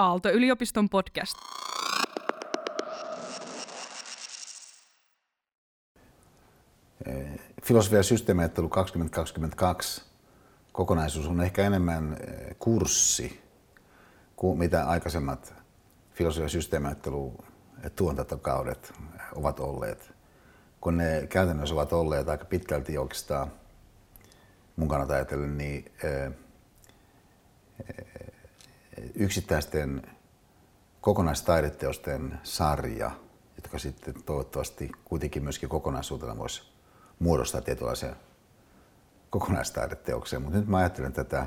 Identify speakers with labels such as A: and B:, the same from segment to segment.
A: Aalto-yliopiston podcast.
B: Filosofia ja systeemiajattelu 2022 kokonaisuus on ehkä enemmän eh, kurssi kuin mitä aikaisemmat filosofia ja tuontantokaudet ovat olleet. Kun ne käytännössä ovat olleet aika pitkälti oikeastaan mun kannalta ajatellen, niin eh, yksittäisten kokonaistaideteosten sarja, jotka sitten toivottavasti kuitenkin myöskin kokonaisuutena voisi muodostaa tietynlaisen kokonaistaideteoksen. Mutta nyt mä ajattelen tätä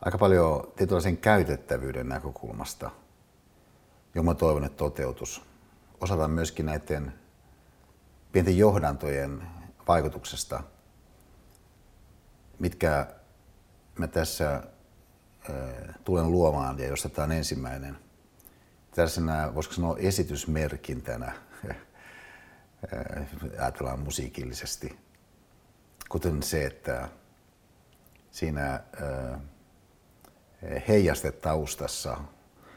B: aika paljon tietynlaisen käytettävyyden näkökulmasta, johon mä toivon, että toteutus. Osataan myöskin näiden pienten johdantojen vaikutuksesta, mitkä mä tässä tulen luomaan ja josta tämä on ensimmäinen. Tällaisena, voisiko sanoa esitysmerkintänä, ajatellaan musiikillisesti, kuten se, että siinä heijastetaustassa,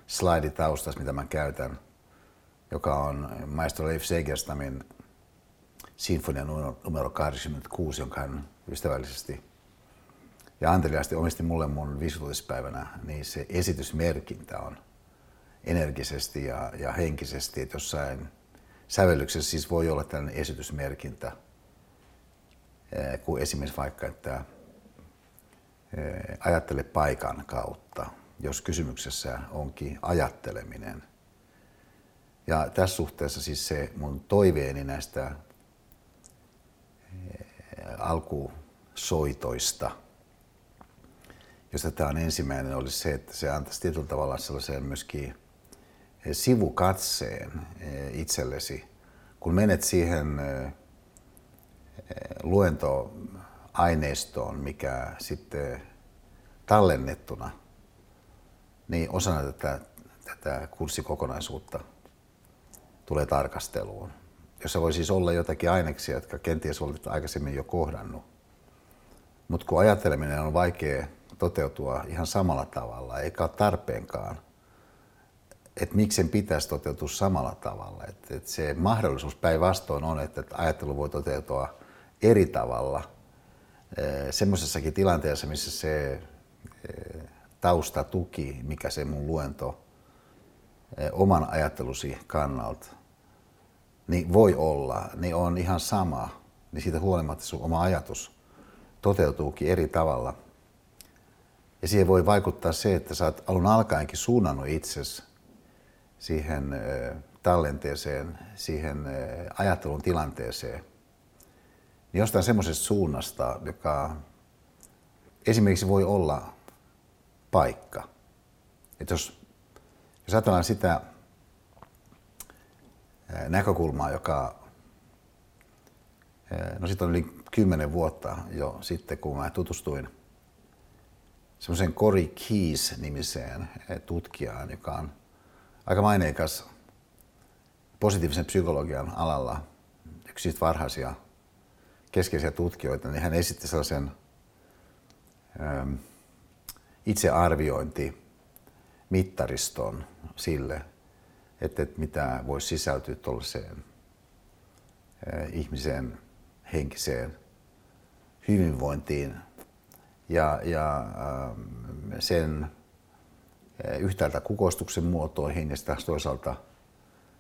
B: slaiditaustassa, mitä mä käytän, joka on maestro Leif Segerstamin sinfonia numero 86, jonka hän ystävällisesti ja anteliaasti omisti mulle mun visuaalispäivänä, niin se esitysmerkintä on energisesti ja, ja henkisesti, että jossain sävellyksessä siis voi olla tällainen esitysmerkintä, eh, kuin esimerkiksi vaikka, että eh, ajattele paikan kautta, jos kysymyksessä onkin ajatteleminen. Ja tässä suhteessa siis se mun toiveeni näistä eh, alkusoitoista – josta tämä on ensimmäinen, olisi se, että se antaisi tietyllä tavalla sellaisen myöskin eh, sivukatseen eh, itsellesi. Kun menet siihen eh, luentoaineistoon, mikä sitten tallennettuna, niin osana tätä, tätä kurssikokonaisuutta tulee tarkasteluun, jossa voi siis olla jotakin aineksia, jotka kenties olet aikaisemmin jo kohdannut. Mutta kun ajatteleminen on vaikea toteutua ihan samalla tavalla, eikä ole tarpeenkaan. Että miksi sen pitäisi toteutua samalla tavalla. Että et se mahdollisuus päinvastoin on, että ajattelu voi toteutua eri tavalla semmoisessakin tilanteessa, missä se taustatuki, mikä se mun luento oman ajattelusi kannalta, niin voi olla, niin on ihan sama, niin siitä huolimatta sun oma ajatus toteutuukin eri tavalla – ja siihen voi vaikuttaa se, että sä oot alun alkaenkin suunnannut itsesi siihen tallenteeseen, siihen ajattelun tilanteeseen, niin jostain semmoisesta suunnasta, joka esimerkiksi voi olla paikka. Että jos, jos ajatellaan sitä näkökulmaa, joka, no sitten on yli kymmenen vuotta jo sitten, kun mä tutustuin – semmoisen Cory Keys-nimiseen eh, tutkijaan, joka on aika maineikas positiivisen psykologian alalla, yksi siitä varhaisia keskeisiä tutkijoita, niin hän esitti sellaisen ähm, itsearviointi mittariston sille, että, että mitä voisi sisältyä tuollaiseen äh, ihmisen henkiseen hyvinvointiin ja, ja ähm, sen äh, yhtäältä kukoistuksen muotoihin ja sitten toisaalta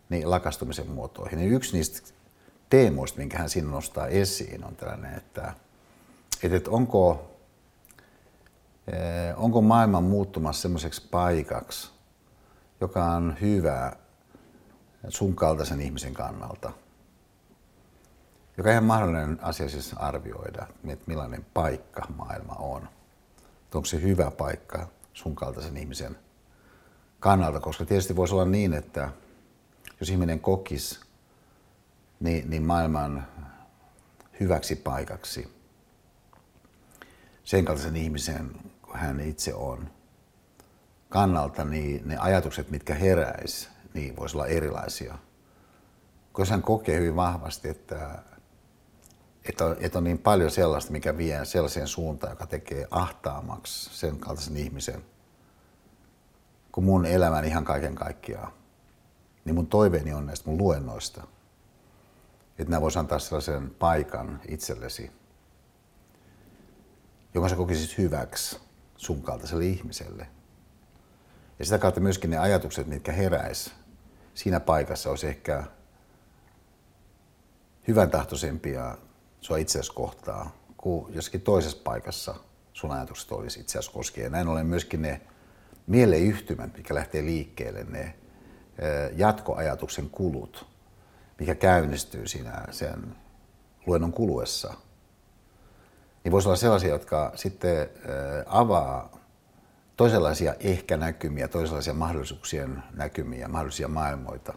B: niin lakastumisen muotoihin. Ja yksi niistä teemoista, minkä hän siinä nostaa esiin, on tällainen, että, että onko, äh, onko maailma muuttumassa semmoiseksi paikaksi, joka on hyvä sun kaltaisen ihmisen kannalta – joka on ihan mahdollinen asia siis arvioida, että millainen paikka maailma on. Että onko se hyvä paikka sun kaltaisen ihmisen kannalta, koska tietysti voisi olla niin, että jos ihminen kokisi niin, niin maailman hyväksi paikaksi sen kaltaisen ihmisen kuin hän itse on kannalta, niin ne ajatukset, mitkä heräis, niin voisi olla erilaisia. Koska hän kokee hyvin vahvasti, että että on, että on niin paljon sellaista, mikä vie sellaiseen suuntaan, joka tekee ahtaamaksi sen kaltaisen ihmisen kuin mun elämän ihan kaiken kaikkiaan. Niin mun toiveeni on näistä mun luennoista, että nämä vois antaa sellaisen paikan itsellesi, jonka sä kokisit hyväksi sun kaltaiselle ihmiselle. Ja sitä kautta myöskin ne ajatukset, mitkä heräis siinä paikassa, olisi ehkä hyvän tahtoisempia sua itseäsi kohtaa kuin jossakin toisessa paikassa sun ajatukset olisi itse asiassa koskien. Näin ollen myöskin ne mieleyhtymät, mikä lähtee liikkeelle, ne jatkoajatuksen kulut, mikä käynnistyy siinä sen luennon kuluessa, niin voisi olla sellaisia, jotka sitten avaa toisenlaisia ehkä-näkymiä, toisenlaisia mahdollisuuksien näkymiä, mahdollisia maailmoita,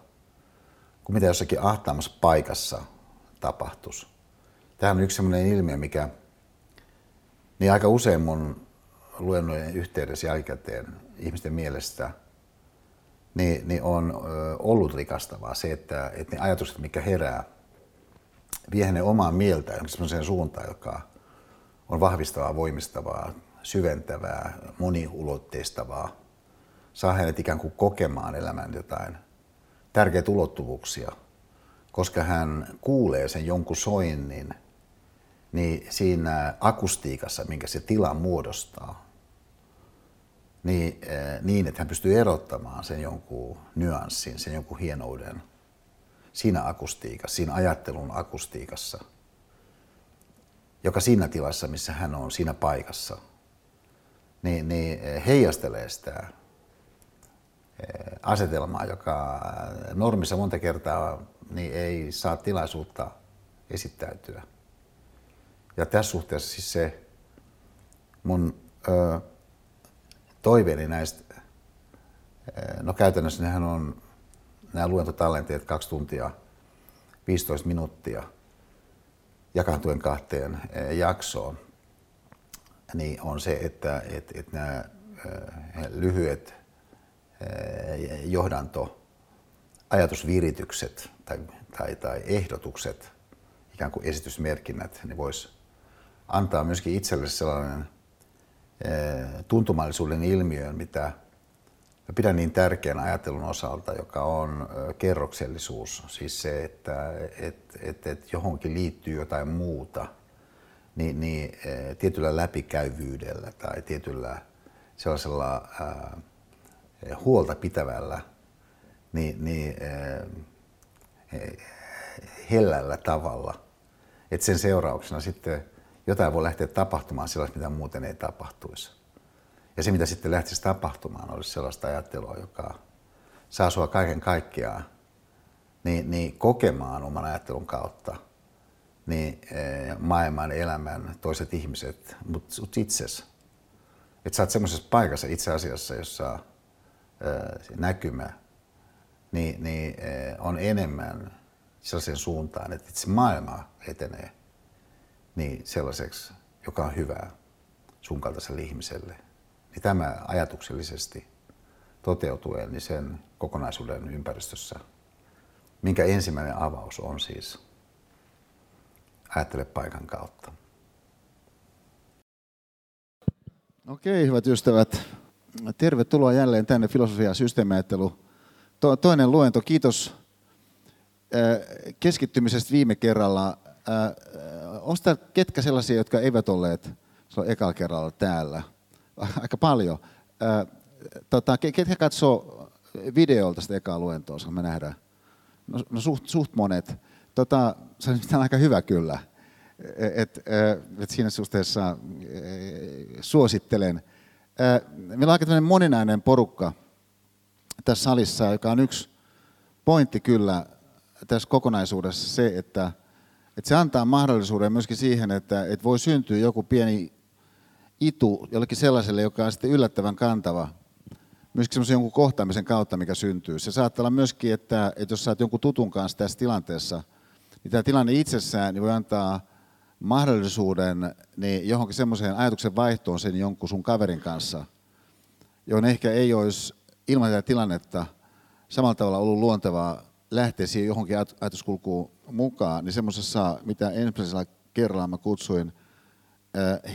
B: kuin mitä jossakin ahtaamassa paikassa tapahtuisi. Tämä on yksi sellainen ilmiö, mikä niin aika usein mun luennojen yhteydessä jälkikäteen ihmisten mielestä niin, niin on ollut rikastavaa se, että, että ne ajatukset, mikä herää, vie hänen omaa mieltä sellaiseen suuntaan, joka on vahvistavaa, voimistavaa, syventävää, moniulotteistavaa, saa hänet ikään kuin kokemaan elämän jotain tärkeitä ulottuvuuksia, koska hän kuulee sen jonkun soinnin, niin siinä akustiikassa, minkä se tila muodostaa, niin, eh, niin että hän pystyy erottamaan sen jonkun nyanssin, sen jonkun hienouden siinä akustiikassa, siinä ajattelun akustiikassa, joka siinä tilassa, missä hän on, siinä paikassa – niin, niin eh, heijastelee sitä eh, asetelmaa, joka normissa monta kertaa niin ei saa tilaisuutta esittäytyä. Ja tässä suhteessa siis se mun ö, toiveeni näistä, no käytännössä nehän on nämä luentotallenteet kaksi tuntia 15 minuuttia jakantuen kahteen jaksoon niin on se, että et, et nämä lyhyet johdanto ajatusviritykset tai, tai, tai ehdotukset, ikään kuin esitysmerkinnät, ne vois antaa myöskin itselle sellainen äh, tuntumallisuuden ilmiön, mitä mä pidän niin tärkeän ajattelun osalta, joka on kerroksellisuus, siis se, että et, et, et johonkin liittyy jotain muuta – niin, niin eh, tietyllä läpikäyvyydellä tai tietyllä sellaisella ää, huolta pitävällä, niin, niin ää, hellällä tavalla, että sen seurauksena sitten jotain voi lähteä tapahtumaan sellaista, mitä muuten ei tapahtuisi. Ja se, mitä sitten lähtisi tapahtumaan, olisi sellaista ajattelua, joka saa sua kaiken kaikkiaan niin, niin kokemaan oman ajattelun kautta – niin eh, maailman, elämän, toiset ihmiset, mutta sut itses. Että sä oot semmoisessa paikassa itse asiassa, jossa eh, näkymä niin, niin eh, on enemmän sellaisen suuntaan, että itse maailma etenee niin sellaiseksi, joka on hyvää sun kaltaiselle ihmiselle. Niin tämä ajatuksellisesti toteutuen niin sen kokonaisuuden ympäristössä, minkä ensimmäinen avaus on siis ajattele paikan kautta.
A: Okei, hyvät ystävät. Tervetuloa jälleen tänne filosofia- ja. To- toinen luento. Kiitos keskittymisestä viime kerralla. Äh, Osta ketkä sellaisia, jotka eivät olleet ekalla kerralla täällä? Aika paljon. Äh, tota, ketkä katsoo videolta sitä ekaa luentoa, me nähdään? No, no suht, suht monet. Tota, se on aika hyvä kyllä. Et, et siinä suhteessa suosittelen. Meillä on aika moninainen porukka tässä salissa, joka on yksi pointti kyllä tässä kokonaisuudessa se, että, että se antaa mahdollisuuden myöskin siihen, että, että voi syntyä joku pieni itu jollekin sellaiselle, joka on sitten yllättävän kantava, myöskin semmoisen jonkun kohtaamisen kautta, mikä syntyy. Se saattaa olla myöskin, että, että jos sä oot jonkun tutun kanssa tässä tilanteessa – niin tämä tilanne itsessään niin voi antaa mahdollisuuden niin johonkin semmoiseen ajatuksen vaihtoon sen jonkun sun kaverin kanssa, johon ehkä ei olisi ilman tätä tilannetta samalla tavalla ollut luontevaa lähteä siihen johonkin ajatuskulkuun mukaan, niin semmoisessa, mitä ensimmäisellä kerralla mä kutsuin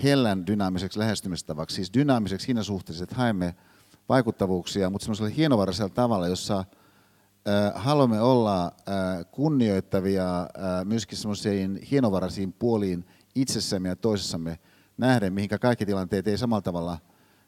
A: hellän dynaamiseksi lähestymistavaksi, siis dynaamiseksi siinä suhteessa, että haemme vaikuttavuuksia, mutta semmoisella hienovaraisella tavalla, jossa haluamme olla kunnioittavia myöskin semmoisiin hienovaraisiin puoliin itsessämme ja toisessamme nähden, mihinkä kaikki tilanteet ei samalla tavalla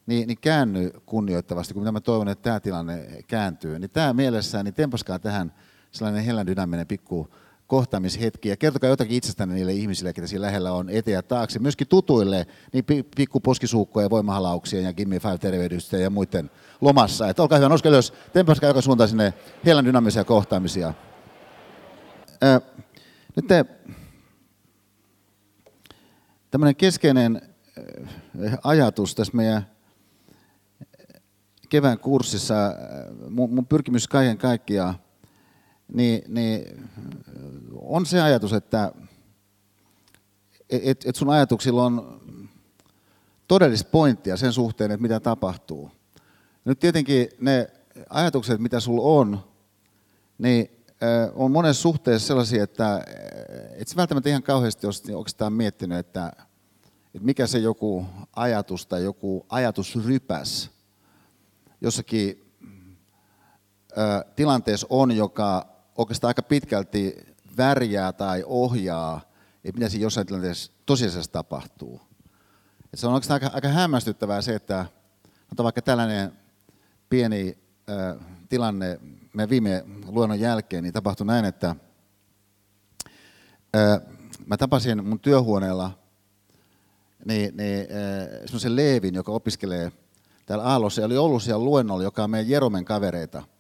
A: niin, niin käänny kunnioittavasti, kun mä toivon, että tämä tilanne kääntyy. Niin tämä mielessään, niin tempaskaa tähän sellainen hellän dynaminen pikku kohtaamishetki ja kertokaa jotakin itsestänne niille ihmisille, ketä siinä lähellä on eteen ja taakse. Myöskin tutuille, niin pikku poskisuukkoja, voimahalauksien ja Gimme Five tervehdystä ja muiden lomassa. Että olkaa hyvä, noska ylös, tempaskaa joka suuntaan sinne hellän dynaamisia kohtaamisia. Nyt te, tämmöinen keskeinen ajatus tässä meidän kevään kurssissa, mun, mun pyrkimys kaiken kaikkiaan niin, niin on se ajatus, että et, et sun ajatuksilla on todellista pointtia sen suhteen, että mitä tapahtuu. Nyt tietenkin ne ajatukset, mitä sulla on, niin on monessa suhteessa sellaisia, että et sä välttämättä ihan kauheasti ole oikeastaan miettinyt, että, että mikä se joku ajatus tai joku ajatusrypäs jossakin tilanteessa on, joka oikeastaan aika pitkälti värjää tai ohjaa, että mitä siinä jossain tilanteessa tosiasiassa tapahtuu. Et se on oikeastaan aika, aika hämmästyttävää se, että on vaikka tällainen pieni äh, tilanne meidän viime luonnon jälkeen, niin tapahtui näin, että äh, mä tapasin mun työhuoneella niin, niin, äh, semmoisen Leevin, joka opiskelee täällä Aallossa ja oli ollut siellä luennolla, joka on meidän Jeromen kavereita –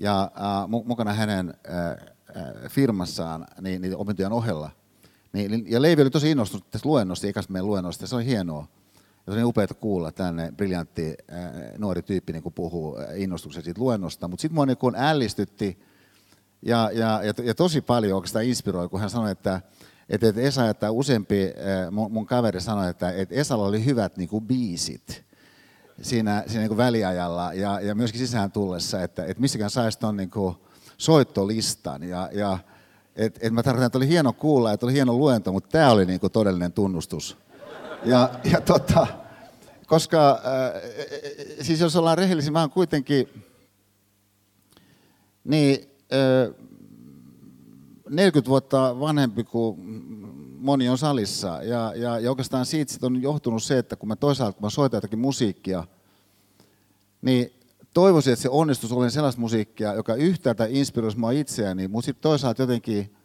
A: ja äh, mukana hänen äh, firmassaan niin, niin opintojen ohella. Niin, niin, ja Leivi oli tosi innostunut tästä luennosta, ikästä meidän luennosta, ja se oli hienoa. Ja se oli upeaa kuulla tänne briljantti äh, nuori tyyppi niin puhuu äh, innostuksen siitä luennosta. Mutta sitten mua niin ällistytti ja, ja, ja, ja, tosi paljon oikeastaan inspiroi, kun hän sanoi, että, että, että Esa, että useampi äh, mun, mun kaveri sanoi, että, että Esalla oli hyvät niin kuin biisit siinä, siinä niin väliajalla ja, ja myöskin sisään tullessa, että, että missäkään saisi tuon niin soittolistan. Ja, ja et, et mä tarkoitan, että oli hieno kuulla, että oli hieno luento, mutta tämä oli niin todellinen tunnustus. Ja, ja tota, koska, äh, siis jos ollaan rehellisiä, mä oon kuitenkin, niin äh, 40 vuotta vanhempi kuin moni on salissa. Ja, ja, ja oikeastaan siitä sit on johtunut se, että kun mä toisaalta kun mä soitan jotakin musiikkia, niin toivoisin, että se onnistus oli sellaista musiikkia, joka yhtäältä inspiroisi mua itseäni, mutta sitten toisaalta jotenkin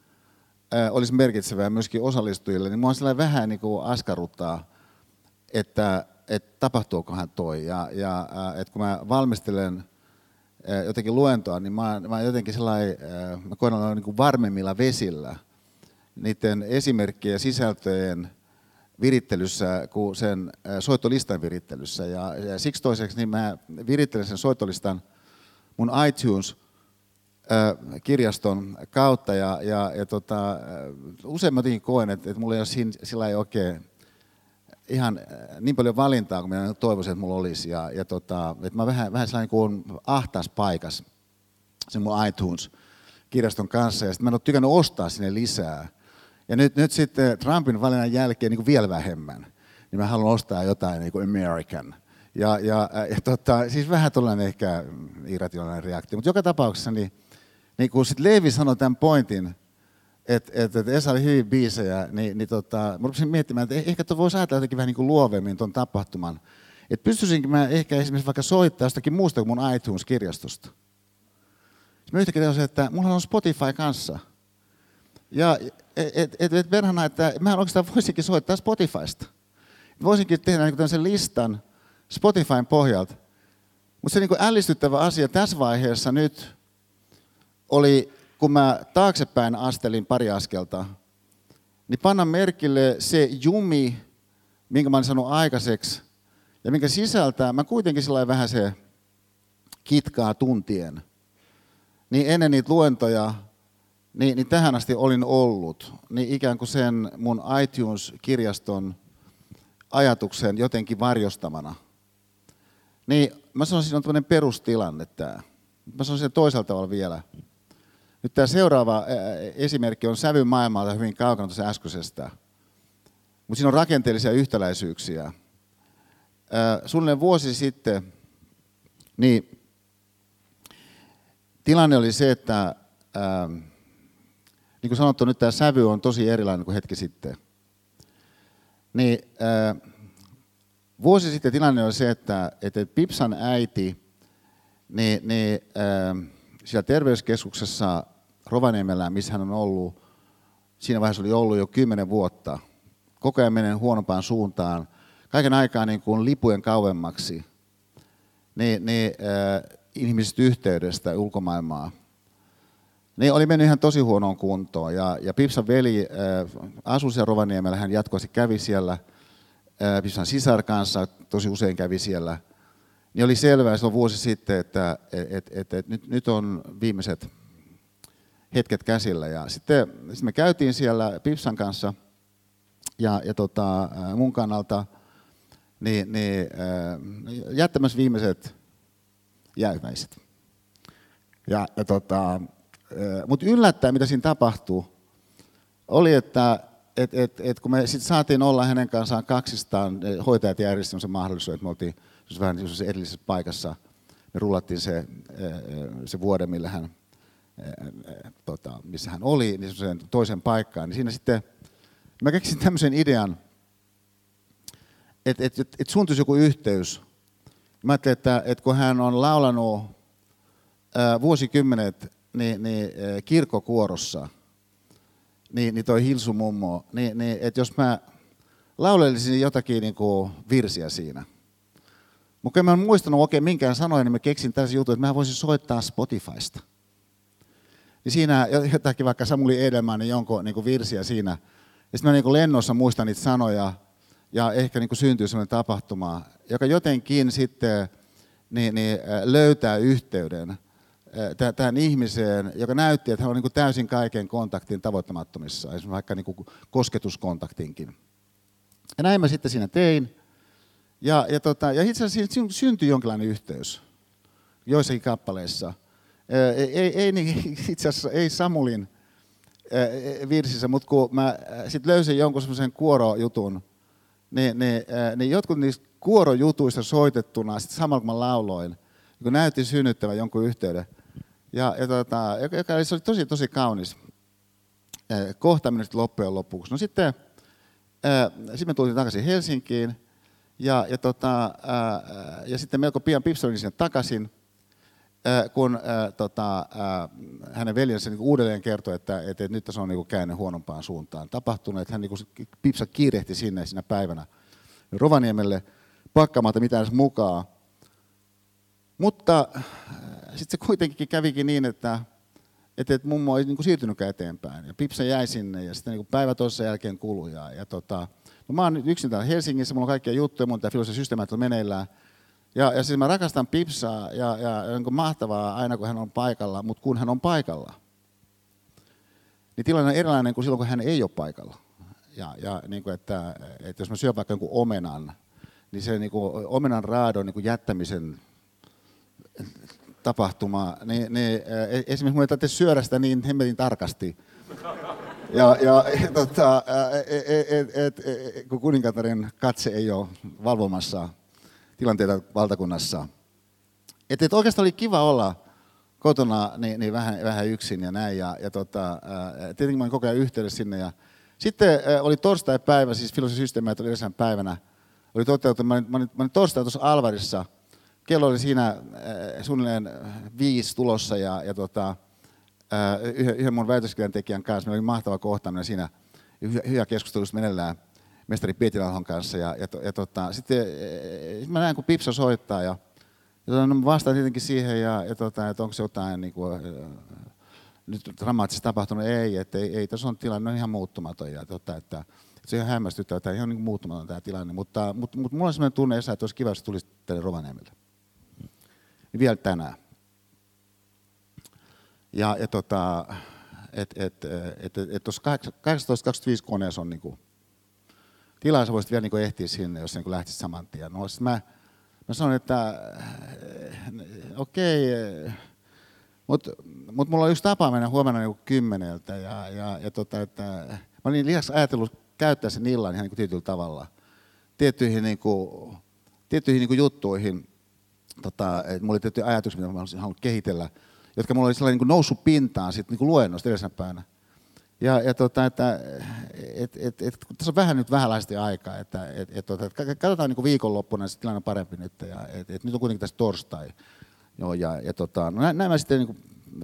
A: äh, olisi merkitsevää myöskin osallistujille, niin mua on sellainen vähän niin kuin askarruttaa, että, että tapahtuukohan toi. Ja, ja että kun mä valmistelen jotenkin luentoa, niin mä, mä jotenkin sellainen, mä koen olla niin kuin varmemmilla vesillä niiden esimerkkien sisältöjen virittelyssä kuin sen soittolistan virittelyssä. Ja, ja siksi toiseksi niin mä virittelen sen soittolistan mun iTunes-kirjaston kautta ja, ja, ja tota, usein mä koen, että, että mulla ei ole siinä, sillä ei oikein ihan niin paljon valintaa kuin minä toivoisin, että mulla olisi. Ja, ja tota, että mä vähän, vähän sellainen kuin ahtaas paikas sen mun iTunes-kirjaston kanssa. Ja sitten mä en ole tykännyt ostaa sinne lisää. Ja nyt, nyt sitten Trumpin valinnan jälkeen niin kuin vielä vähemmän, niin mä haluan ostaa jotain niin kuin American. Ja, ja, ja tota, siis vähän tällainen ehkä irrationaalinen reaktio, mutta joka tapauksessa niin, niin kun sitten Levi sanoi tämän pointin, että et, et Esa oli hyvin biisejä, niin, niin tota, mä rupesin miettimään, että ehkä tuo voisi ajatella jotenkin vähän niin kuin luovemmin tuon tapahtuman. Että pystyisinkin mä ehkä esimerkiksi vaikka soittaa jostakin muusta kuin mun iTunes-kirjastosta. Mä yhtäkkiä että mulla on Spotify kanssa – ja et, et, et verhana, että mä oikeastaan voisinkin soittaa Spotifysta. Voisinkin tehdä niin tämmöisen listan Spotifyn pohjalta. Mutta se niin ällistyttävä asia tässä vaiheessa nyt oli, kun mä taaksepäin astelin pari askelta, niin panna merkille se jumi, minkä mä olin sanonut aikaiseksi, ja minkä sisältää, mä kuitenkin sillä vähän se kitkaa tuntien. Niin ennen niitä luentoja niin, niin tähän asti olin ollut, niin ikään kuin sen mun iTunes-kirjaston ajatuksen jotenkin varjostamana. Niin mä sanoisin, että on tämmöinen perustilanne tämä. Mä sanoisin toisaalta tavalla vielä. Nyt tämä seuraava esimerkki on sävy maailmalta hyvin kaukana tuossa äskeisestä. Mutta siinä on rakenteellisia yhtäläisyyksiä. Suunnilleen vuosi sitten Niin tilanne oli se, että ää, niin kuin sanottu, nyt tämä sävy on tosi erilainen kuin hetki sitten. Niin, ää, vuosi sitten tilanne oli se, että, että Pipsan äiti niin, niin, ää, siellä terveyskeskuksessa Rovaniemellä, missä hän on ollut, siinä vaiheessa oli ollut jo kymmenen vuotta, koko ajan menen huonompaan suuntaan, kaiken aikaa niin kuin lipujen kauemmaksi, niin, niin äh, ihmisestä yhteydestä ulkomaailmaa. Ne oli mennyt ihan tosi huonoon kuntoon ja, ja Pipsan veli äh, asui siellä Rovaniemellä, hän jatkuvasti kävi siellä, äh, Pipsan sisar kanssa tosi usein kävi siellä. Niin oli selvää silloin vuosi sitten, että et, et, et, nyt, nyt on viimeiset hetket käsillä. Ja sitten, sitten me käytiin siellä Pipsan kanssa ja, ja tota, mun kannalta niin, niin, äh, jättämässä viimeiset jäyväiset. Ja, ja tota, äh, Mutta yllättäen, mitä siinä tapahtuu, oli, että et, et, et kun me sitten saatiin olla hänen kanssaan kaksistaan, hoitajat järjestivät sen mahdollisuuden, että me oltiin vähän edellisessä paikassa, me rullattiin se, se vuoden, millä hän tota, missä hän oli, niin sen toisen paikkaan. Niin siinä sitten mä keksin tämmöisen idean, että et, et, et suuntuisi joku yhteys. Mä ajattelin, että, että kun hän on laulanut ää, vuosikymmenet niin, niin, kirkkokuorossa, niin, niin toi Hilsu mummo, niin, niin että jos mä laulelisin jotakin niin kuin virsiä siinä. Mutta en mä muistanut oikein minkään sanoja, niin mä keksin tässä jutun, että mä voisin soittaa Spotifysta niin siinä jotakin vaikka Samuli Edelman, niin jonkun niin kuin virsiä siinä. Ja sitten mä niin kuin lennossa muistan niitä sanoja, ja ehkä niin kuin syntyy sellainen tapahtuma, joka jotenkin sitten niin, niin, löytää yhteyden tähän ihmiseen, joka näytti, että hän on niin kuin täysin kaiken kontaktin tavoittamattomissa, esimerkiksi vaikka niin kuin kosketuskontaktinkin. Ja näin mä sitten siinä tein. Ja, ja, tota, ja itse asiassa syntyi jonkinlainen yhteys joissakin kappaleissa – ei, ei, ei niin, itse asiassa ei Samulin virsissä, mutta kun mä sitten löysin jonkun semmoisen kuorojutun, niin, niin, niin jotkut niistä kuorojutuista soitettuna, sit samalla kun mä lauloin, kun näytti synnyttävän jonkun yhteyden, ja, ja tota, joka, joka oli, se oli tosi, tosi kaunis kohtaaminen loppujen lopuksi. No sitten, sitten me tultiin takaisin Helsinkiin, ja, ja, tota, ja sitten melko pian Pipsoni sinne takaisin, kun äh, tota, äh, hänen veljensä niin uudelleen kertoi, että, että, nyt tässä on niin käänne huonompaan suuntaan tapahtunut, että hän niin Pipsa kiirehti sinne siinä päivänä Rovaniemelle pakkaamatta mitään mukaan. Mutta sitten se kuitenkin kävikin niin, että, että, että mummo ei niin kuin siirtynytkään eteenpäin. Ja Pipsa jäi sinne ja sitten niin päivä toisessa jälkeen kului. Ja, ja tota, no mä oon yksin täällä Helsingissä, mulla on kaikkia juttuja, mun tämä filosofia on meneillään. Ja, ja siis mä rakastan Pipsaa ja, ja on mahtavaa aina kun hän on paikalla, mutta kun hän on paikalla, niin tilanne on erilainen kuin silloin kun hän ei ole paikalla. Ja, ja niin kuin että, että jos mä syön vaikka jonkun omenan, niin se niin kuin omenan raadon niin kuin jättämisen tapahtuma, niin, niin e, esimerkiksi mun ei syödä sitä niin hemmetin tarkasti. Ja, ja tota, et, et, et, et, kun kuningattaren katse ei ole valvomassa tilanteita valtakunnassa. Että et oikeastaan oli kiva olla kotona niin, niin vähän, vähän yksin ja näin. Ja, ja tota, ää, tietenkin olin koko ajan yhteydessä sinne. Ja sitten ää, oli torstai-päivä, siis filosofisysteemi oli yhdessä päivänä. Oli toteutunut, mä olin, mä olin, mä olin torstai tuossa Alvarissa. Kello oli siinä ää, suunnilleen viisi tulossa ja, ja tota, ää, yhden, mun väitöskirjan tekijän kanssa. Meillä oli mahtava kohtaaminen siinä. Hyvä keskustelu meneillään mestari Pietilahon kanssa. Ja, ja, ja tota, sitten mä näen, kun Pipsa soittaa ja, ja tota, no, vastaan tietenkin siihen, ja, ja tota, että onko se jotain niin kuin, nyt dramaattisesti tapahtunut. Ei, että ei, ei tässä on tilanne on ihan muuttumaton. Ja, tota, että, että se on hämmästyttävä, että ihan niin muuttumaton tämä tilanne. Mutta, mutta, mutta mulla on sellainen tunne, että olisi kiva, jos tulisi tänne Rovaniemelle. Niin vielä tänään. Ja, ja tota, että et, et, et, et tuossa 18.25 koneessa on niin kuin, tilaa sä voisit vielä niin ehtiä sinne, jos niin lähtisit saman tien. No, mä, mä sanoin, että eh, okei, okay, mutta mut mulla on yksi tapa mennä huomenna niin kymmeneltä. Ja, ja, ja tota, että, mä olin liiaksi ajatellut käyttää sen illan ihan niin kuin tietyllä tavalla tiettyihin, niin kuin, tiettyihin niin kuin juttuihin. Tota, että mulla oli tiettyjä ajatuksia, mitä mä olisin halunnut kehitellä, jotka mulla oli sellainen niin noussut pintaan sitten niin luennosta edellisenä päivänä. Ja, ja tota, että et, et, et, tässä on vähän nyt vähänlaisesti aikaa, että et, et, tota, et, katsotaan niin viikonloppuna, niin tilanne on parempi nyt. Ja, et, et, nyt on kuitenkin tässä torstai. Joo, ja, ja tota, no näin, näin mä sitten niin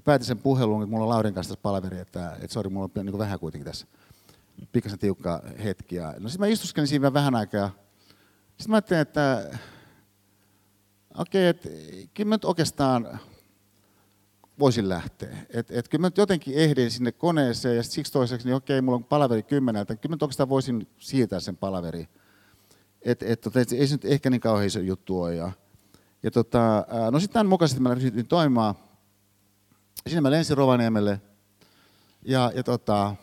A: päätin sen puhelun, että mulla on Laurin kanssa tässä palaveri, että et, sori, mulla on niin vähän kuitenkin tässä pikkasen tiukka hetki. Ja, no sitten mä istuskelin siinä vähän aikaa. Sitten mä ajattelin, että okei, okay, että kyllä mä nyt oikeastaan voisin lähteä. Et, et kyllä mä nyt jotenkin ehdin sinne koneeseen ja siksi toiseksi, niin okei, mulla on palaveri kymmeneltä, kyllä mä nyt oikeastaan voisin siirtää sen palaveri. Et, et, tota, et, ei se nyt ehkä niin kauhean iso juttu ole. Ja, ja tota, no sitten tämän mukaisesti mä ryhdyin toimimaan. Siinä mä lensin Rovaniemelle ja, ja tota,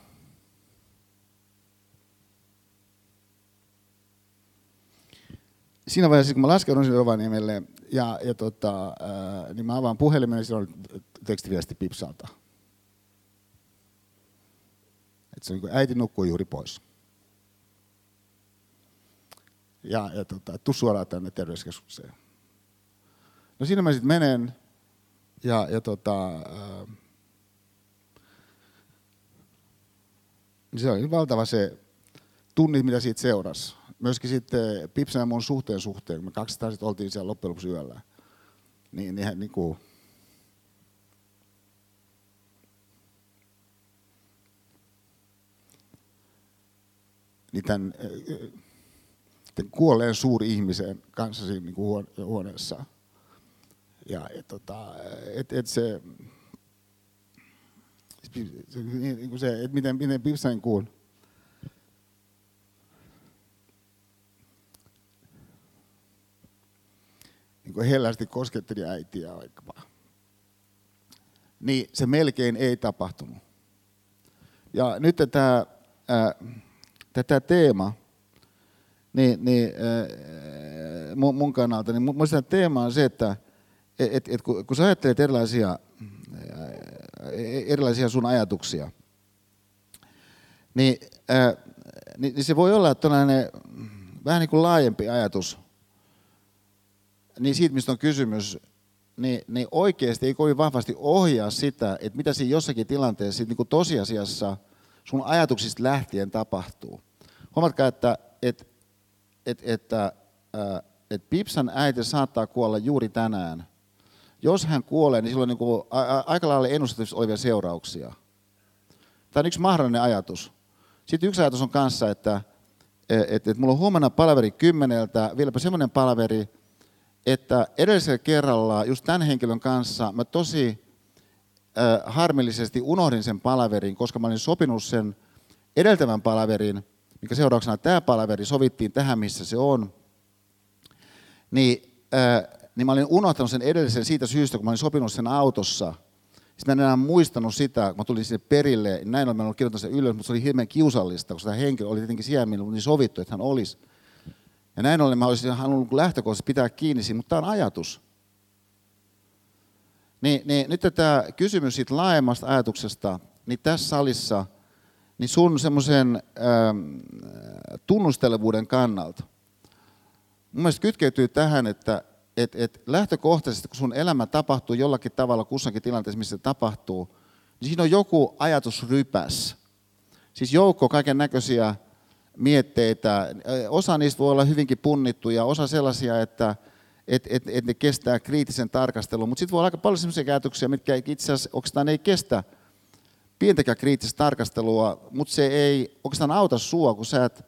A: siinä vaiheessa, kun mä laskeudun sinne Rovaniemelle, ja, ja tota, ää, niin mä avaan puhelimen, ja siinä on tekstiviesti Pipsalta. Et se on niin äiti nukkuu juuri pois. Ja, ja tota, tuu suoraan tänne terveyskeskukseen. No siinä mä sitten menen, ja, ja tota, ää, niin se oli valtava se tunnit, mitä siitä seurasi myöskin sitten Pipsan ja mun suhteen suhteen, kun me 200 sitten oltiin siellä loppujen lopuksi yöllä, niin, niin, niin kuin, niin tämän, tämän kuolleen suuri ihmisen kanssa siinä niin kuin huoneessa. Ja et, tota, et, et se, niin kuin se, että miten, miten Pipsan kuun, niin hellästi kosketteli äitiä vaikkapa, niin se melkein ei tapahtunut. Ja nyt tämä, ää, tätä teema, niin, niin ää, mun, mun kannalta, niin mun teema on se, että et, et, kun, kun sä ajattelet erilaisia, erilaisia sun ajatuksia, niin, ää, niin, niin se voi olla tällainen vähän niin kuin laajempi ajatus – niin siitä, mistä on kysymys, niin, niin oikeasti ei kovin vahvasti ohjaa sitä, että mitä siinä jossakin tilanteessa niin kuin tosiasiassa sun ajatuksista lähtien tapahtuu. Huomatkaa, että, että, että, että, että Pipsan äiti saattaa kuolla juuri tänään. Jos hän kuolee, niin silloin niin kuin aika lailla ennustettavissa olevia seurauksia. Tämä on yksi mahdollinen ajatus. Sitten yksi ajatus on kanssa, että, että, että mulla on huomenna palaveri kymmeneltä, vieläpä semmoinen palaveri, että edellisellä kerralla just tämän henkilön kanssa mä tosi äh, harmillisesti unohdin sen palaverin, koska mä olin sopinut sen edeltävän palaverin, mikä seurauksena tämä palaveri sovittiin tähän, missä se on. Niin, äh, niin mä olin unohtanut sen edellisen siitä syystä, kun mä olin sopinut sen autossa. Sitten mä en enää muistanut sitä, kun mä tulin sinne perille. Näin olin ollut kirjoittanut sen ylös, mutta se oli hirveän kiusallista, koska tämä henkilö oli tietenkin siellä, oli sovittu, että hän olisi. Ja näin ollen mä olisin halunnut lähtökohtaisesti pitää kiinni siitä, mutta tämä on ajatus. Niin, niin nyt tämä kysymys siitä laajemmasta ajatuksesta, niin tässä salissa, niin sun semmoisen ähm, tunnustelevuuden kannalta, mun mielestä kytkeytyy tähän, että et, et lähtökohtaisesti, kun sun elämä tapahtuu jollakin tavalla kussakin tilanteessa, missä se tapahtuu, niin siinä on joku ajatusrypäs. Siis joukko kaiken näköisiä mietteitä. Osa niistä voi olla hyvinkin punnittuja, osa sellaisia, että et, et, et ne kestää kriittisen tarkastelun, mutta sitten voi olla aika paljon sellaisia ajatuksia, mitkä itse asiassa oikeastaan ei kestä pientäkään kriittistä tarkastelua, mutta se ei oikeastaan auta sua, kun sä et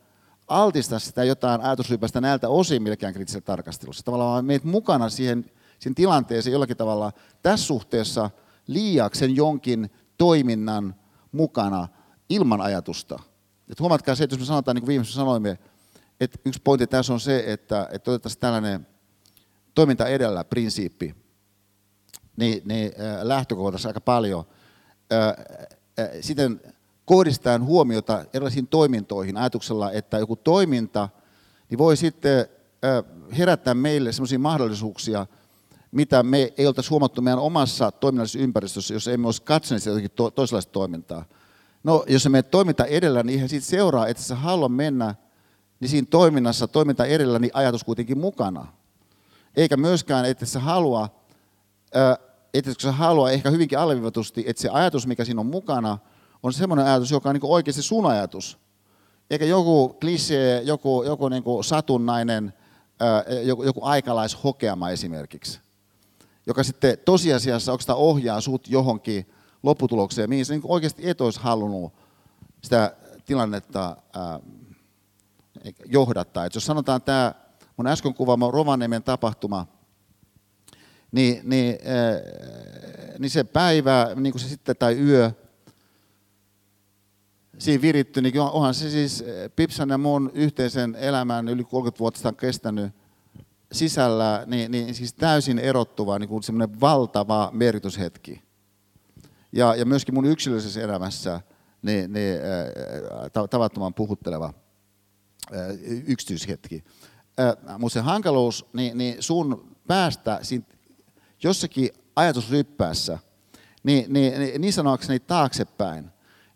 A: altista sitä jotain ajatusrypästä näiltä osin millekään kriittisellä tarkastelussa. Tavallaan meet mukana siihen, siihen tilanteeseen jollakin tavalla tässä suhteessa liiaksen jonkin toiminnan mukana ilman ajatusta – et huomatkaa se, että jos me sanotaan, niin kuin viimeisessä sanoimme, että yksi pointti tässä on se, että, että otettaisiin tällainen toiminta edellä prinsiippi, niin, niin äh, lähtökohtaisesti aika paljon. Äh, äh, sitten kohdistetaan huomiota erilaisiin toimintoihin ajatuksella, että joku toiminta niin voi sitten herättää meille sellaisia mahdollisuuksia, mitä me ei oltaisi huomattu meidän omassa toiminnallisessa ympäristössä, jos emme olisi katsoneet jotakin to- toisenlaista toimintaa. No, jos se menet toiminta edellä, niin eihän siitä seuraa, että sä halua mennä, niin siinä toiminnassa, toiminta edellä, niin ajatus kuitenkin mukana. Eikä myöskään, että sä halua, että sä halua ehkä hyvinkin alleviivatusti, että se ajatus, mikä siinä on mukana, on semmoinen ajatus, joka on niin oikeasti sun ajatus. Eikä joku klisee, joku, joku niin satunnainen, joku, joku aikalaishokeama esimerkiksi, joka sitten tosiasiassa oikeastaan ohjaa sut johonkin lopputulokseen, mihin sä niin oikeasti et olisi halunnut sitä tilannetta ää, johdattaa. Et jos sanotaan tämä mun äsken kuvaama Rovaniemen tapahtuma, niin, niin, ää, niin se päivä, niin kuin se sitten, tai yö, siinä viritty, niin onhan se siis Pipsan ja mun yhteisen elämän yli 30 vuotta on kestänyt sisällä, niin, niin siis täysin erottuva niin kuin semmoinen valtava merkityshetki. Ja, ja myöskin mun yksilöllisessä elämässä niin, niin, äh, tavattoman puhutteleva äh, yksityishetki. Äh, Mutta se hankaluus, niin, niin sun päästä jossakin ajatusryppäässä, niin, niin, niin, niin sanoakseni taaksepäin,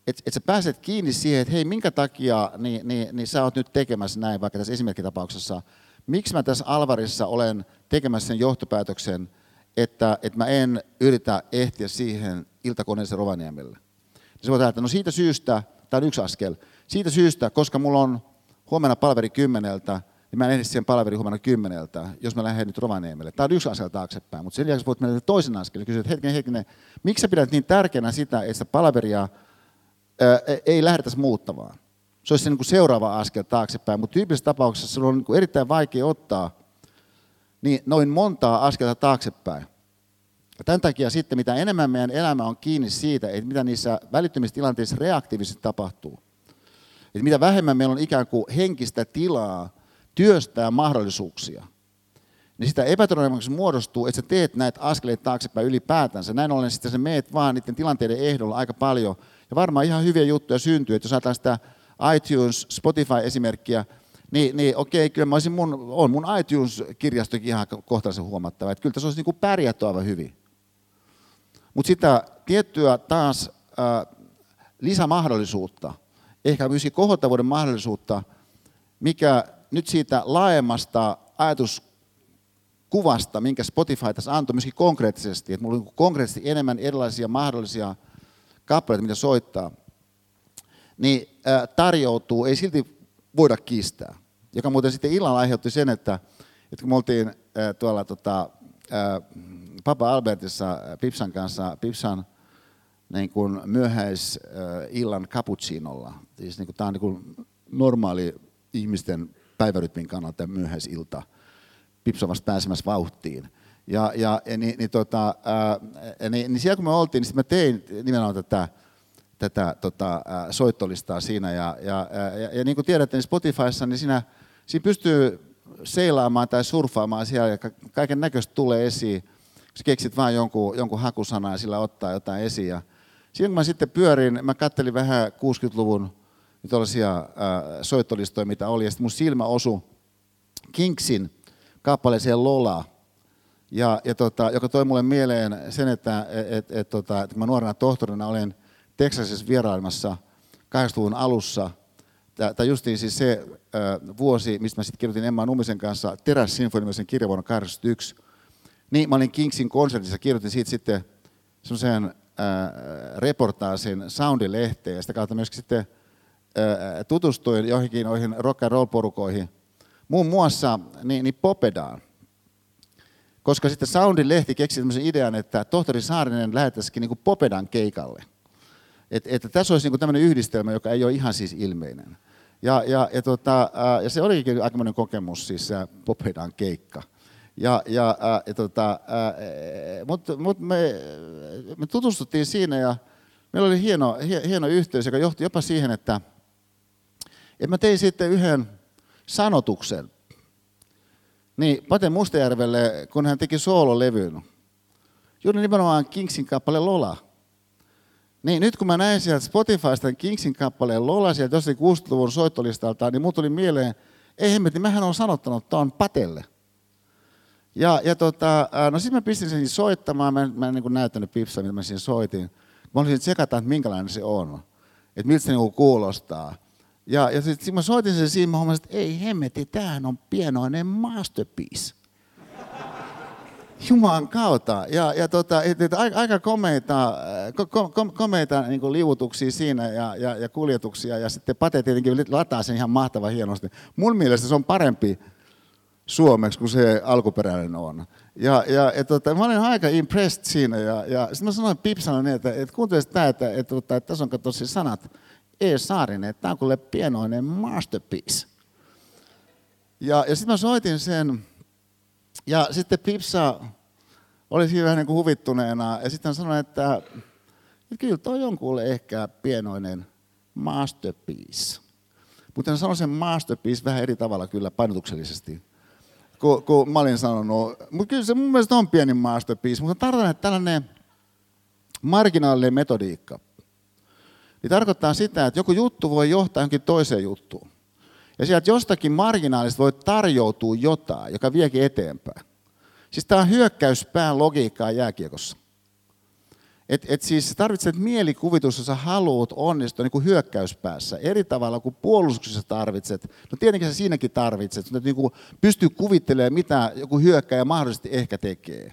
A: että et sä pääset kiinni siihen, että hei, minkä takia niin, niin, niin sä oot nyt tekemässä näin, vaikka tässä esimerkkitapauksessa, miksi mä tässä Alvarissa olen tekemässä sen johtopäätöksen, että, että mä en yritä ehtiä siihen iltakoneeseen Rovaniemelle. Se voi että no siitä syystä, tämä on yksi askel, siitä syystä, koska mulla on huomenna palveri kymmeneltä, niin mä en ehdi siihen palveri huomenna kymmeneltä, jos mä lähden nyt Rovaniemelle. Tämä on yksi askel taaksepäin, mutta sen jälkeen voit mennä toisen askel ja kysyä, että hetkinen, hetkinen, miksi sä pidät niin tärkeänä sitä, että sitä palveria ää, ei lähdetäisi muuttamaan? Se olisi se niin kuin seuraava askel taaksepäin, mutta tyypillisessä tapauksessa se on niin kuin erittäin vaikea ottaa niin noin montaa askelta taaksepäin. Tämän takia sitten, mitä enemmän meidän elämä on kiinni siitä, että mitä niissä välittömissä tilanteissa reaktiivisesti tapahtuu, että mitä vähemmän meillä on ikään kuin henkistä tilaa työstää mahdollisuuksia, niin sitä epätodennäköisesti muodostuu, että sä teet näitä askeleita taaksepäin ylipäätänsä. Näin ollen sitten sä meet vaan niiden tilanteiden ehdolla aika paljon. Ja varmaan ihan hyviä juttuja syntyy, että jos ajatellaan sitä iTunes, Spotify-esimerkkiä, niin, niin okei, kyllä mä olisin mun, on mun iTunes-kirjastokin ihan kohtalaisen huomattava, että kyllä tässä olisi niin pärjätty aivan hyvin. Mutta sitä tiettyä taas äh, lisämahdollisuutta, ehkä myöskin kohottavuuden mahdollisuutta, mikä nyt siitä laajemmasta ajatuskuvasta, minkä Spotify tässä antoi myöskin konkreettisesti, että mulla on konkreettisesti enemmän erilaisia mahdollisia kappaleita, mitä soittaa, niin tarjoutuu, ei silti voida kiistää. Joka muuten sitten illalla aiheutti sen, että, että kun me oltiin tuolla tota, äh, Papa Albertissa Pipsan kanssa, Pipsan niin kuin myöhäisillan cappuccinolla. Siis niin kuin, tämä on niin kuin normaali ihmisten päivärytmin kannalta myöhäisilta. Pipsa vasta pääsemässä vauhtiin. Ja, ja niin, niin, tota, ää, niin, niin siellä kun me oltiin, niin mä tein nimenomaan tätä, tätä tota, soittolistaa siinä. Ja, ja, ja, ja, ja niin kuin tiedätte, niin Spotifyssa, niin siinä, siinä pystyy seilaamaan tai surffaamaan siellä ja kaiken näköistä tulee esiin. Sä keksit vaan jonkun, jonkun hakusanan ja sillä ottaa jotain esiin. Ja siinä kun mä sitten pyörin, mä kattelin vähän 60-luvun tuollaisia äh, soittolistoja, mitä oli, ja sitten mun silmä osui Kingsin kappaleeseen Lola, ja, ja tota, joka toi mulle mieleen sen, että et, et, tota, että mä nuorena tohtorina olen Teksasissa vierailemassa 80-luvun alussa, tai justiin siis se äh, vuosi, mistä mä sitten kirjoitin Emma Numisen kanssa Teräs Sinfonimisen kirjan vuonna 1981, niin, mä olin Kingsin konsertissa, kirjoitin siitä sitten semmoisen äh, reportaasin Soundilehteen ja sitä kautta myöskin sitten äh, tutustuin johonkin noihin rock and roll porukoihin, muun muassa niin, niin Popedaan. Koska sitten Soundin lehti keksi tämmöisen idean, että tohtori Saarinen lähettäisikin niin Popedan keikalle. Et, että tässä olisi niin tämmöinen yhdistelmä, joka ei ole ihan siis ilmeinen. Ja, ja, ja, tota, ja se olikin aikamoinen kokemus, siis Popedan keikka. Ja, ja, ja tota, mutta mut me, me tutustuttiin siinä ja meillä oli hieno, hieno yhteys, joka johti jopa siihen, että, että mä tein sitten yhden sanotuksen. Niin, Pate Mustajärvelle, kun hän teki soololevyn, juuri nimenomaan Kingsin kappale Lola. Niin nyt kun mä näin sieltä Spotifysta Kingsin kappaleen Lola sieltä jossain 60-luvun soittolistalta, niin muut tuli mieleen, ei hemmetti, mähän on sanottanut tuon Patelle. Ja, ja tota, no sitten mä pistin sen soittamaan, mä, en, mä en niin näyttänyt pipsaa, mitä mä siinä soitin. Mä olisin tsekata, että minkälainen se on, että miltä se niin kuulostaa. Ja, ja sitten mä soitin sen siinä, mä huomasin, että ei hemmetti, tämähän on pienoinen masterpiece. Jumalan kautta. Ja, ja tota, et, et, aika komeita, ko, ko, komeita niin kuin liuutuksia siinä ja, ja, ja, kuljetuksia. Ja sitten Pate tietenkin lataa sen ihan mahtavan hienosti. Mun mielestä se on parempi suomeksi kuin se alkuperäinen on. Ja, ja et, tota, mä olin aika impressed siinä. Ja, ja sitten mä sanoin Pipsana niin, että, että kuuntelisit tämä, että, että, että, että tässä on katso sanat. E. Saarinen, että tämä on kuule pienoinen masterpiece. Ja, ja sitten mä soitin sen, ja sitten Pipsa oli siinä vähän niin kuin huvittuneena, ja sitten hän sanoi, että, että kyllä toi on ehkä pienoinen masterpiece. Mutta hän sanoi sen masterpiece vähän eri tavalla kyllä painotuksellisesti, kun, kun mä olin sanonut. Mutta kyllä se mun mielestä on pieni masterpiece, mutta tarkoitan, että tällainen marginaalinen metodiikka, niin tarkoittaa sitä, että joku juttu voi johtaa johonkin toiseen juttuun. Ja sieltä jostakin marginaalista voi tarjoutua jotain, joka viekin eteenpäin. Siis tämä on hyökkäyspään logiikkaa jääkiekossa. Et, et siis tarvitset mielikuvitus, jos sä haluat onnistua niin kuin hyökkäyspäässä. Eri tavalla kuin puolustuksessa tarvitset. No tietenkin sä siinäkin tarvitset. Että niin pystyy kuvittelemaan, mitä joku hyökkäjä mahdollisesti ehkä tekee.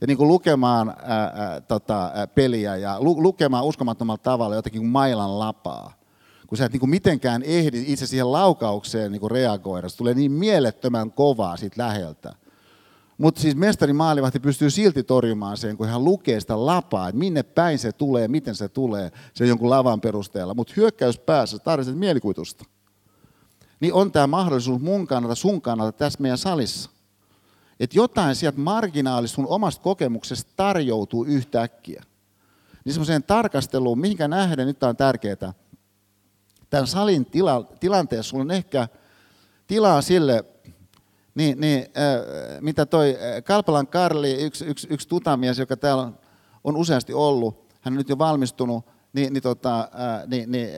A: Ja niin kuin lukemaan ää, ää, tota, ää, peliä ja lu, lukemaan uskomattomalla tavalla jotakin kuin mailan lapaa kun sä et niin kuin mitenkään ehdi itse siihen laukaukseen niin kuin reagoida. Se tulee niin mielettömän kovaa siitä läheltä. Mutta siis mestari maalivahti pystyy silti torjumaan sen, kun hän lukee sitä lapaa, että minne päin se tulee, miten se tulee, se jonkun lavan perusteella. Mutta hyökkäys päässä tarvitset mielikuvitusta. Niin on tämä mahdollisuus mun kannalta, sun kannalta tässä meidän salissa. Että jotain sieltä marginaalista sun omasta kokemuksesta tarjoutuu yhtäkkiä. Niin semmoiseen tarkasteluun, mihinkä nähdään, nyt tämä on tärkeää, tämän salin tila, tilanteessa sulla on ehkä tilaa sille, niin, niin äh, mitä toi äh, Kalpalan Karli, yksi, yksi, yksi tutamies, joka täällä on, on useasti ollut, hän on nyt jo valmistunut, niin, niin, tota, äh, niin, niin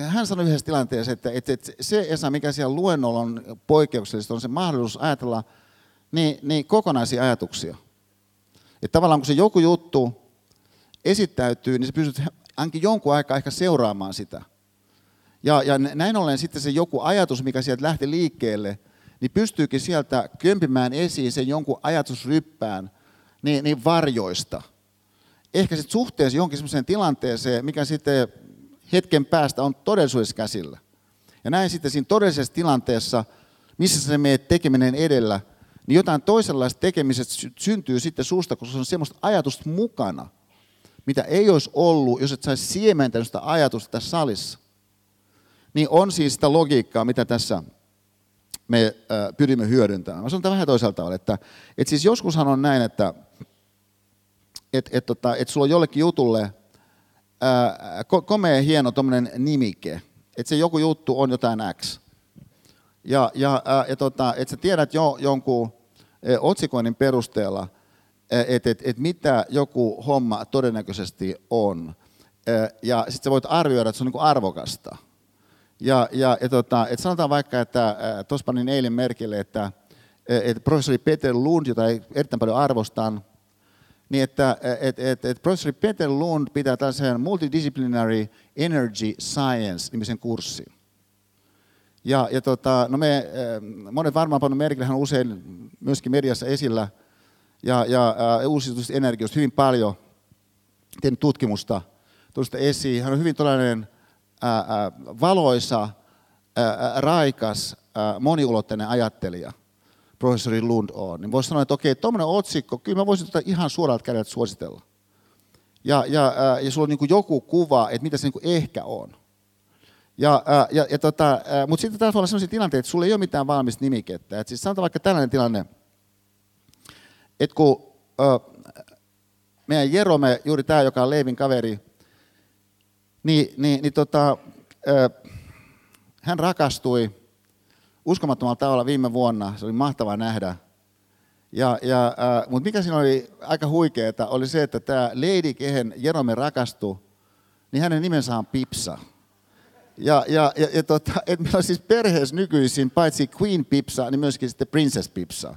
A: äh, hän sanoi yhdessä tilanteessa, että, että, että se Esa, mikä siellä luennolla on poikkeuksellista, on se mahdollisuus ajatella niin, niin kokonaisia ajatuksia. Että tavallaan kun se joku juttu esittäytyy, niin sä pystyt ainakin jonkun aikaa ehkä seuraamaan sitä. Ja, ja näin ollen sitten se joku ajatus, mikä sieltä lähti liikkeelle, niin pystyykin sieltä kömpimään esiin sen jonkun ajatusryppään niin, niin varjoista. Ehkä sitten suhteessa johonkin sellaiseen tilanteeseen, mikä sitten hetken päästä on todellisuudessa käsillä. Ja näin sitten siinä todellisessa tilanteessa, missä se menee tekeminen edellä, niin jotain toisenlaista tekemisestä syntyy sitten suusta, koska se on semmoista ajatusta mukana, mitä ei olisi ollut, jos et saisi siementänyt sitä ajatusta tässä salissa niin on siis sitä logiikkaa, mitä tässä me pyrimme hyödyntämään. Mä sanon tämän vähän toisaalta, että, että siis joskushan on näin, että et, et, tota, et sulla on jollekin jutulle ää, komea hieno nimike, että se joku juttu on jotain X. Ja, ja, ää, ja tota, että sä tiedät jo jonkun otsikoinnin perusteella, että et, et mitä joku homma todennäköisesti on. Ja sitten sä voit arvioida, että se on niinku arvokasta. Ja, ja, ja tota, et sanotaan vaikka, että tuossa panin eilen merkille, että et professori Peter Lund, jota erittäin paljon arvostan, niin että et, et, et professori Peter Lund pitää tällaisen Multidisciplinary Energy Science-nimisen kurssin. Ja, ja tota, no me, monet varmaan pannut merkille, hän on usein myöskin mediassa esillä, ja, ja äh, uusiutuvista energioista hyvin paljon tehnyt tutkimusta tuosta esiin. Hän on hyvin tällainen valoisa, raikas, moniulotteinen ajattelija, professori Lund on, niin voisi sanoa, että okei, tuommoinen otsikko, kyllä mä voisin tätä ihan suoralta kädeltä suositella. Ja, ja, ja sulla on niin joku kuva, että mitä se niin ehkä on. Ja, ja, ja tota, mutta sitten taas voi olla sellaisia tilanteita, että sulla ei ole mitään valmista nimikettä. Et siis sanotaan vaikka tällainen tilanne, että kun meidän Jerome, juuri tämä, joka on Leivin kaveri, niin, niin, niin tota, hän rakastui uskomattomalla tavalla viime vuonna. Se oli mahtavaa nähdä. Ja, ja, äh, mutta mikä siinä oli aika huikeaa, oli se, että tämä lady, kehen Jerome rakastui, niin hänen nimensä on Pipsa. Ja, ja, ja, ja tota, et meillä on siis perheessä nykyisin paitsi Queen Pipsa, niin myöskin sitten Princess Pipsa.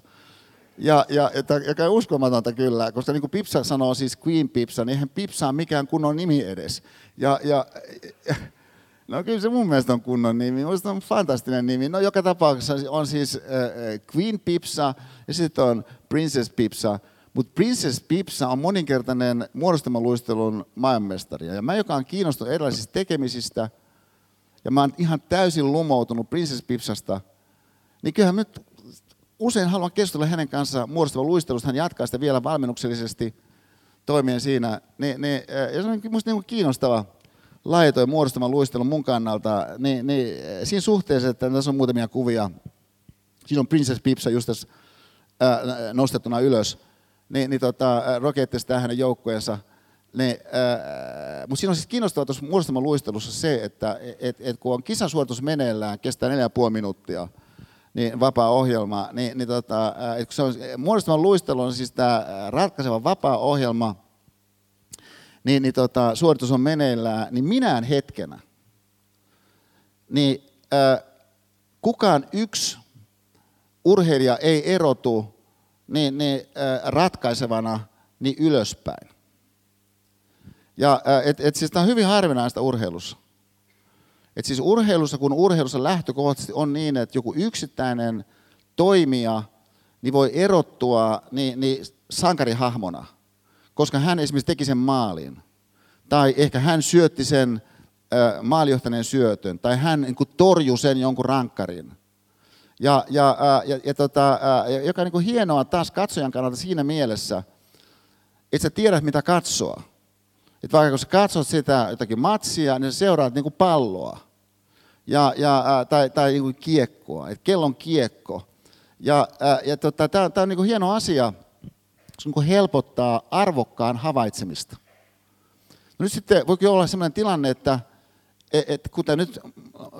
A: Ja, ja, että, on uskomatonta kyllä, koska niin kuin Pipsa sanoo siis Queen Pipsa, niin eihän Pipsa ole mikään kunnon nimi edes. Ja, ja, no kyllä se mun mielestä on kunnon nimi, minusta on fantastinen nimi. No joka tapauksessa on siis äh, Queen Pipsa ja sitten on Princess Pipsa, mutta Princess Pipsa on moninkertainen muodostamaluistelun maailmanmestari. Ja mä, joka on kiinnostunut erilaisista tekemisistä, ja mä oon ihan täysin lumoutunut Princess Pipsasta, niin kyllähän nyt usein haluan keskustella hänen kanssaan muodostavan luistelusta. Hän jatkaa sitä vielä valmennuksellisesti toimien siinä. Niin, niin, ja se on minusta niin kiinnostava laji toi muodostavan luistelun mun kannalta. Niin, niin, siinä suhteessa, että tässä on muutamia kuvia. Siinä on Princess Pipsa just tässä ää, nostettuna ylös. Niin, niin tota, Rokettes tähän hänen joukkueensa. Niin, mutta siinä on siis kiinnostavaa tuossa muodostaman luistelussa se, että et, et kun on kisasuoritus meneillään, kestää 4,5 minuuttia – niin vapaa-ohjelma, niin, niin tota, kun se on, muodostavan luistelu on siis tämä ratkaiseva vapaa-ohjelma, niin, niin tota, suoritus on meneillään, niin minään hetkenä, niin äh, kukaan yksi urheilija ei erotu niin, niin äh, ratkaisevana niin ylöspäin. Ja äh, et, et siis tämä on hyvin harvinaista urheilussa. Et siis urheilussa, kun urheilussa lähtökohtaisesti on niin, että joku yksittäinen toimija niin voi erottua niin, niin sankarihahmona, koska hän esimerkiksi teki sen maalin. Tai ehkä hän syötti sen äh, maalijohtaneen syötön, tai hän niin torjui sen jonkun rankkarin. Ja, ja, äh, ja, ja tota, äh, joka on niin hienoa taas katsojan kannalta siinä mielessä, että sä tiedät mitä katsoa. Että vaikka kun sä katsot sitä jotakin matsia, niin sä seuraat niin kuin palloa. Ja, ja, tai tai niin kuin kiekkoa, että kellon kiekko. Ja, ja tota, tämä on niin kuin hieno asia, se niin helpottaa arvokkaan havaitsemista. No nyt sitten voikin olla sellainen tilanne, että et, et, kuten nyt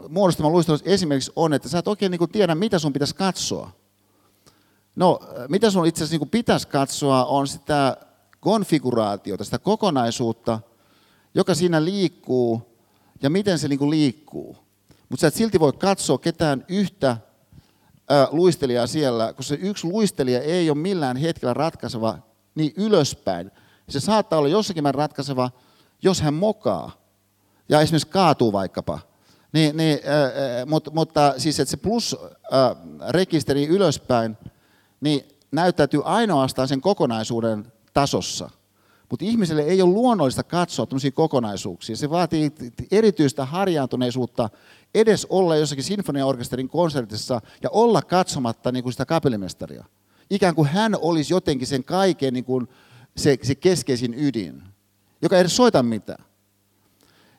A: muodostama luistelussa esimerkiksi on, että sä et oikein niin kuin tiedä, mitä sun pitäisi katsoa. No, mitä sun itse asiassa niin pitäisi katsoa, on sitä konfiguraatiota, sitä kokonaisuutta, joka siinä liikkuu ja miten se niin liikkuu. Mutta sä et silti voi katsoa ketään yhtä ää, luistelijaa siellä, koska se yksi luistelija ei ole millään hetkellä ratkaiseva niin ylöspäin. Se saattaa olla jossakin määrin ratkaiseva, jos hän mokaa ja esimerkiksi kaatuu vaikkapa. Niin, niin, ää, mutta, mutta siis että se plus-rekisteri ylöspäin niin näyttäytyy ainoastaan sen kokonaisuuden tasossa. Mutta ihmiselle ei ole luonnollista katsoa tämmöisiä kokonaisuuksia. Se vaatii erityistä harjaantuneisuutta edes olla jossakin sinfoniaorkesterin konsertissa ja olla katsomatta niin kuin sitä kapellimestaria. Ikään kuin hän olisi jotenkin sen kaiken niin kuin se, se keskeisin ydin, joka ei edes soita mitään.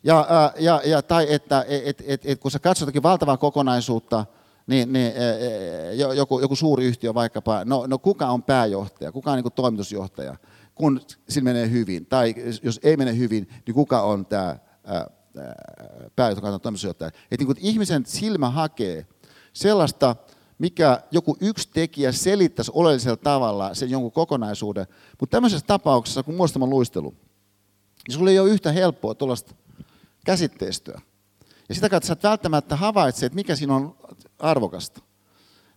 A: Ja, ja, ja, tai että et, et, et, kun sä katsot jotakin valtavaa kokonaisuutta, niin, niin joku, joku suuri yhtiö vaikkapa, no, no kuka on pääjohtaja, kuka on niin kuin toimitusjohtaja, kun sillä menee hyvin, tai jos ei mene hyvin, niin kuka on tämä pääjohtaja, toimitusjohtaja. Että niin ihmisen silmä hakee sellaista, mikä joku yksi tekijä selittäisi oleellisella tavalla sen jonkun kokonaisuuden. Mutta tämmöisessä tapauksessa, kun muistama luistelu, niin sulla ei ole yhtä helppoa tuollaista käsitteistöä. Ja sitä kautta sä et välttämättä havaitse, että mikä siinä on arvokasta.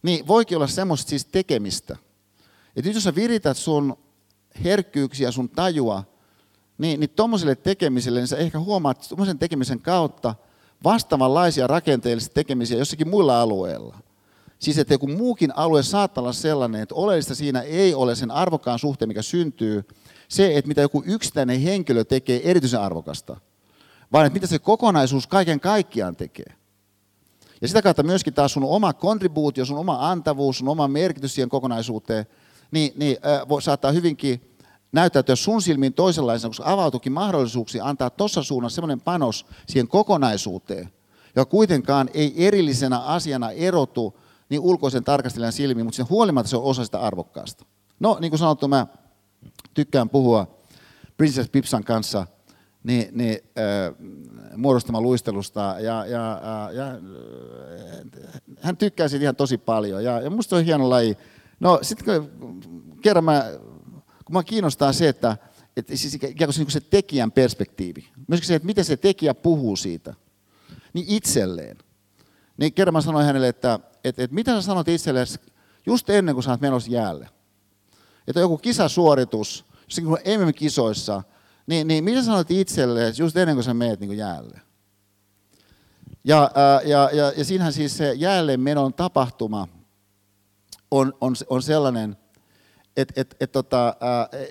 A: Niin voikin olla semmoista siis tekemistä. Että nyt jos sä virität sun herkkyyksiä, sun tajua niin, niin tuommoiselle tekemiselle, niin sä ehkä huomaat tuommoisen tekemisen kautta vastaavanlaisia rakenteellisia tekemisiä jossakin muilla alueilla. Siis että joku muukin alue saattaa olla sellainen, että oleellista siinä ei ole sen arvokkaan suhteen, mikä syntyy, se, että mitä joku yksittäinen henkilö tekee erityisen arvokasta, vaan että mitä se kokonaisuus kaiken kaikkiaan tekee. Ja sitä kautta myöskin taas sun oma kontribuutio, sun oma antavuus, sun oma merkitys siihen kokonaisuuteen, niin, niin äh, voi, saattaa hyvinkin näyttäytyä sun silmiin toisenlaisena, koska avautukin mahdollisuuksia antaa tuossa suunnassa semmoinen panos siihen kokonaisuuteen, joka kuitenkaan ei erillisenä asiana erotu niin ulkoisen tarkastelijan silmiin, mutta sen huolimatta se on osa sitä arvokkaasta. No, niin kuin sanottu, mä tykkään puhua Princess Pipsan kanssa niin, niin, äh, muodostama luistelusta, ja, ja, äh, ja hän tykkää siitä ihan tosi paljon, ja, ja musta se on hieno laji. No, sitten kerran mä kun mä kiinnostaa se, että, että siis ikään kuin se, niin kuin se tekijän perspektiivi. Myöskin se, että miten se tekijä puhuu siitä. Niin itselleen. Niin kerran mä sanoin hänelle, että, että, että mitä sä sanot itselleen just ennen kuin sä oot menossa jäälle. Että joku kisasuoritus, jossakin MM-kisoissa, niin, niin mitä sä sanot itselleen just ennen kuin sä meet niin kuin jäälle. Ja, ja, ja, ja siinähän siis se jälleen menon tapahtuma on, on, on sellainen, että et, et, tota,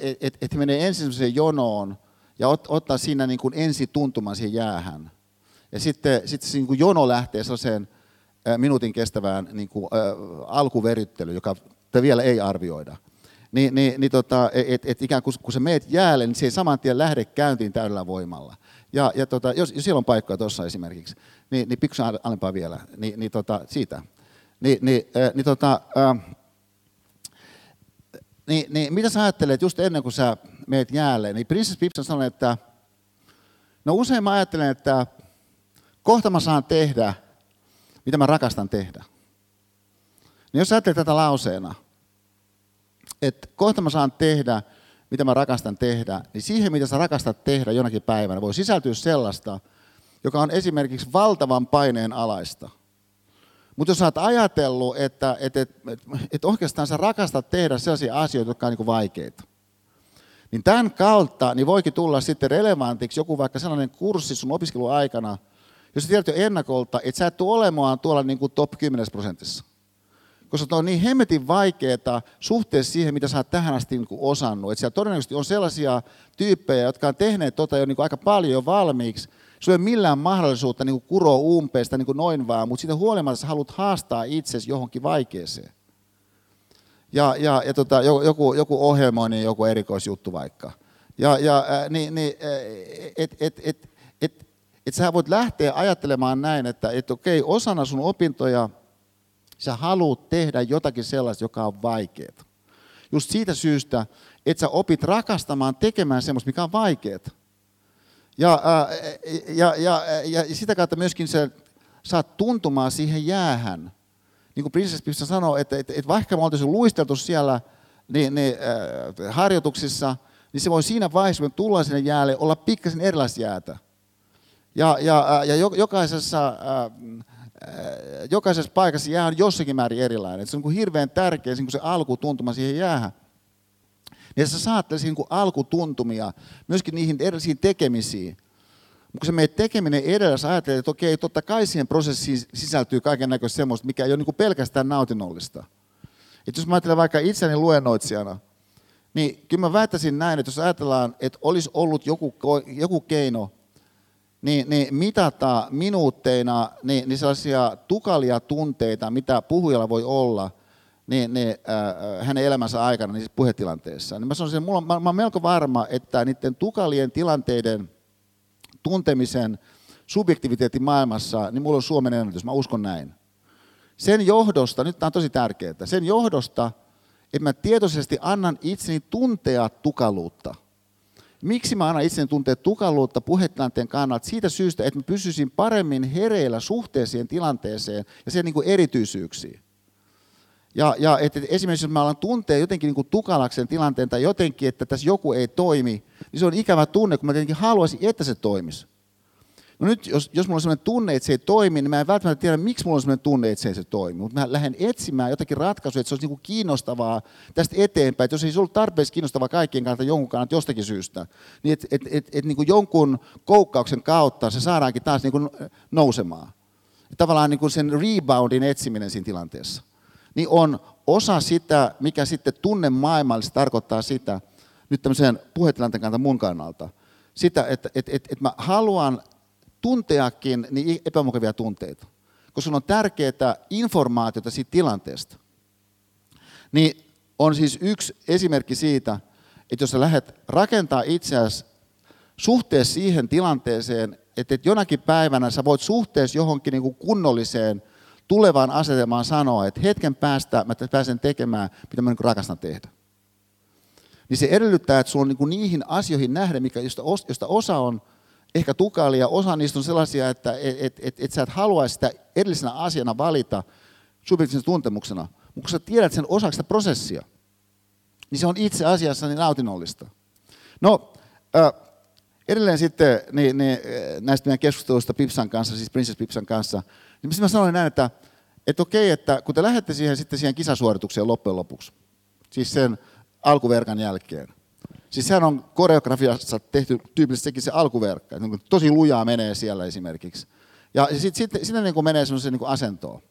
A: et, et, et menee ensin semmoiseen jonoon ja ot, ottaa siinä niin kuin ensi tuntuman siihen jäähän. Ja sitten, sitten se niin kuin jono lähtee sellaiseen minuutin kestävään niin kuin, ä, alkuveryttelyyn, joka vielä ei arvioida. Niin, niin, niin tota, et, et ikään kuin kun sä meet jäälle, niin se ei saman tien lähde käyntiin täydellä voimalla. Ja, ja tota, jos, jos siellä on paikkoja tuossa esimerkiksi, niin, niin pikkusen alempaa vielä, niin, niin tota, siitä. Niin, niin, äh, niin, tota, äh, niin, niin mitä sä ajattelet just ennen kuin sä meet jäälle? Niin Princess Pipson sanoi, että no usein mä ajattelen, että kohta mä saan tehdä, mitä mä rakastan tehdä. Niin jos sä ajattelet tätä lauseena, että kohta mä saan tehdä, mitä mä rakastan tehdä, niin siihen, mitä sä rakastat tehdä jonakin päivänä, voi sisältyä sellaista, joka on esimerkiksi valtavan paineen alaista. Mutta jos sä oot ajatellut, että et, et, et, et oikeastaan sä rakastat tehdä sellaisia asioita, jotka on niin vaikeita, niin tämän kautta niin voikin tulla sitten relevantiksi joku vaikka sellainen kurssi sun opiskeluaikana, jos sä tiedät jo ennakolta, että sä et tule olemaan tuolla niin kuin top 10 prosentissa koska se on niin hemmetin vaikeaa suhteessa siihen, mitä sä oot tähän asti niin osannut. Että siellä todennäköisesti on sellaisia tyyppejä, jotka on tehneet tota jo niin aika paljon jo valmiiksi. Sulla ei ole millään mahdollisuutta niin kuroa umpeesta niin noin vaan, mutta siitä huolimatta sä haluat haastaa itsesi johonkin vaikeeseen. Ja, ja, ja tota, joku, joku ohjelmoinnin, joku erikoisjuttu vaikka. Ja, ja äh, niin, niin, et, et, et, et, et sä voit lähteä ajattelemaan näin, että et okei, osana sun opintoja – Sä haluat tehdä jotakin sellaista, joka on vaikeaa. Just siitä syystä, että sä opit rakastamaan tekemään semmoista, mikä on vaikeaa. Ja, ja, ja, ja, ja sitä kautta myöskin sä saat tuntumaan siihen jäähän. Niin kuin Princess sanoi, että, että, että vaikka me oltaisiin luisteltu siellä niin, niin, äh, harjoituksissa, niin se voi siinä vaiheessa, kun tullaan sinne jäälle, olla pikkasen erilaista jäätä. Ja, ja, ja jokaisessa Äh, jokaisessa paikassa jää on jossakin määrin erilainen. se on niin hirveän tärkeä niin se alkutuntuma siihen jäähän. Ja sä saat niin alkutuntumia myöskin niihin erilaisiin tekemisiin. Mutta kun se meidän tekeminen edellä, sä ajattelet, että okei, totta kai siihen prosessiin sisältyy kaiken näköistä semmoista, mikä ei ole niin pelkästään nautinnollista. Et jos mä ajattelen vaikka itseni luennoitsijana, niin kyllä mä väittäisin näin, että jos ajatellaan, että olisi ollut joku, joku keino niin, niin mitata minuutteina niin, niin sellaisia tukalia tunteita, mitä puhujalla voi olla niin, niin, äh, hänen elämänsä aikana niin puhetilanteessa. Niin mä, sanoisin, mulla, mä, mä olen melko varma, että niiden tukalien tilanteiden tuntemisen subjektiviteetin maailmassa, niin mulla on Suomen ennätys, mä uskon näin. Sen johdosta, nyt tämä on tosi tärkeää, sen johdosta, että mä tietoisesti annan itseni tuntea tukaluutta – Miksi mä annan itseni tuntea tukaluutta puhetilanteen kannalta? Siitä syystä, että mä pysyisin paremmin hereillä suhteeseen tilanteeseen ja sen niin erityisyyksiin. Ja, ja että esimerkiksi jos mä alan tuntea jotenkin niin kuin tukalaksen tilanteen tai jotenkin, että tässä joku ei toimi, niin se on ikävä tunne, kun mä tietenkin haluaisin, että se toimisi. No nyt, jos, jos mulla on sellainen tunne, että se ei toimi, niin mä en välttämättä tiedä, miksi mulla on sellainen tunne, että se ei se toimi. Mutta mä lähden etsimään jotakin ratkaisua, että se olisi niinku kiinnostavaa tästä eteenpäin. Että jos ei se ollut tarpeeksi kiinnostavaa kaikkien kannalta jonkun kannalta jostakin syystä, niin että et, et, et, niinku jonkun koukkauksen kautta se saadaankin taas niinku nousemaan. Ja tavallaan niinku sen reboundin etsiminen siinä tilanteessa. Niin on osa sitä, mikä sitten tunnemaailmallisesti tarkoittaa sitä, nyt tämmöisen puhetilanteen kannalta mun kannalta, sitä, että et, et, et mä haluan tunteakin niin epämukavia tunteita, koska on tärkeää informaatiota siitä tilanteesta. Niin on siis yksi esimerkki siitä, että jos sä lähdet rakentaa itseäsi suhteessa siihen tilanteeseen, että jonakin päivänä sä voit suhteessa johonkin niin kuin kunnolliseen tulevaan asetelmaan sanoa, että hetken päästä mä pääsen tekemään, mitä mä niin rakastan tehdä. Niin se edellyttää, että sulla on niin niihin asioihin nähdä, mikä, josta osa on ehkä tukalia, osa niistä on sellaisia, että et, et, et, et sä et halua sitä erillisenä asiana valita subjektiivisena tuntemuksena, mutta kun sä tiedät sen osaksi sitä prosessia, niin se on itse asiassa niin nautinnollista. No, äh, edelleen sitten niin, niin, näistä meidän keskusteluista Pipsan kanssa, siis Princess Pipsan kanssa, niin mä sanoin näin, että, että okei, että kun te lähdette siihen, sitten siihen kisasuoritukseen loppujen lopuksi, siis sen alkuverkan jälkeen, Siis sehän on koreografiassa tehty tyypillisesti sekin se alkuverkka, niin tosi lujaa menee siellä esimerkiksi. Ja sitten sit, sit, niin kuin menee semmoiseen niin asentoon.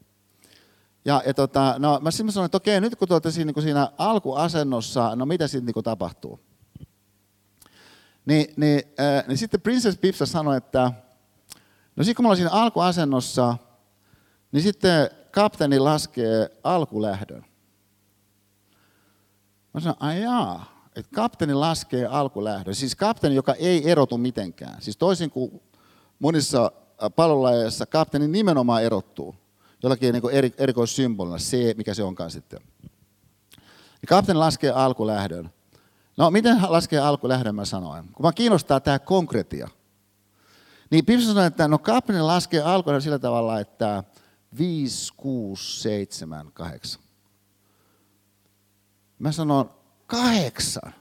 A: Ja, ja tota, no, mä sitten sanoin, että okei, nyt kun te olette siinä, niin siinä alkuasennossa, no mitä sitten niin tapahtuu? Niin, niin, äh, niin sitten Princess Pipsa sanoi, että no sitten kun me ollaan siinä alkuasennossa, niin sitten kapteeni laskee alkulähdön. Mä sanoin, ai jaa, että kapteeni laskee alkulähdön. Siis kapteeni, joka ei erotu mitenkään. Siis toisin kuin monissa palolajeissa kapteeni nimenomaan erottuu jollakin niin eri, erikoissymbolina, C, mikä se onkaan sitten. Ja kapteeni laskee alkulähdön. No, miten laskee alkulähdön, mä sanoin. Kun mä kiinnostaa tämä konkretia. Niin Pipsa sanoi, että no kapteeni laskee alkulähdön sillä tavalla, että 5, 6, 7, 8. Mä sanon, kahdeksan.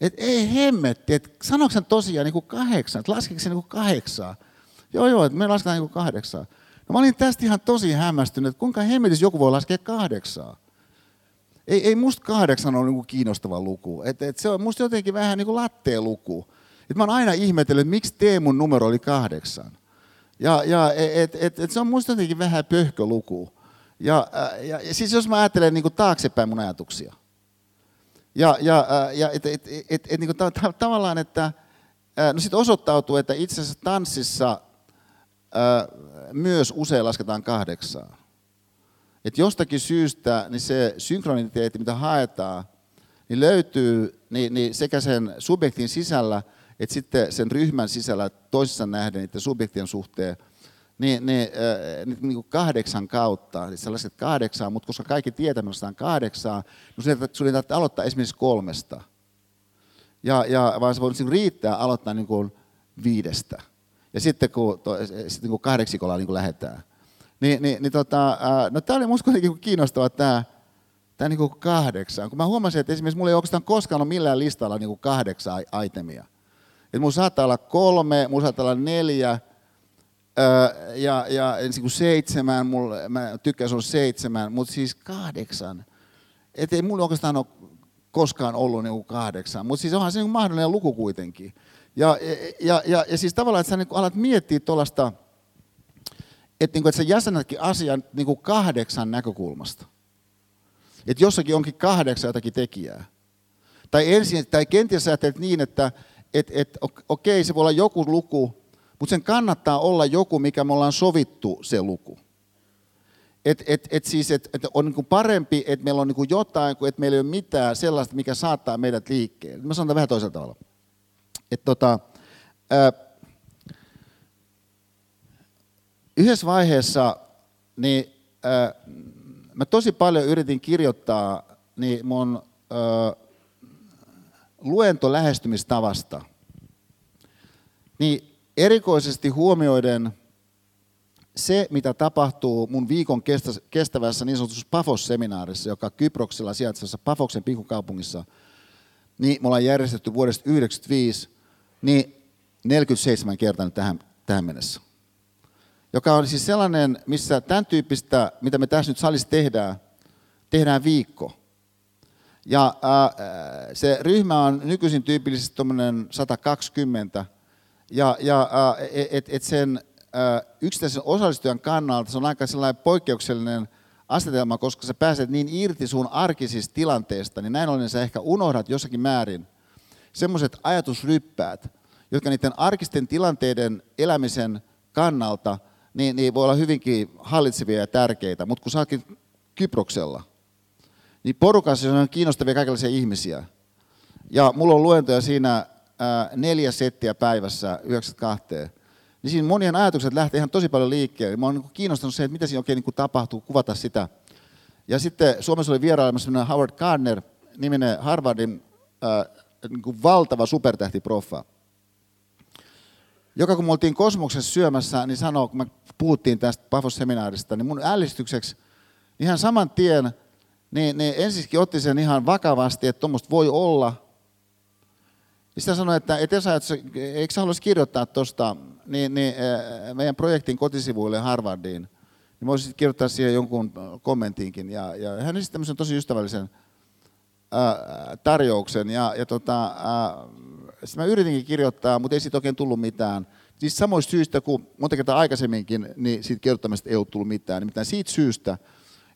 A: Et ei hemmetti, että sanoiko tosiaan niin kuin kahdeksan, että laskeeko se niin kuin kahdeksan. Joo, joo, että me lasketaan niin kuin kahdeksan. No mä olin tästä ihan tosi hämmästynyt, että kuinka hemmetissä joku voi laskea kahdeksaa. Ei, ei musta kahdeksan ole niin kiinnostava luku. Et, et se on musta jotenkin vähän niin kuin latteen luku. Et mä oon aina ihmetellyt, että miksi Teemun numero oli kahdeksan. Ja, ja et, et, et se on musta jotenkin vähän pöhköluku. Ja, ja, ja siis jos mä ajattelen niin kuin taaksepäin mun ajatuksia. Ja, ja, ja et, et, et, et, et, niin kuin ta, tavallaan, että no sitten osoittautuu, että itse asiassa tanssissa myös usein lasketaan kahdeksaan. Et jostakin syystä niin se synkroniteetti, mitä haetaan, niin löytyy niin, niin sekä sen subjektin sisällä, että sitten sen ryhmän sisällä toisessa nähden niiden subjektien suhteen, niin, niin, äh, niin kuin kahdeksan kautta, siis sä lasket kahdeksaan, mutta koska kaikki tietää, että kahdeksaa, niin sun ei aloittaa esimerkiksi kolmesta. Ja, ja vaan se voi niin riittää aloittaa niin kuin viidestä. Ja sitten kun, to, sitten kun kahdeksikolla niin kuin lähdetään. Niin, niin, niin tota, no tämä oli musta kuitenkin kiinnostavaa tämä, tämä niin kuin kahdeksan. Kun mä huomasin, että esimerkiksi mulla ei oikeastaan koskaan ole millään listalla niin kuin kahdeksan itemia. Että mulla saattaa olla kolme, mulla saattaa olla neljä, ja, ja niin kuin seitsemän, mulla, mä tykkään on seitsemän, mutta siis kahdeksan. Että ei mulla oikeastaan ole koskaan ollut niin kuin kahdeksan, mutta siis onhan se niin mahdollinen luku kuitenkin. Ja, ja, ja, ja siis tavallaan, että sä niin alat miettiä tuollaista, että, niin kuin, että sä jäsenätkin asian niin kuin kahdeksan näkökulmasta. Että jossakin onkin kahdeksan jotakin tekijää. Tai, ensin, tai kenties ajattelet niin, että et, et, okei, se voi olla joku luku, mutta sen kannattaa olla joku, mikä me ollaan sovittu se luku. Et, et, et siis, et, et on niin parempi, että meillä on niin jotain, kuin että meillä ei ole mitään sellaista, mikä saattaa meidät liikkeelle. Mä sanon vähän toisella tavalla. Et tota, ää, yhdessä vaiheessa niin, ää, mä tosi paljon yritin kirjoittaa niin mun ää, luento lähestymistavasta. Niin erikoisesti huomioiden se, mitä tapahtuu mun viikon kestävässä niin sanotussa Pafos-seminaarissa, joka Kyproksella sijaitsevassa Pafoksen pikkukaupungissa, niin me ollaan järjestetty vuodesta 1995 niin 47 kertaa tähän, tähän mennessä. Joka on siis sellainen, missä tämän tyyppistä, mitä me tässä nyt salissa tehdään, tehdään viikko. Ja äh, se ryhmä on nykyisin tyypillisesti 120, ja, ja äh, et, et sen äh, yksittäisen osallistujan kannalta se on aika sellainen poikkeuksellinen asetelma, koska sä pääset niin irti sun arkisista tilanteesta, niin näin ollen sä ehkä unohdat jossakin määrin semmoiset ajatusryppäät, jotka niiden arkisten tilanteiden elämisen kannalta niin, niin voi olla hyvinkin hallitsevia ja tärkeitä, mutta kun sä Kyproksella, niin porukassa on kiinnostavia kaikenlaisia ihmisiä. Ja mulla on luentoja siinä ää, neljä settiä päivässä 92. Niin siinä monien ajatukset lähtee ihan tosi paljon liikkeelle. Mä oon niin kiinnostunut se, että mitä siinä oikein niin tapahtuu, kuvata sitä. Ja sitten Suomessa oli vierailemassa Howard Gardner, niminen Harvardin ää, niin kuin valtava supertähtiproffa, joka kun me oltiin kosmoksessa syömässä, niin sanoi, kun me puhuttiin tästä Pafos-seminaarista, niin mun ällistykseksi ihan saman tien, niin, niin ensiskin otti sen ihan vakavasti, että tuommoista voi olla. Ja sitä sanoi, että et Esa, eikö sä haluaisi kirjoittaa tuosta niin, niin, meidän projektin kotisivuille Harvardiin, niin voisit kirjoittaa siihen jonkun kommentinkin. Ja, ja hän esitti tämmöisen tosi ystävällisen ää, tarjouksen. Ja, ja tota, sitten mä yritinkin kirjoittaa, mutta ei siitä oikein tullut mitään. Siis samoista syistä kuin monta kertaa aikaisemminkin, niin siitä kirjoittamista ei ollut tullut mitään. Nimittäin siitä syystä,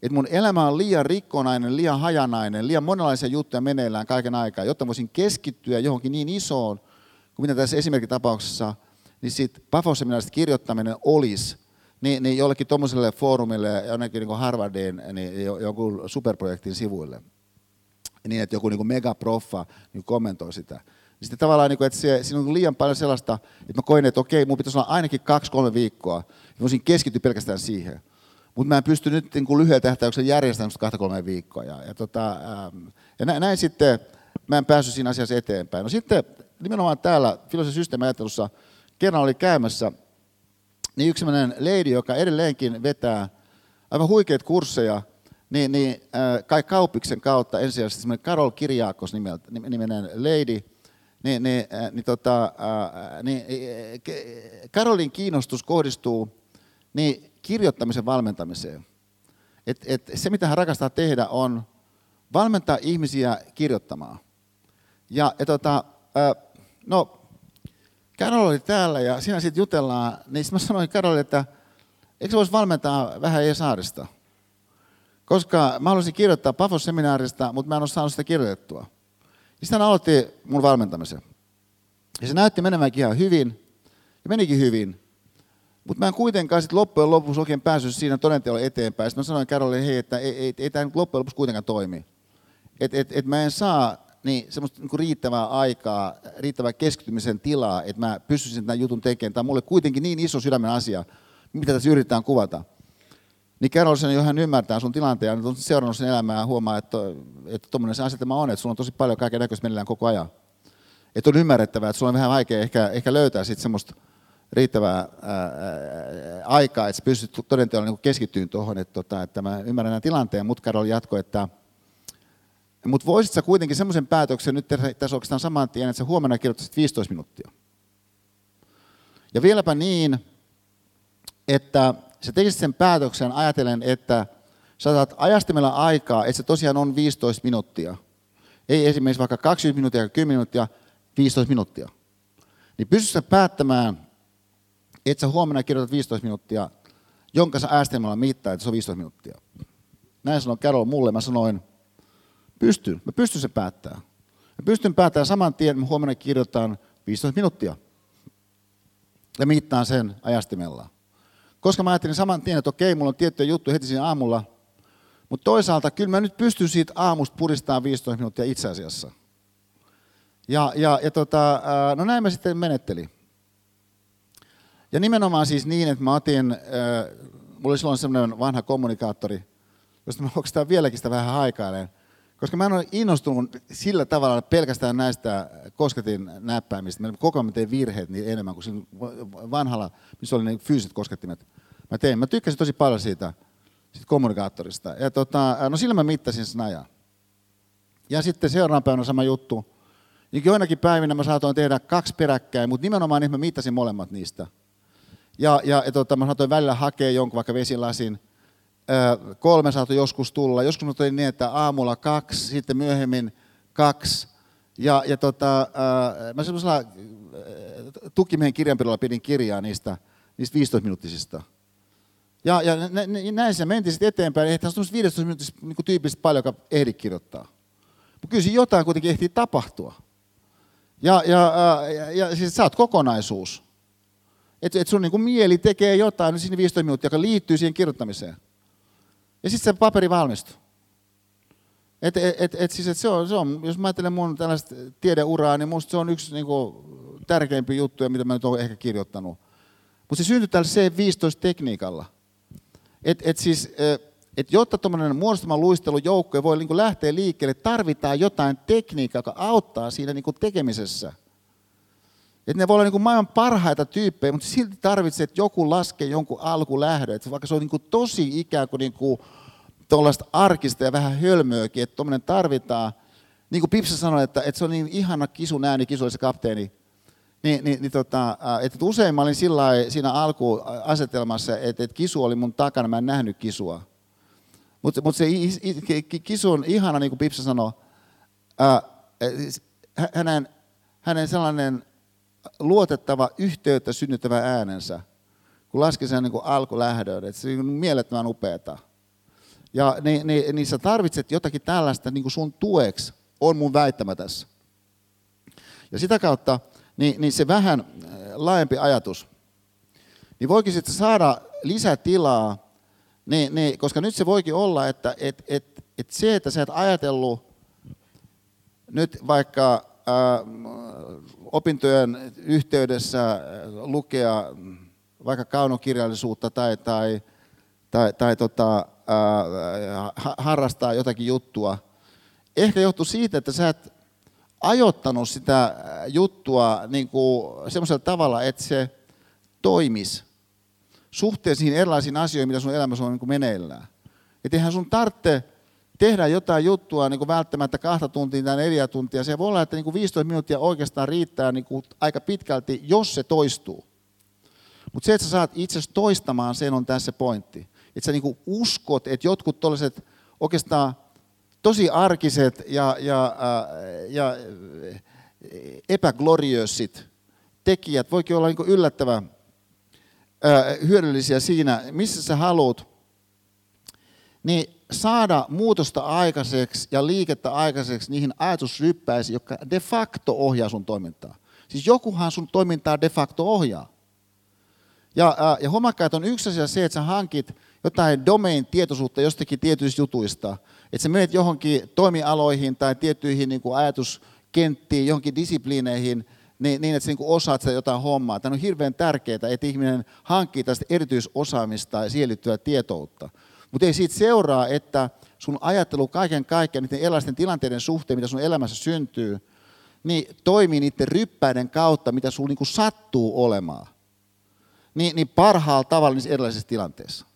A: Että mun elämä on liian rikkonainen, liian hajanainen, liian monenlaisia juttuja meneillään kaiken aikaa, jotta voisin keskittyä johonkin niin isoon, kuin mitä tässä esimerkkitapauksessa, niin siitä Pafos-seminaarista kirjoittaminen olisi, niin, niin jollekin tuommoiselle foorumille, jonnekin niin Harvardin, niin joku superprojektin sivuille. Niin, että joku niin megaproffa niin kommentoi sitä. Niin sitten tavallaan, niin että se, siinä on liian paljon sellaista, että mä koin, että okei, mun pitäisi olla ainakin kaksi-kolme viikkoa, ja voisin keskittyä pelkästään siihen. Mutta mä en pysty nyt niin lyhyellä tähtäyksellä järjestämään kahta kolme viikkoa. Ja, ja, tota, ähm, ja näin, näin sitten mä en päässyt siinä asiassa eteenpäin. No sitten nimenomaan täällä filosofisen systeemiajattelussa kerran oli käymässä niin yksi sellainen lady, joka edelleenkin vetää aivan huikeita kursseja, niin, niin äh, Kai Kaupiksen kautta ensisijaisesti semmoinen Karol Kirjaakos nimeltä, nimenen lady, niin, niin, äh, niin, tota, äh, niin Karolin kiinnostus kohdistuu niin kirjoittamisen valmentamiseen. Et, et se, mitä hän rakastaa tehdä, on valmentaa ihmisiä kirjoittamaan. Ja, ja tota, no, Karol oli täällä ja siinä sitten jutellaan, niin mä sanoin Karolille, että eikö voisi valmentaa vähän Esaarista? Koska mä haluaisin kirjoittaa Pafos-seminaarista, mutta mä en ole saanut sitä kirjoitettua. Ja sitten hän aloitti mun valmentamisen. Ja se näytti meneväänkin ihan hyvin, ja menikin hyvin. Mutta mä en kuitenkaan sitten loppujen lopuksi oikein päässyt siinä todenteolla eteenpäin. Sitten mä sanoin Karolille, hei, että ei, ei, ei tämä loppujen lopuksi kuitenkaan toimi. Että et, et mä en saa niin semmoista niin riittävää aikaa, riittävää keskittymisen tilaa, että mä pystyisin tämän jutun tekemään. Tämä on mulle kuitenkin niin iso sydämen asia, mitä tässä yritetään kuvata. Niin Carol sen jo hän ymmärtää sun tilanteen ja on seurannut sen elämää ja huomaa, että, tuommoinen se asetelma on, että sulla on tosi paljon kaiken näköistä meneillään koko ajan. Että on ymmärrettävää, että sulla on vähän vaikea ehkä, ehkä löytää sitten semmoista riittävää ää, ää, aikaa, että pystyt todenteolla niin keskittyyn tuohon, että, tota, että mä ymmärrän tämän tilanteen, mutta Carol jatkoi, että mutta voisit sä kuitenkin semmoisen päätöksen nyt tässä oikeastaan saman tien, että sä huomenna kirjoittaisit 15 minuuttia. Ja vieläpä niin, että sä tekisit sen päätöksen ajatellen, että sä saat ajastimella aikaa, että se tosiaan on 15 minuuttia. Ei esimerkiksi vaikka 20 minuuttia, 10 minuuttia, 15 minuuttia. Niin pystyt sä päättämään, että sä huomenna kirjoitat 15 minuuttia, jonka sä ajastimella mittaa, että se on 15 minuuttia. Näin sanoi Carol mulle. Mä sanoin, Pystyn. Mä pystyn se päättämään. Mä pystyn päättämään saman tien, että huomenna kirjoitan 15 minuuttia. Ja mittaan sen ajastimella. Koska mä ajattelin saman tien, että okei, mulla on tiettyjä juttuja heti siinä aamulla. Mutta toisaalta kyllä mä nyt pystyn siitä aamusta puristamaan 15 minuuttia itse asiassa. Ja, ja, ja tota, no näin mä sitten menettelin. Ja nimenomaan siis niin, että mä otin, äh, mulla oli silloin semmoinen vanha kommunikaattori, josta mä oikeastaan vieläkin sitä vähän haikailen. Koska mä en ole innostunut sillä tavalla pelkästään näistä kosketin näppäimistä. Mä koko ajan tein virheet niin enemmän kuin vanhalla, missä oli ne fyysiset koskettimet. Mä tein. Mä tykkäsin tosi paljon siitä, siitä kommunikaattorista. Ja tota, no sillä mä mittasin sen ajan. Ja sitten seuraavana päivänä sama juttu. Joinakin päivinä mä saatoin tehdä kaksi peräkkäin, mutta nimenomaan niin mä mittasin molemmat niistä. Ja, ja, ja tota, mä saatoin välillä hakea jonkun vaikka vesilasin, kolme saattoi joskus tulla. Joskus mä tein niin, että aamulla kaksi, sitten myöhemmin kaksi. Ja, ja tota, mä semmoisella tukimiehen kirjanpidolla pidin kirjaa niistä, niistä 15-minuuttisista. Ja, ja näin se mentiin sitten eteenpäin. Ei tässä 15 minuutissa niin tyypillisesti paljon, joka ehdi kirjoittaa. Mutta kyllä jotain kuitenkin ehtii tapahtua. Ja, ja, ja, ja siis sä oot kokonaisuus. Että et sun niin kuin mieli tekee jotain niin siinä 15 minuuttia, joka liittyy siihen kirjoittamiseen. Ja sitten se paperi valmistui. Et, et, et, et siis, et se on, se on, jos mä ajattelen mun tällaista tiedeuraa, niin musta se on yksi niin kuin, tärkeimpiä juttuja, mitä mä nyt olen ehkä kirjoittanut. Mutta se syntyi tällä C15-tekniikalla. Et, et siis, et jotta tuommoinen muodostama luistelujoukko voi niin lähteä liikkeelle, tarvitaan jotain tekniikkaa, joka auttaa siinä niin tekemisessä. Et ne voi olla niin maailman parhaita tyyppejä, mutta silti tarvitsee, että joku laskee jonkun alkulähdön. Et vaikka se on niin tosi ikään kuin, niin kuin tuollaista arkista ja vähän hölmöäkin, että tuommoinen tarvitaan. Niin kuin Pipsa sanoi, että, että se on niin ihana kisun ääni, kisu oli se kapteeni. Niin, niin, niin tota, että usein mä olin sillä siinä alkuasetelmassa, että, että kisu oli mun takana, mä en nähnyt kisua. Mutta mut se kisu on ihana, niin kuin Pipsa sanoi, ää, hänen, hänen sellainen luotettava yhteyttä synnyttävä äänensä, kun laski sen niin alkulähdön, että se on mielettömän upeata. Ja niin, niin, niin sä tarvitset jotakin tällaista niin kuin sun tueksi, on mun väittämä tässä. Ja sitä kautta niin, niin se vähän äh, laajempi ajatus, niin voikin sitten saada lisätilaa, niin, niin, koska nyt se voikin olla, että et, et, et se, että sä et ajatellut nyt vaikka opintojen yhteydessä lukea vaikka kaunokirjallisuutta tai, tai, tai, tai tota, harrastaa jotakin juttua. Ehkä johtuu siitä, että sä et ajoittanut sitä juttua niin kuin semmoisella tavalla, että se toimisi suhteessa siihen erilaisiin asioihin, mitä sun elämässä on niin kuin meneillään. Että eihän sun tarvitse tehdä jotain juttua niin kuin välttämättä kahta tuntia tai neljä tuntia. Se voi olla, että niin kuin 15 minuuttia oikeastaan riittää niin kuin aika pitkälti, jos se toistuu. Mutta se, että sä saat itse toistamaan sen, on tässä pointti. Että sä niin kuin uskot, että jotkut tällaiset oikeastaan tosi arkiset ja, ja, äh, ja epägloriössit tekijät voikin olla niin yllättävän äh, hyödyllisiä siinä, missä sä haluat, niin saada muutosta aikaiseksi ja liikettä aikaiseksi niihin ajatusryppäisiin, jotka de facto ohjaa sun toimintaa. Siis jokuhan sun toimintaa de facto ohjaa. Ja, ja huomakkaa, että on yksi asia se, että sä hankit jotain domain-tietoisuutta jostakin tietyistä jutuista, että sä menet johonkin toimialoihin tai tiettyihin niin kuin ajatuskenttiin, johonkin disipliineihin, niin, niin että sä niin osaat sitä jotain hommaa. Tämä on hirveän tärkeää, että ihminen hankkii tästä erityisosaamista ja siihen tietoutta. Mutta ei siitä seuraa, että sun ajattelu kaiken kaikkiaan niiden erilaisten tilanteiden suhteen, mitä sun elämässä syntyy, niin toimii niiden ryppäiden kautta, mitä sun niin sattuu olemaan. Niin, niin parhaalla tavalla niissä erilaisissa tilanteissa.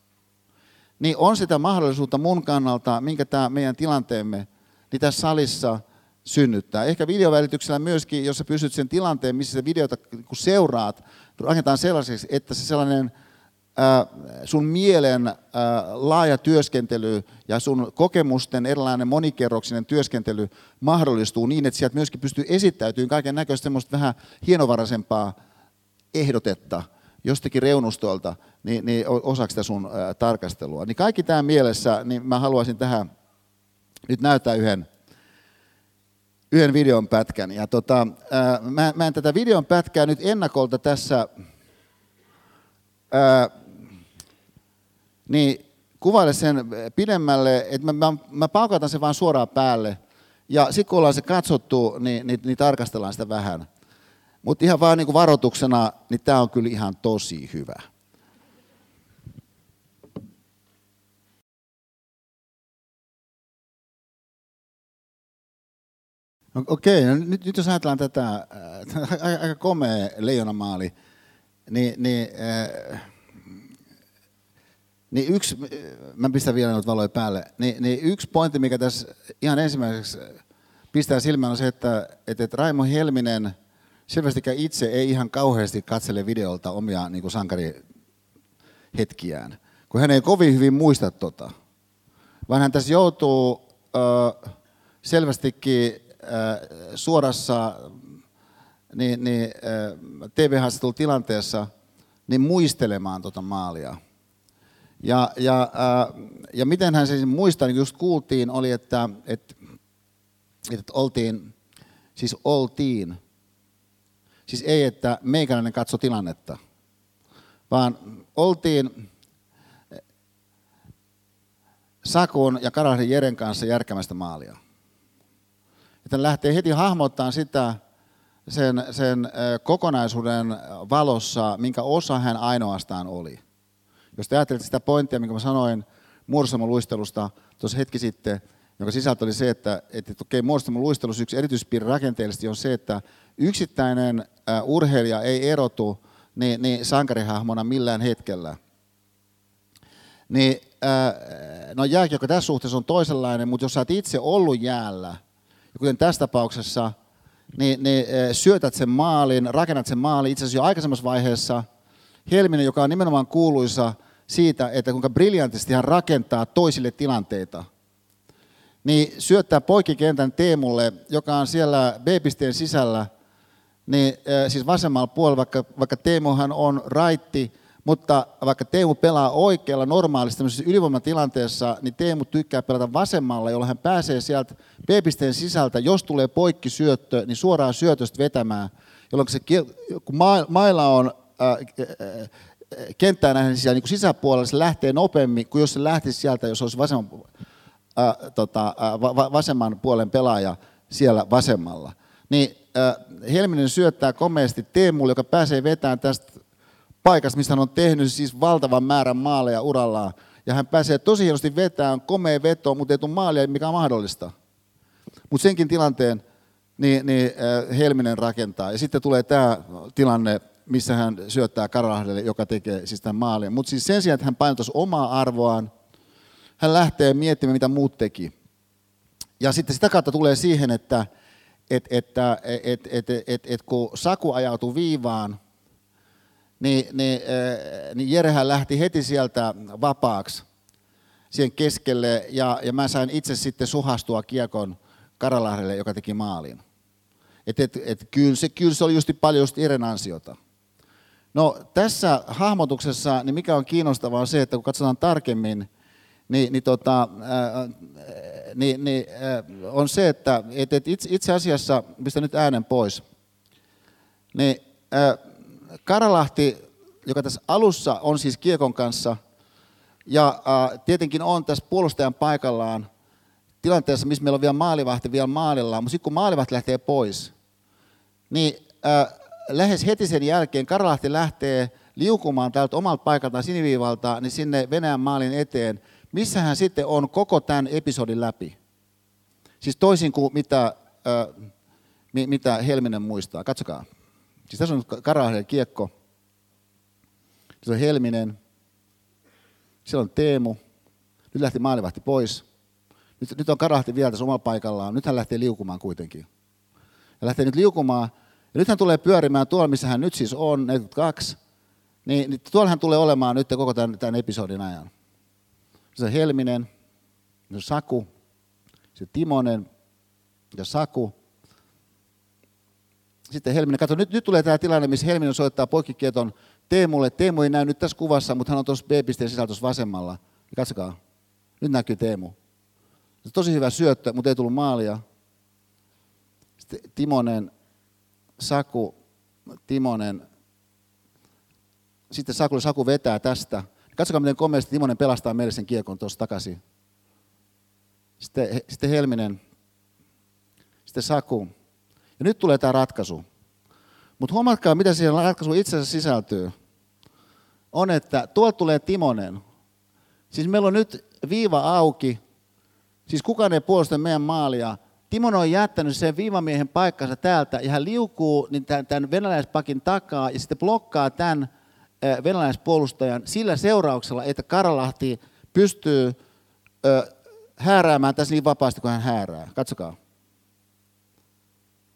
A: Niin on sitä mahdollisuutta mun kannalta, minkä tämä meidän tilanteemme niin tässä salissa synnyttää. Ehkä videovälityksellä myöskin, jos sä pystyt sen tilanteen, missä se videota seuraat, rakentaa sellaiseksi, että se sellainen – sun mielen laaja työskentely ja sun kokemusten erilainen monikerroksinen työskentely mahdollistuu niin, että sieltä myöskin pystyy esittäytymään kaiken näköistä semmoista vähän hienovaraisempaa ehdotetta jostakin reunustolta niin, niin osaksi sitä sun tarkastelua. Niin kaikki tämä mielessä, niin mä haluaisin tähän nyt näyttää yhden, yhden videon pätkän. Ja tota, mä, mä en tätä videon pätkää nyt ennakolta tässä ää, niin kuvaile sen pidemmälle, että mä, mä, mä paukautan sen vaan suoraan päälle. Ja sitten kun ollaan se katsottu, niin, niin, niin tarkastellaan sitä vähän. Mutta ihan vaan niin kuin varoituksena, niin tämä on kyllä ihan tosi hyvä. No, okei, no nyt, nyt jos ajatellaan tätä, äh, aika komea leijonamaali, niin, niin äh, niin yksi, mä pistän vielä noita valoja päälle, niin, niin yksi pointti, mikä tässä ihan ensimmäiseksi pistää silmään on se, että, että, että Raimo Helminen selvästikään itse ei ihan kauheasti katsele videolta omia niin sankarihetkiään, kun hän ei kovin hyvin muista tota, vaan hän tässä joutuu ö, selvästikin ö, suorassa niin, niin, TV-haastattelutilanteessa niin muistelemaan tota maalia. Ja, ja, äh, ja miten hän sen muistaa, niin just kuultiin, oli, että, että, että oltiin, siis oltiin, siis ei, että meikäläinen katso tilannetta, vaan oltiin Sakun ja Karahdin Jeren kanssa järkämästä maalia. Että lähtee heti hahmottaa sitä sen, sen kokonaisuuden valossa, minkä osa hän ainoastaan oli. Jos te ajattelette sitä pointtia, minkä mä sanoin muodostelmaluistelusta tuossa hetki sitten, jonka sisältö oli se, että, että, okei, muodostelmaluistelussa yksi erityispiirre rakenteellisesti on se, että yksittäinen urheilija ei erotu niin, niin sankarihahmona millään hetkellä. Niin, no jääkiekko tässä suhteessa on toisenlainen, mutta jos sä oot itse ollut jäällä, ja kuten tässä tapauksessa, niin, niin syötät sen maalin, rakennat sen maalin itse asiassa jo aikaisemmassa vaiheessa. Helminen, joka on nimenomaan kuuluisa siitä, että kuinka briljantisti hän rakentaa toisille tilanteita, niin syöttää poikikentän Teemulle, joka on siellä B-pisteen sisällä, niin siis vasemmalla puolella, vaikka, vaikka Teemuhan on raitti, Mutta vaikka Teemu pelaa oikealla normaalisti tämmöisessä ylivoimatilanteessa, niin Teemu tykkää pelata vasemmalla, jolloin hän pääsee sieltä B-pisteen sisältä, jos tulee poikki syöttö, niin suoraan syötöstä vetämään, jolloin se, kun mailla on kenttää nähden siellä niin sisäpuolella, se lähtee nopeammin kuin jos se lähtisi sieltä, jos olisi vasemman, äh, tota, va, vasemman puolen pelaaja siellä vasemmalla. Niin äh, Helminen syöttää komeasti Teemulle, joka pääsee vetämään tästä paikasta, mistä hän on tehnyt siis valtavan määrän maaleja urallaan. Ja hän pääsee tosi hienosti vetämään, komea veto, mutta ei tule maalia, mikä on mahdollista. Mutta senkin tilanteen niin, niin äh, Helminen rakentaa. Ja sitten tulee tämä tilanne, missä hän syöttää Karalahdelle, joka tekee siis tämän maalin. Mutta siis sen sijaan, että hän painottaisi omaa arvoaan, hän lähtee miettimään, mitä muut teki. Ja sitten sitä kautta tulee siihen, että et, että et, et, et, et, et, kun Saku ajautui viivaan, niin, niin, niin Jerehän lähti heti sieltä vapaaksi siihen keskelle, ja, ja mä sain itse sitten suhastua kiekon Karalahdelle, joka teki maalin. Et, et, et, kyllä, se, kyllä se oli just paljon just Iren ansiota. No tässä hahmotuksessa, niin mikä on kiinnostavaa on se, että kun katsotaan tarkemmin, niin, niin, tota, ää, niin, niin ää, on se, että et, et itse, itse asiassa, mistä nyt äänen pois, niin ää, Karalahti, joka tässä alussa on siis Kiekon kanssa, ja ää, tietenkin on tässä puolustajan paikallaan tilanteessa, missä meillä on vielä maalivahti vielä maalilla, mutta sitten kun maalivahti lähtee pois, niin ää, lähes heti sen jälkeen Karalahti lähtee liukumaan täältä omalta paikaltaan siniviivalta niin sinne Venäjän maalin eteen, missä hän sitten on koko tämän episodin läpi. Siis toisin kuin mitä, äh, mitä Helminen muistaa. Katsokaa. Siis tässä on Karalahden kiekko. Se on Helminen. Siellä on Teemu. Nyt lähti maalivahti pois. Nyt, nyt on Karahti vielä tässä omalla paikallaan. Nyt hän lähtee liukumaan kuitenkin. Ja lähtee nyt liukumaan ja nyt hän tulee pyörimään tuolla, missä hän nyt siis on, 42, niin, niin tuolla hän tulee olemaan nyt koko tämän, tämän episodin ajan. Se Helminen, se Saku, se Timonen ja Saku. Sitten Helminen, katso, nyt, nyt tulee tämä tilanne, missä Helminen soittaa poikkikieton Teemulle. Teemu ei näy nyt tässä kuvassa, mutta hän on tuossa B-pisteen sisällä tuossa vasemmalla. Ja katsokaa, nyt näkyy Teemu. Se on tosi hyvä syöttö, mutta ei tullut maalia. Sitten Timonen Saku, Timonen, sitten Saku, Saku vetää tästä. Katsokaa, miten komeasti Timonen pelastaa meille sen kiekon tuossa takaisin. Sitten, sitten Helminen, sitten Saku. Ja nyt tulee tämä ratkaisu. Mutta huomatkaa, mitä siihen ratkaisu itse asiassa sisältyy. On, että tuolta tulee Timonen. Siis meillä on nyt viiva auki. Siis kukaan ei puolusta meidän maalia. Timon on jättänyt sen viivamiehen paikkansa täältä ja hän liukuu niin tämän, tämän venäläispakin takaa ja sitten blokkaa tämän venäläispuolustajan sillä seurauksella, että Karalahti pystyy ö, hääräämään tässä niin vapaasti kuin hän häärää. Katsokaa.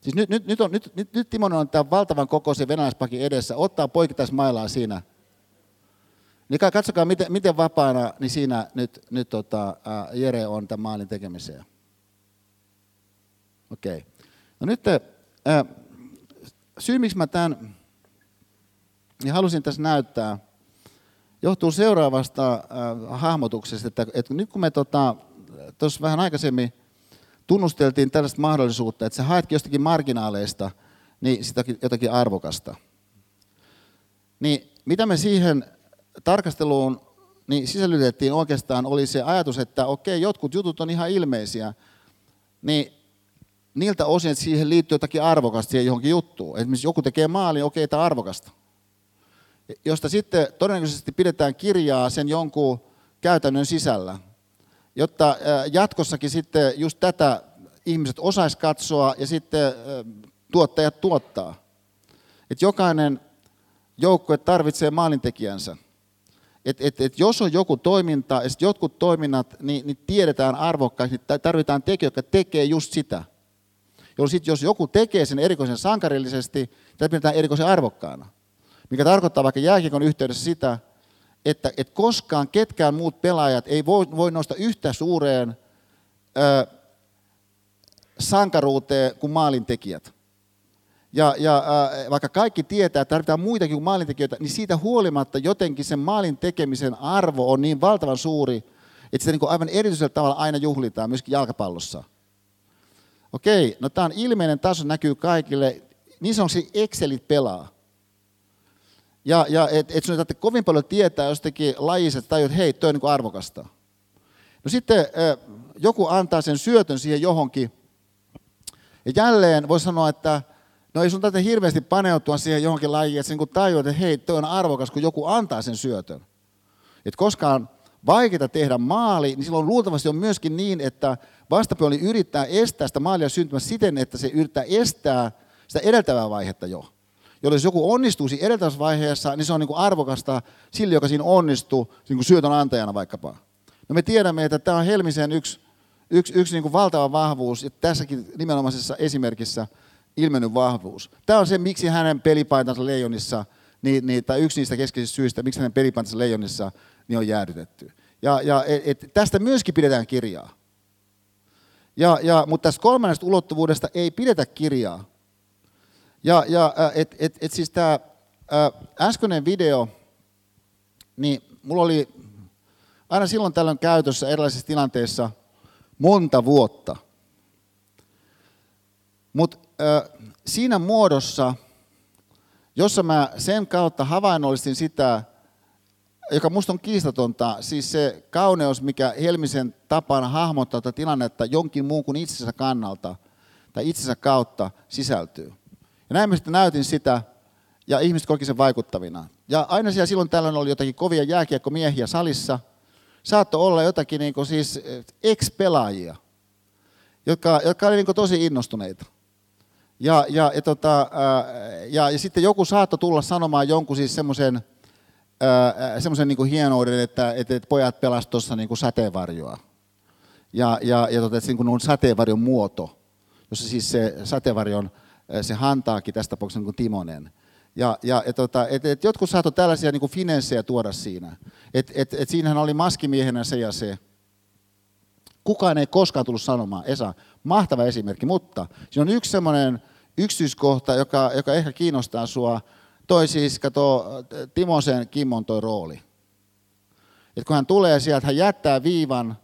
A: Siis nyt, nyt, nyt, on, nyt, nyt, nyt Timonen on tämän valtavan kokoisen venäläispakin edessä, ottaa poikittaismailaa siinä. Niin katsokaa, miten, miten vapaana niin siinä nyt, nyt tota, Jere on tämän maalin tekemiseen. Okei. Okay. No nyt äh, syy, miksi mä tämän ja halusin tässä näyttää, johtuu seuraavasta äh, hahmotuksesta, että, että nyt kun me tuossa tota, vähän aikaisemmin tunnusteltiin tällaista mahdollisuutta, että sä haetkin jostakin marginaaleista niin sitäkin, jotakin arvokasta, niin mitä me siihen tarkasteluun niin sisällytettiin oikeastaan oli se ajatus, että okei, jotkut jutut on ihan ilmeisiä, niin niiltä osin, että siihen liittyy jotakin arvokasta siihen johonkin juttuun. Esimerkiksi joku tekee maalin, okei, tämä arvokasta. Josta sitten todennäköisesti pidetään kirjaa sen jonkun käytännön sisällä, jotta jatkossakin sitten just tätä ihmiset osais katsoa ja sitten tuottajat tuottaa. Että jokainen joukkue tarvitsee maalintekijänsä. Et, et, et jos on joku toiminta ja jotkut toiminnat, niin, niin tiedetään arvokkaasti, niin tarvitaan tekijöitä, jotka tekee just sitä jolloin sit, jos joku tekee sen erikoisen sankarillisesti, tätä pidetään erikoisen arvokkaana. Mikä tarkoittaa vaikka jääkiekon yhteydessä sitä, että, että koskaan ketkään muut pelaajat ei voi, voi nostaa yhtä suureen ö, sankaruuteen kuin maalintekijät. Ja, ja äh, vaikka kaikki tietää, että tarvitaan muitakin kuin maalintekijöitä, niin siitä huolimatta jotenkin sen maalin tekemisen arvo on niin valtavan suuri, että sitä niin kuin aivan erityisellä tavalla aina juhlitaan, myöskin jalkapallossa. Okei, no tämä on ilmeinen taso, näkyy kaikille. Niin sanoksi Excelit pelaa. Ja, ja et, et sun ei kovin paljon tietää jostakin lajista, että hei, toi on niin arvokasta. No sitten joku antaa sen syötön siihen johonkin. Ja jälleen voi sanoa, että no ei sun tarvitse hirveästi paneutua siihen johonkin lajiin, että niin tajuat, että hei, toi on arvokas, kun joku antaa sen syötön. Et koska on vaikeaa tehdä maali, niin silloin luultavasti on myöskin niin, että vastapuoli yrittää estää sitä maalia syntymässä siten, että se yrittää estää sitä edeltävää vaihetta jo. Jolloin jos joku onnistuisi edeltävässä vaiheessa, niin se on niin kuin arvokasta sille, joka siinä onnistuu niin kuin syötön antajana vaikkapa. No me tiedämme, että tämä on Helmisen yksi, yksi, yksi niin kuin valtava vahvuus, ja tässäkin nimenomaisessa esimerkissä ilmennyt vahvuus. Tämä on se, miksi hänen pelipaitansa leijonissa, niin, niin, tai yksi niistä keskeisistä syistä, miksi hänen pelipaitansa leijonissa niin on jäädytetty. Ja, ja et, et, tästä myöskin pidetään kirjaa. Ja, ja, mutta tästä kolmannesta ulottuvuudesta ei pidetä kirjaa. Ja, ja et, et, et siis tämä äskeinen video, niin mulla oli aina silloin tällöin käytössä erilaisissa tilanteissa monta vuotta. Mutta siinä muodossa, jossa mä sen kautta havainnollistin sitä, joka musta on kiistatonta, siis se kauneus, mikä Helmisen tapana hahmottaa tätä tilannetta jonkin muun kuin itsensä kannalta tai itsensä kautta sisältyy. Ja näin mä sitten näytin sitä, ja ihmiset koki sen vaikuttavina. Ja aina siellä silloin tällöin oli jotakin kovia jääkiekkomiehiä salissa. Saattoi olla jotakin niin siis eh, ex-pelaajia, jotka, jotka olivat niin tosi innostuneita. Ja, ja, ja, tota, ja, ja sitten joku saattoi tulla sanomaan jonkun siis semmoisen semmoisen niin hienouden, että, että, että pojat pelasivat tuossa niin sateenvarjoa. Ja, ja, ja tota, että se niin on sateenvarjon muoto, jossa siis se sateenvarjon se hantaakin tässä tapauksessa niin Timonen. Ja, ja et, tota, et, et jotkut saattoi tällaisia niin finanssejä tuoda siinä. Et, et, et siinähän oli maskimiehenä se ja se. Kukaan ei koskaan tullut sanomaan, Esa, mahtava esimerkki, mutta siinä on yksi semmoinen yksityiskohta, joka, joka ehkä kiinnostaa sua. Toi siis, kato, Timosen Kimmon toi rooli. Et kun hän tulee sieltä, hän jättää viivan,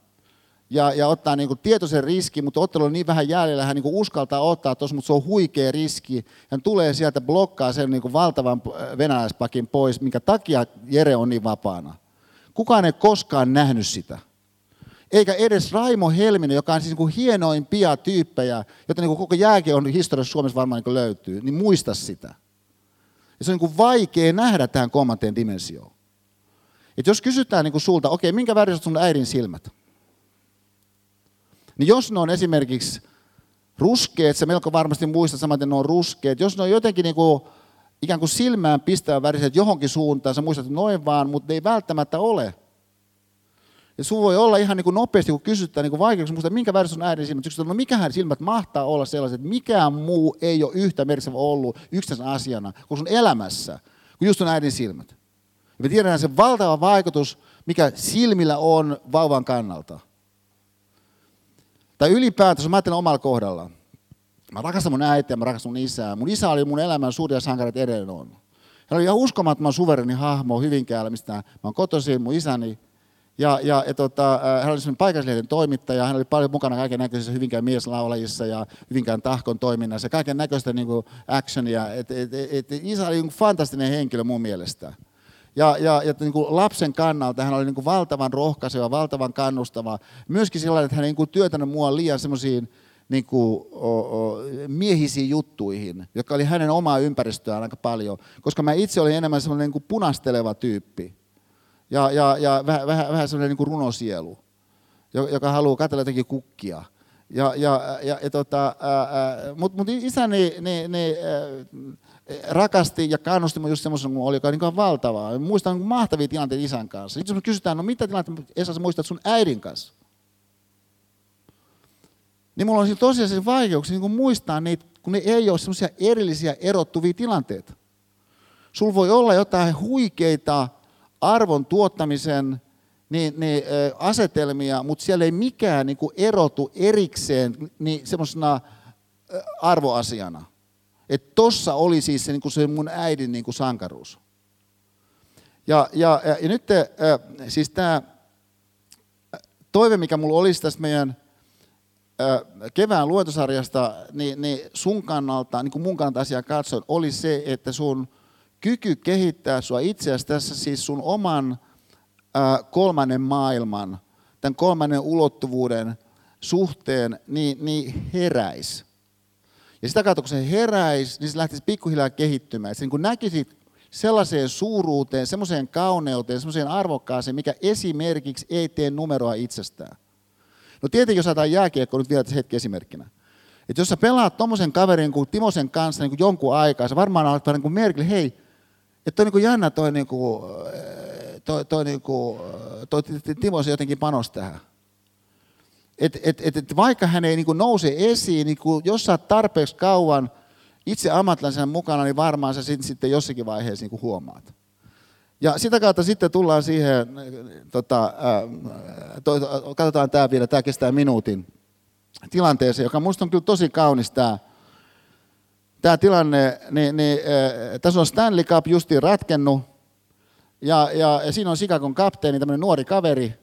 A: ja, ja ottaa niin tietoisen riski, mutta ottelu on niin vähän jäljellä, hän niin uskaltaa ottaa tuossa, mutta se on huikea riski. Hän tulee sieltä, blokkaa sen niin valtavan venäläispakin pois, minkä takia Jere on niin vapaana. Kukaan ei koskaan nähnyt sitä. Eikä edes Raimo Helminen, joka on siis niin hienoimpia tyyppejä, joita niin koko on historiassa Suomessa varmaan niin löytyy, niin muista sitä. Ja se on niin vaikea nähdä tähän kolmanteen dimensioon. Et jos kysytään niin kuin sulta, okei, okay, minkä väriset sun äidin silmät? Niin jos ne on esimerkiksi ruskeat, se melko varmasti muistat samaten ne on ruskeat, jos ne on jotenkin niin kuin, ikään kuin silmään pistävän väriset johonkin suuntaan, sä muistat noin vaan, mutta ne ei välttämättä ole. Ja sun voi olla ihan niin kuin nopeasti, kun kysytään niin vaikeaksi, muista, minkä väriset on äidin silmät. Kysytään, no mikähän silmät mahtaa olla sellaiset, että mikään muu ei ole yhtä merkitsevä ollut yksittäisenä asiana kuin sun elämässä, kuin just on äidin silmät. Ja me tiedetään se valtava vaikutus, mikä silmillä on vauvan kannalta. Tai ylipäätänsä, mä ajattelen omalla kohdalla. Mä rakastan mun äitiä, mä rakastan mun isää. Mun isä oli mun elämän suuria sankareita edelleen on. Hän oli ihan uskomattoman suvereni hahmo Hyvinkäällä, mistä mä oon kotoisin, mun isäni. Ja, ja, ja tota, hän oli paikallislehden toimittaja, hän oli paljon mukana kaiken näköisissä Hyvinkään mieslaulajissa ja Hyvinkään tahkon toiminnassa kaiken näköistä niin actionia. Et, et, et, et, isä oli niin fantastinen henkilö mun mielestä. Ja, ja, ja niin kuin lapsen kannalta hän oli niin kuin valtavan rohkaiseva, valtavan kannustava. Myöskin sellainen, että hän ei niin työtänyt mua liian semmoisiin niin miehisiin juttuihin, joka oli hänen omaa ympäristöään aika paljon. Koska mä itse olin enemmän semmoinen niin punasteleva tyyppi. Ja, ja, ja vähän, vähän, vähän semmoinen niin runosielu, joka haluaa katsella jotenkin kukkia. Ja, ja, ja, ja tota, mutta mut isäni, ne, ne, rakasti ja kannusti minua just semmoisen kuin oli, joka oli niin valtavaa. Muistan mahtavia tilanteita isän kanssa. Sitten jos kysytään, no mitä tilanteita Esa sä muistat sun äidin kanssa? Niin mulla on tosiaan vaikeuksia niin muistaa niitä, kun ne ei ole semmoisia erillisiä erottuvia tilanteita. Sulla voi olla jotain huikeita arvon tuottamisen niin, niin, asetelmia, mutta siellä ei mikään niin kuin erotu erikseen niin semmoisena arvoasiana. Että tossa oli siis se, niin kuin se mun äidin niin kuin sankaruus. Ja, ja, ja, ja nyt äh, siis tämä toive, mikä mulla olisi tästä meidän kevään luentosarjasta, niin, niin sun kannalta, niin kuin mun kannalta asiaa katsoen, oli se, että sun kyky kehittää sua itseäsi tässä siis sun oman kolmannen maailman, tämän kolmannen ulottuvuuden suhteen, niin, niin heräisi. Ja sitä kautta, kun se heräisi, niin se lähtisi pikkuhiljaa kehittymään. Se niin näkisit sellaiseen suuruuteen, semmoiseen kauneuteen, semmoiseen arvokkaaseen, mikä esimerkiksi ei tee numeroa itsestään. No tietenkin, jos ajatellaan jääkiekko nyt vielä hetki esimerkkinä. Että jos sä pelaat tommosen kaverin kuin Timosen kanssa niin kuin jonkun aikaa, sä varmaan alat niin kuin merkille, hei, että on niin kuin jännä toi, niin kuin, toi, toi, niin kuin, toi Timo se jotenkin panos tähän. Et, et, et, et vaikka hän ei niin kuin nouse esiin, niin kuin, jos sä oot tarpeeksi kauan – itse ammattilaisen mukana, niin varmaan sä sitten jossakin vaiheessa niin huomaat. Ja sitä kautta sitten tullaan siihen, tota, to, katsotaan tämä vielä, tämä kestää minuutin, tilanteeseen, joka minusta on kyllä tosi kaunis tämä, tämä tilanne, niin, niin ää, tässä on Stanley Cup justiin ratkennut, ja, ja, ja siinä on Sikakon kapteeni, tämmöinen nuori kaveri,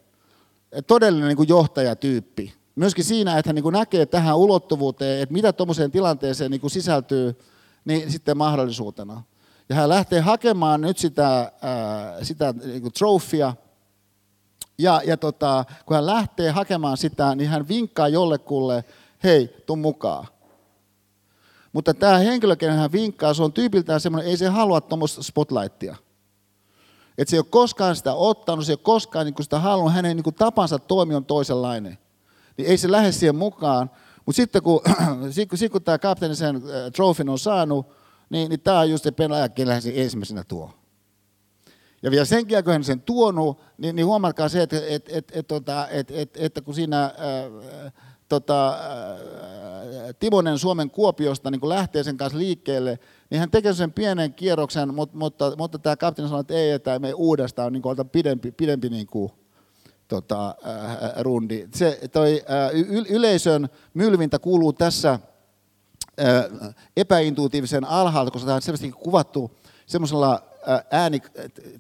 A: todellinen niin kuin johtajatyyppi myöskin siinä, että hän niin kuin näkee tähän ulottuvuuteen, että mitä tuommoiseen tilanteeseen niin kuin sisältyy, niin sitten mahdollisuutena. Ja hän lähtee hakemaan nyt sitä, ää, sitä niin kuin trofia, ja, ja tota, kun hän lähtee hakemaan sitä, niin hän vinkkaa jollekulle, hei, tuu mukaan. Mutta tämä henkilö, kenen hän vinkkaa, se on tyypiltään semmoinen, ei se halua tuommoista spotlightia. Että se ei ole koskaan sitä ottanut, se ei ole koskaan niin sitä halunnut, hänen niin tapansa toimi on toisenlainen niin ei se lähde siihen mukaan. Mutta sitten kun, sit, kun, sit, kun tämä kapteeni sen äh, trofin on saanut, niin, niin tämä on just se pelaaja, kenellä se ensimmäisenä tuo. Ja vielä sen jälkeen, kun hän sen tuonut, niin, niin huomatkaa se, että, että, että, että, tota, että, että, että kun siinä äh, tota, äh, Timonen Suomen Kuopiosta niin kun lähtee sen kanssa liikkeelle, niin hän tekee sen pienen kierroksen, mutta, mutta, mutta tämä kapteeni sanoi, että ei, että me uudestaan niin kuin, pidempi, pidempi niin kuin, tota, äh, rundi. Se, toi, äh, yleisön mylvintä kuuluu tässä äh, epäintuitiivisen alhaalta, koska tämä on selvästi kuvattu semmoisella äh, ääni,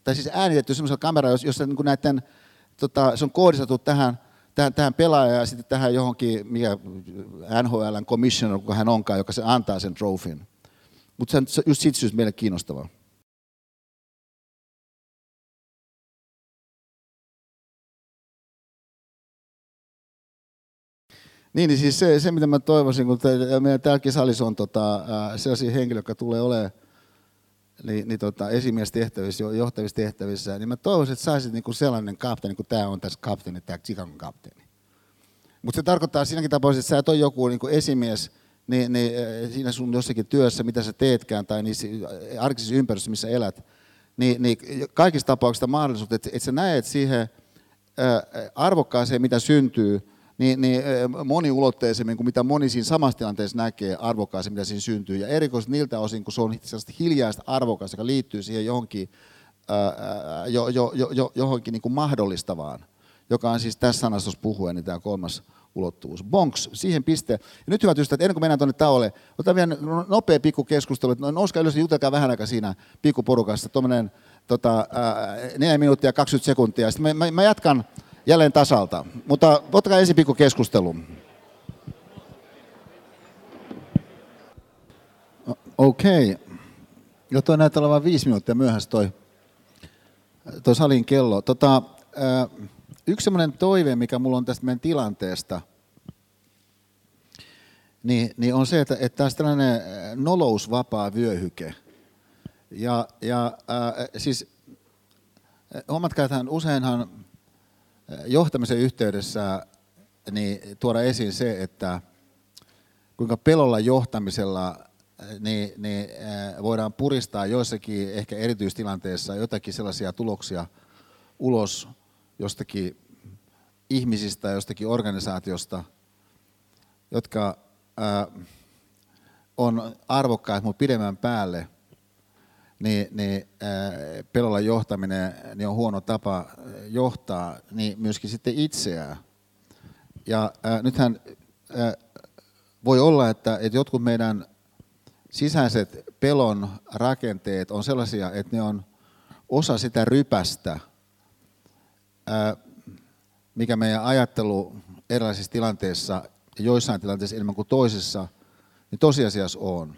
A: tai siis äänitetty semmoisella kameralla, jossa niin näiden, tota, se on kohdistettu tähän, tähän, tähän pelaajaan ja sitten tähän johonkin, mikä NHLn commissioner, kuka hän onkaan, joka se antaa sen trofin. Mutta se on just siitä syystä meille kiinnostavaa. Niin, niin siis se, se, mitä mä toivoisin, kun meidän täälläkin salissa on tota, sellaisia henkilöitä, jotka tulee olemaan niin, niin tota, esimiestehtävissä, johtavissa tehtävissä, niin mä toivoisin, että saisit niin kuin sellainen kapteeni, kun tämä on tässä kapteeni, tämä Chicagon kapteeni. Mutta se tarkoittaa siinäkin tapauksessa, että sä et ole joku niin kuin esimies niin, niin, siinä sun jossakin työssä, mitä sä teetkään, tai niissä arkisissa ympäristöissä, missä elät, niin, niin kaikissa tapauksissa mahdollisuus, että, että sä näet siihen arvokkaaseen, mitä syntyy, niin, niin moniulotteisemmin kuin mitä moni siinä samassa tilanteessa näkee arvokkaasti, mitä siinä syntyy. Ja erikoisesti niiltä osin, kun se on sellaista hiljaista arvokasta, joka liittyy siihen johonkin, ää, jo, jo, jo, johonkin niin kuin mahdollistavaan, joka on siis tässä sanastossa puhuen, niin tämä kolmas ulottuvuus. Bonks, siihen piste. Ja nyt hyvät ystävät, ennen kuin mennään tuonne tauolle, otetaan vielä nopea pikku keskustelu. No, nouskaa ylös ja jutelkaa vähän aikaa siinä pikkuporukassa. Tuommoinen tota, 4 minuuttia ja 20 sekuntia. Sitten mä, mä, mä jatkan jälleen tasalta. Mutta ottakaa ensin pikku keskustelu. Okei. Okay. Jo toi näyttää olevan viisi minuuttia myöhässä toi, toi salin kello. Tota, yksi semmoinen toive, mikä mulla on tästä meidän tilanteesta, niin, niin on se, että, että tämä tällainen nolousvapaa vyöhyke. Ja, ja äh, siis huomatkaa, että useinhan johtamisen yhteydessä niin tuoda esiin se, että kuinka pelolla johtamisella niin, niin voidaan puristaa joissakin ehkä erityistilanteissa jotakin sellaisia tuloksia ulos jostakin ihmisistä, jostakin organisaatiosta, jotka on arvokkaat, mutta pidemmän päälle – niin, niin äh, pelolla johtaminen niin on huono tapa äh, johtaa niin myöskin sitten itseään. Ja äh, nythän äh, voi olla, että, että jotkut meidän sisäiset pelon rakenteet on sellaisia, että ne on osa sitä rypästä, mikä meidän ajattelu erilaisissa tilanteissa joissain tilanteissa enemmän kuin toisissa, niin tosiasiassa on.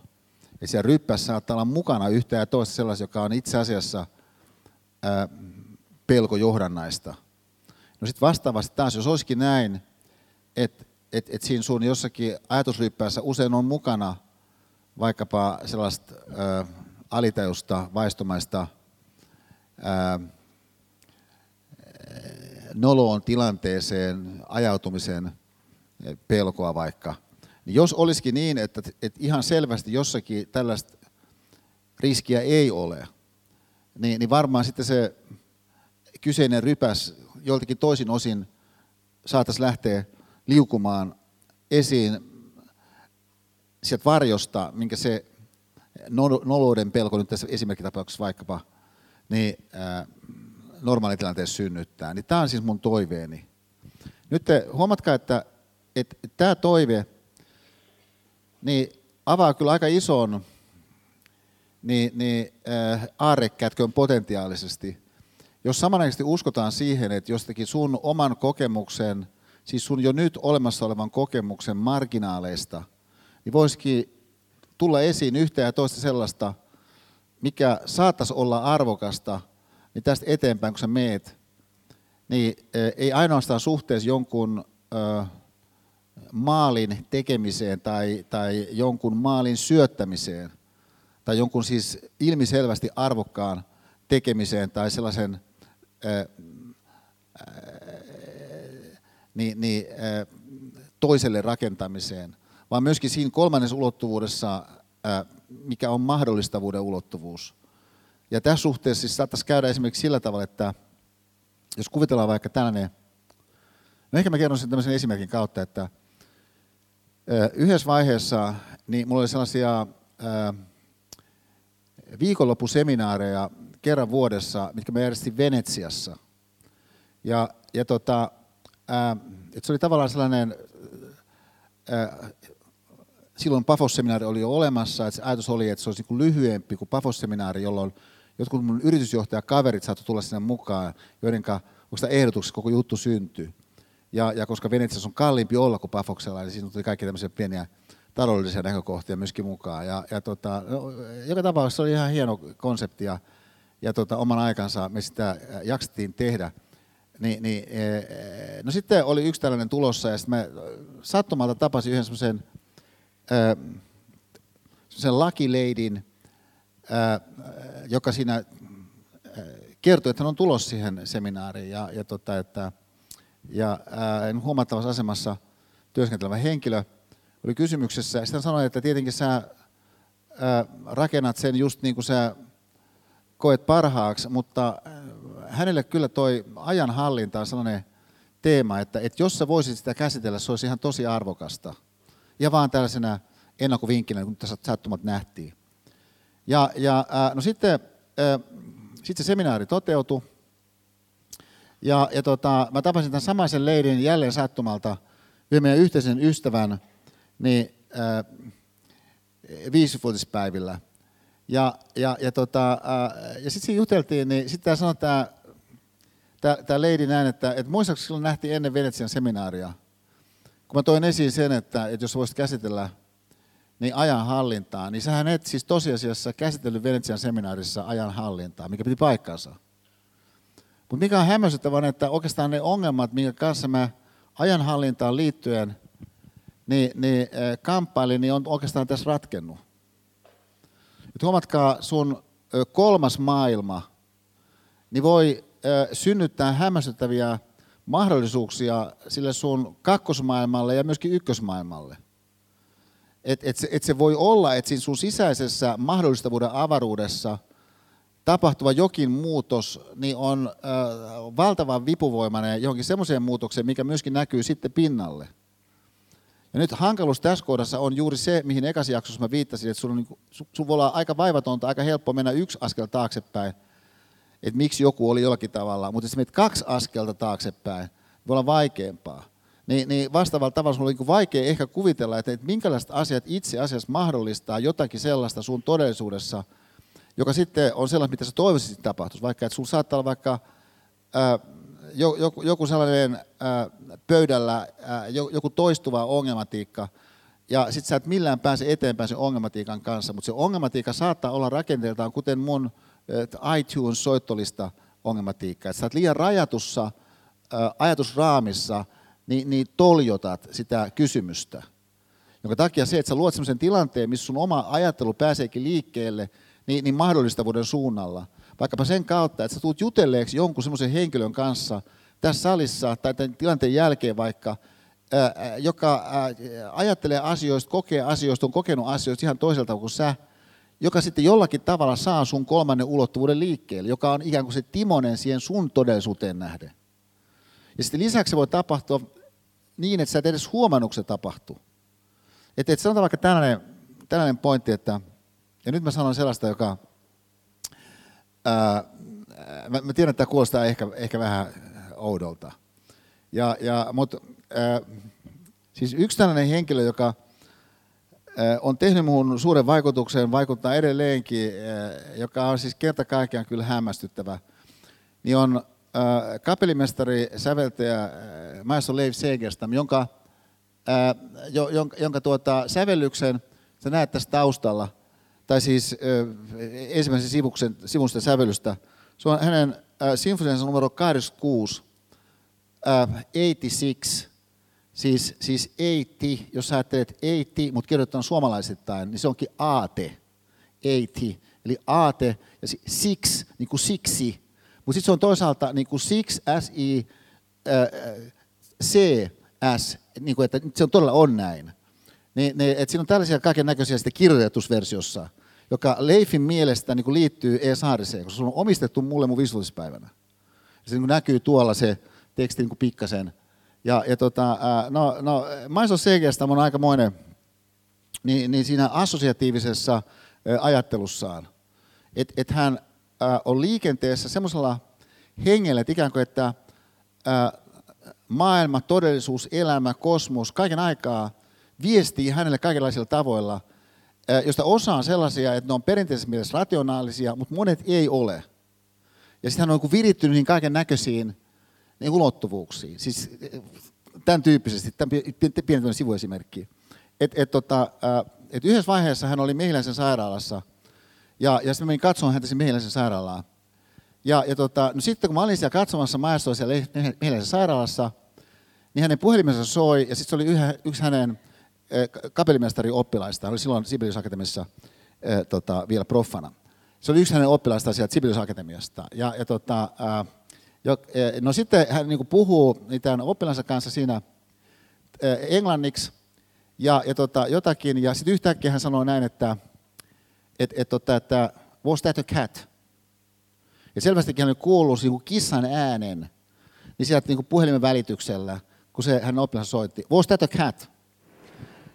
A: Ja siellä ryppässä saattaa olla mukana yhtä ja toista sellaista, joka on itse asiassa ää, pelko johdannaista. No sitten vastaavasti taas, jos olisikin näin, että et, et siinä sun jossakin ajatusryppäässä usein on mukana vaikkapa sellaista ää, alitajusta, vaistomaista ää, noloon tilanteeseen ajautumisen pelkoa vaikka, niin jos olisikin niin, että, että ihan selvästi jossakin tällaista riskiä ei ole, niin, niin varmaan sitten se kyseinen rypäs joltakin toisin osin saataisiin lähteä liukumaan esiin sieltä varjosta, minkä se nolouden pelko nyt tässä esimerkkitapauksessa vaikkapa, niin ää, normaalitilanteessa synnyttää. Niin tämä on siis mun toiveeni. Nyt te huomatkaa, että, että tämä toive niin avaa kyllä aika ison niin, niin, äh, potentiaalisesti. Jos samanaikaisesti uskotaan siihen, että jostakin sun oman kokemuksen, siis sun jo nyt olemassa olevan kokemuksen marginaaleista, niin voisikin tulla esiin yhtä ja toista sellaista, mikä saattaisi olla arvokasta – niin tästä eteenpäin, kun sä meet, niin ei ainoastaan suhteessa jonkun maalin tekemiseen tai, tai jonkun maalin syöttämiseen tai jonkun siis ilmiselvästi arvokkaan tekemiseen tai sellaisen ää, niin, niin, ää, toiselle rakentamiseen, vaan myöskin siinä kolmannessa ulottuvuudessa, ää, mikä on mahdollistavuuden ulottuvuus. Ja tässä suhteessa siis saattaisi käydä esimerkiksi sillä tavalla, että jos kuvitellaan vaikka tällainen, no ehkä mä kerron sen tämmöisen esimerkin kautta, että yhdessä vaiheessa niin mulla oli sellaisia viikonloppuseminaareja kerran vuodessa, mitkä mä järjestin Venetsiassa. Ja, ja tota, ää, et se oli tavallaan sellainen, ää, silloin Pafos-seminaari oli jo olemassa, että se ajatus oli, että se olisi niin lyhyempi kuin Pafos-seminaari, jolloin jotkut mun yritysjohtajakaverit saattoi tulla sinne mukaan, joiden ehdotuksessa koko juttu syntyi. Ja, ja koska Venetsiassa on kalliimpi olla kuin Pafoksella, niin siinä tuli kaikki tämmöisiä pieniä taloudellisia näkökohtia myöskin mukaan. Ja, ja tota, no, joka tapauksessa se oli ihan hieno konsepti ja, ja tota, oman aikansa me sitä jaksettiin tehdä. Niin, niin, no sitten oli yksi tällainen tulossa ja sitten mä sattumalta tapasin yhden semmoisen sen lakileidin, joka siinä kertoi, että hän on tulossa siihen seminaariin ja, ja, tota, että, ja ää, huomattavassa asemassa työskentelevä henkilö oli kysymyksessä. Sitten sanoi, että tietenkin sä ää, rakennat sen just niin kuin sä koet parhaaksi, mutta hänelle kyllä toi ajanhallinta on sellainen teema, että, että jos sä voisit sitä käsitellä, se olisi ihan tosi arvokasta. Ja vaan tällaisena ennakkovinkkinä, kun tässä sattumat nähtiin. Ja, ja no sitten, sitten se seminaari toteutui. Ja, ja tota, mä tapasin tämän samaisen leirin jälleen sattumalta meidän yhteisen ystävän niin, ää, viisivuotispäivillä. Ja, ja, ja, tota, ja sitten siinä juteltiin, niin sitten tämä sanoi tämä, tämä leidi näin, että, että muistaakseni silloin nähtiin ennen Venetsian seminaaria, kun mä toin esiin sen, että, että jos voisit käsitellä – niin ajan hallintaa, niin sähän et siis tosiasiassa käsitellyt Venetsian seminaarissa ajan hallintaa, mikä piti paikkansa. Mutta mikä on hämmästyttävää, että oikeastaan ne ongelmat, minkä kanssa mä ajanhallintaan liittyen niin, niin eh, kamppailin, niin on oikeastaan tässä ratkennut. Et huomatkaa, sun kolmas maailma niin voi synnyttää hämmästyttäviä mahdollisuuksia sille sun kakkosmaailmalle ja myöskin ykkösmaailmalle. Että et se, et se voi olla, että siinä sun sisäisessä mahdollistavuuden avaruudessa tapahtuva jokin muutos niin on äh, valtavan vipuvoimainen johonkin semmoiseen muutokseen, mikä myöskin näkyy sitten pinnalle. Ja nyt hankaluus tässä kohdassa on juuri se, mihin ekassa jaksossa mä viittasin, että sun, on, niin sun voi olla aika vaivatonta, aika helppo mennä yksi askel taaksepäin, että miksi joku oli jollakin tavalla, mutta jos menet kaksi askelta taaksepäin, voi olla vaikeampaa. niin, niin vastaavalla tavalla on niin vaikea ehkä kuvitella, että, että minkälaiset asiat itse asiassa mahdollistaa jotakin sellaista sun todellisuudessa, joka sitten on sellaista, mitä sä toivoisit tapahtuisi. Vaikka, että sulla saattaa olla vaikka ää, joku, joku sellainen ää, pöydällä, ää, joku toistuva ongelmatiikka, ja sitten sä et millään pääse eteenpäin sen ongelmatiikan kanssa, mutta se ongelmatiikka saattaa olla rakenteeltaan, kuten mun iTunes-soittolista ongelmatiikka, että sä oot liian rajatussa ää, ajatusraamissa, niin, niin toljotat sitä kysymystä. Jonka takia se, että sä luot sellaisen tilanteen, missä sun oma ajattelu pääseekin liikkeelle, niin, niin mahdollistavuuden suunnalla. Vaikkapa sen kautta, että sä tulet jutelleeksi jonkun semmoisen henkilön kanssa tässä salissa tai tämän tilanteen jälkeen vaikka, ää, joka ää, ajattelee asioista, kokee asioista, on kokenut asioista ihan toiselta kuin sä, joka sitten jollakin tavalla saa sun kolmannen ulottuvuuden liikkeelle, joka on ikään kuin se timonen siihen sun todellisuuteen nähden. Ja sitten lisäksi se voi tapahtua niin, että sä et edes huomannut, se tapahtuu. Että et sanotaan vaikka tällainen, tällainen pointti, että, ja nyt mä sanon sellaista, joka, ää, mä, mä tiedän, että tämä kuulostaa ehkä, ehkä vähän oudolta. Ja, ja, mutta ää, siis yksi tällainen henkilö, joka ää, on tehnyt minuun suuren vaikutuksen, vaikuttaa edelleenkin, ää, joka on siis kerta kaikkiaan kyllä hämmästyttävä, niin on Äh, kapellimestari, säveltäjä Maestro Leif Segerstam, jonka, äh, jonka, jonka tuota, sävellyksen sä näet tässä taustalla, tai siis ensimmäisen sivuksen, sivusten sävellystä. Se on hänen sinfoniansa numero 86, 86, siis, siis 80, jos sä ajattelet 80, mutta kirjoitetaan suomalaisittain, niin se onkin AT, 80, eli AT, ja six, niin kuin siksi, mutta sitten se on toisaalta niin kuin six S, I, C, S, niin kuin, että se on todella on näin. Niin, niin, että siinä on tällaisia kaiken näköisiä sitten kirjoitusversiossa, joka Leifin mielestä niin kuin liittyy E. Saariseen, koska se on omistettu mulle mun visualispäivänä. Se niin näkyy tuolla se teksti niin pikkasen. Ja, ja tota, no, no, Maiso Segestä on aikamoinen niin, niin siinä assosiatiivisessa ajattelussaan, että et hän on liikenteessä semmoisella hengellä, että ikään kuin, että maailma, todellisuus, elämä, kosmos, kaiken aikaa viestii hänelle kaikenlaisilla tavoilla, josta osa on sellaisia, että ne on perinteisessä mielessä rationaalisia, mutta monet ei ole. Ja sitten hän on virittynyt niin kaiken näköisiin niin ulottuvuuksiin. Siis tämän tyyppisesti, tämän pieni sivuesimerkki. Et, et, tota, et yhdessä vaiheessa hän oli Mehiläisen sairaalassa – ja, ja sitten menin katsomaan häntä Mehiläisen sairaalaan. Ja, ja tota, no sitten kun mä olin siellä katsomassa maestoa siellä Mehiläisen sairaalassa, niin hänen puhelimensa soi, ja sitten se oli yhä, yksi hänen kapellimestari oppilaista, oli silloin Sibelius Akatemiassa tota, vielä proffana. Se oli yksi hänen oppilaista sieltä Sibelius Akatemiasta. Ja, ja tota, jo, no sitten hän niin puhuu tämän oppilansa kanssa siinä englanniksi ja, ja tota, jotakin, ja sitten yhtäkkiä hän sanoi näin, että että et, tota, että was that a cat? Ja selvästikin hän kuullut niin kissan äänen, niin sieltä niin puhelimen välityksellä, kun se hän oppilas soitti, was that a cat?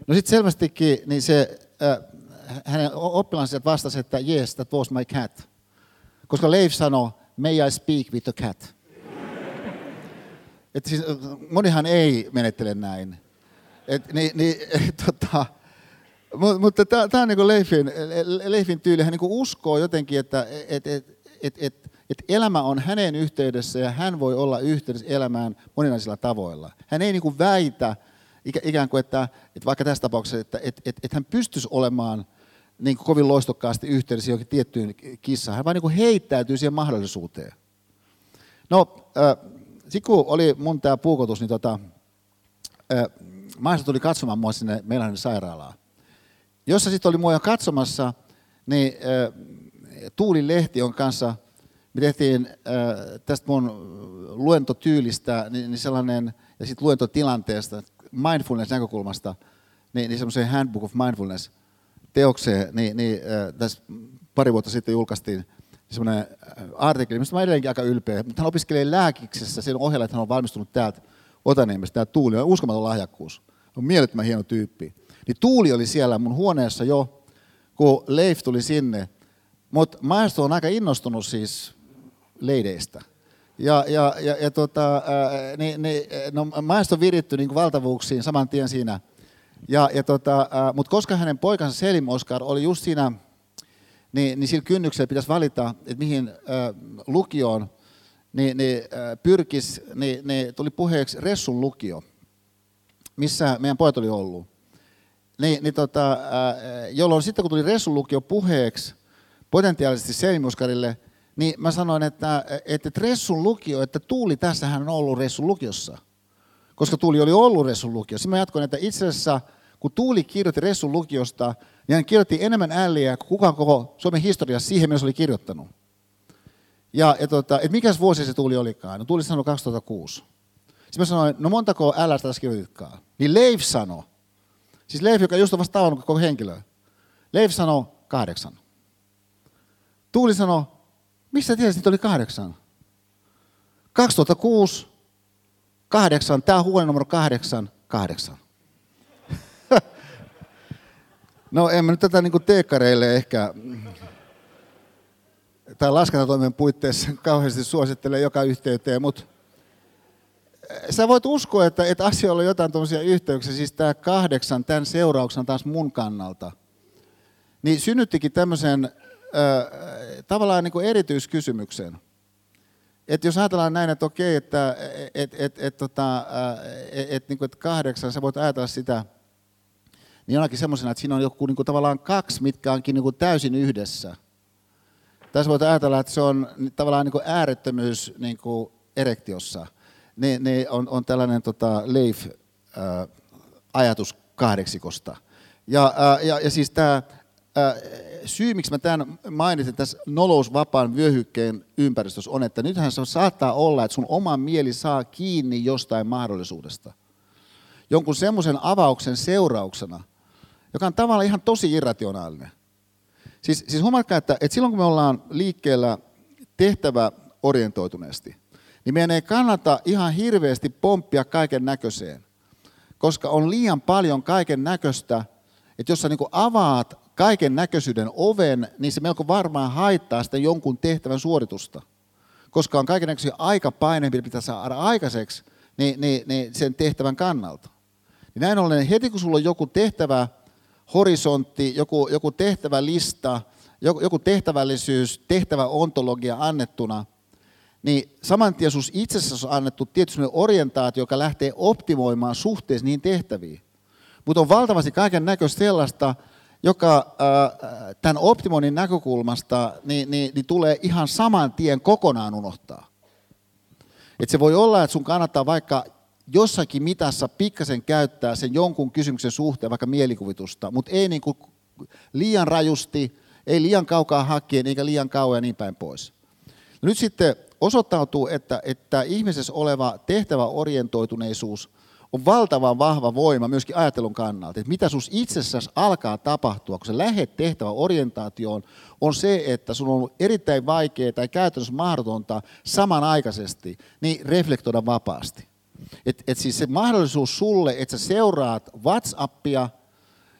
A: No sitten selvästikin niin se, äh, hänen oppilansa vastasi, että yes, that was my cat. Koska Leif sanoi, may I speak with the cat? Että siis, monihan ei menettele näin. Et, niin, niin, tota, Mut, mutta tämä on niin Leifin, Leifin tyyli. Hän niin uskoo jotenkin, että et, et, et, et, et elämä on hänen yhteydessä ja hän voi olla yhteydessä elämään moninaisilla tavoilla. Hän ei niin väitä ikään kuin, että, että vaikka tässä tapauksessa, että että että että hän pystyisi olemaan niin kuin kovin loistokkaasti yhteydessä johonkin tiettyyn kissaan. Hän vain niin heittäytyy siihen mahdollisuuteen. No, äh, sitten kun oli mun tämä puukotus, niin tota, äh, maista tuli katsomaan mua sinne meidän sairaalaan jossa sitten oli mua katsomassa, niin äh, Tuuli Lehti on kanssa, me tehtiin äh, tästä mun luentotyylistä niin, niin sellainen, ja sitten luentotilanteesta, mindfulness-näkökulmasta, niin, niin semmoiseen Handbook of Mindfulness teokseen, niin, niin äh, tässä pari vuotta sitten julkaistiin semmoinen artikkeli, mistä mä edelleenkin aika ylpeä, mutta hän opiskelee lääkiksessä sen ohella, että hän on valmistunut täältä Otaniemestä, tämä Tuuli, on uskomaton lahjakkuus. On mielettömän hieno tyyppi. Niin Tuuli oli siellä mun huoneessa jo, kun Leif tuli sinne. Mutta maestro on aika innostunut siis leideistä. Ja, ja, ja, ja tota, ää, niin, niin, no, maiston viritty niin valtavuuksiin saman tien siinä. Ja, ja tota, Mutta koska hänen poikansa Selim Oscar oli just siinä, niin, niin sillä kynnyksellä pitäisi valita, että mihin ää, lukioon niin, niin, pyrkis, niin, niin tuli puheeksi Ressun lukio, missä meidän pojat oli ollut. Niin, niin tota, jolloin sitten kun tuli Ressun lukio puheeksi potentiaalisesti Selim Oscarille – niin mä sanoin, että, että Ressun lukio, että Tuuli tässähän on ollut Ressun lukiossa. Koska Tuuli oli ollut Ressun lukiossa. Sitten mä jatkoin, että itse asiassa kun Tuuli kirjoitti Ressun lukiosta, niin hän kirjoitti enemmän älliä kuin kukaan koko Suomen historiassa siihen, se oli kirjoittanut. Ja, ja tota, että mikä vuosi se Tuuli olikaan? No Tuuli sanoi 2006. Sitten mä sanoin, no montako älästä tässä kirjoititkaan? Niin Leif sanoi, siis Leif, joka just on vasta tavannut koko henkilö. Leif sanoi kahdeksan. Tuuli sanoi missä tiesit, että oli kahdeksan? 2006, kahdeksan, tämä huone numero kahdeksan, kahdeksan. no en mä nyt tätä niin teekkareille ehkä tai laskentatoimen puitteissa kauheasti suosittele joka yhteyteen, mutta sä voit uskoa, että, että asioilla on jotain tuommoisia yhteyksiä, siis tämä kahdeksan, tämän seurauksena taas mun kannalta, niin synnyttikin tämmöisen tavallaan niin kuin erityiskysymyksen. Että jos ajatellaan näin, että okei, että et, et, et, tota, et, et, niin kuin, että kahdeksan, sä voit ajatella sitä, niin jonakin semmoisena, että siinä on joku niin kuin, tavallaan kaksi, mitkä onkin niin kuin, täysin yhdessä. Tässä voit ajatella, että se on tavallaan niin kuin äärettömyys niin kuin erektiossa. Ne, ne on, on tällainen tota, Leif-ajatus kahdeksikosta. Ja, ja, ja siis tämä syy, miksi mä tämän mainitsin tässä nolousvapaan vyöhykkeen ympäristössä on, että nythän se saattaa olla, että sun oma mieli saa kiinni jostain mahdollisuudesta. Jonkun semmoisen avauksen seurauksena, joka on tavallaan ihan tosi irrationaalinen. Siis, siis huomatkaa, että, että silloin kun me ollaan liikkeellä tehtävä orientoituneesti, niin meidän ei kannata ihan hirveästi pomppia kaiken näköiseen, koska on liian paljon kaiken näköistä, että jos sä niin avaat kaiken näköisyyden oven, niin se melko varmaan haittaa sitä jonkun tehtävän suoritusta. Koska on kaiken näköisiä aikapaine, mitä pitää saada aikaiseksi niin, niin, niin sen tehtävän kannalta. Niin näin ollen, heti kun sulla on joku tehtävä horisontti, joku, joku tehtävälista, joku, joku tehtävällisyys, tehtäväontologia annettuna, niin saman tien itsessä on annettu tietysti orientaatio, joka lähtee optimoimaan suhteessa niihin tehtäviin. Mutta on valtavasti kaiken näköistä sellaista, joka äh, tämän optimoinnin näkökulmasta niin, niin, niin tulee ihan saman tien kokonaan unohtaa. Et se voi olla, että sun kannattaa vaikka jossakin mitassa pikkasen käyttää sen jonkun kysymyksen suhteen vaikka mielikuvitusta, mutta ei niin liian rajusti, ei liian kaukaa hakien eikä liian kauan ja niin päin pois. Nyt sitten osoittautuu, että, että ihmisessä oleva tehtäväorientoituneisuus on valtavan vahva voima myöskin ajattelun kannalta. Että mitä sus itsessäsi alkaa tapahtua, kun sä lähet tehtävä orientaatioon, on se, että sun on erittäin vaikeaa tai käytännössä mahdotonta samanaikaisesti niin reflektoida vapaasti. Et, et siis se mahdollisuus sulle, että sä seuraat WhatsAppia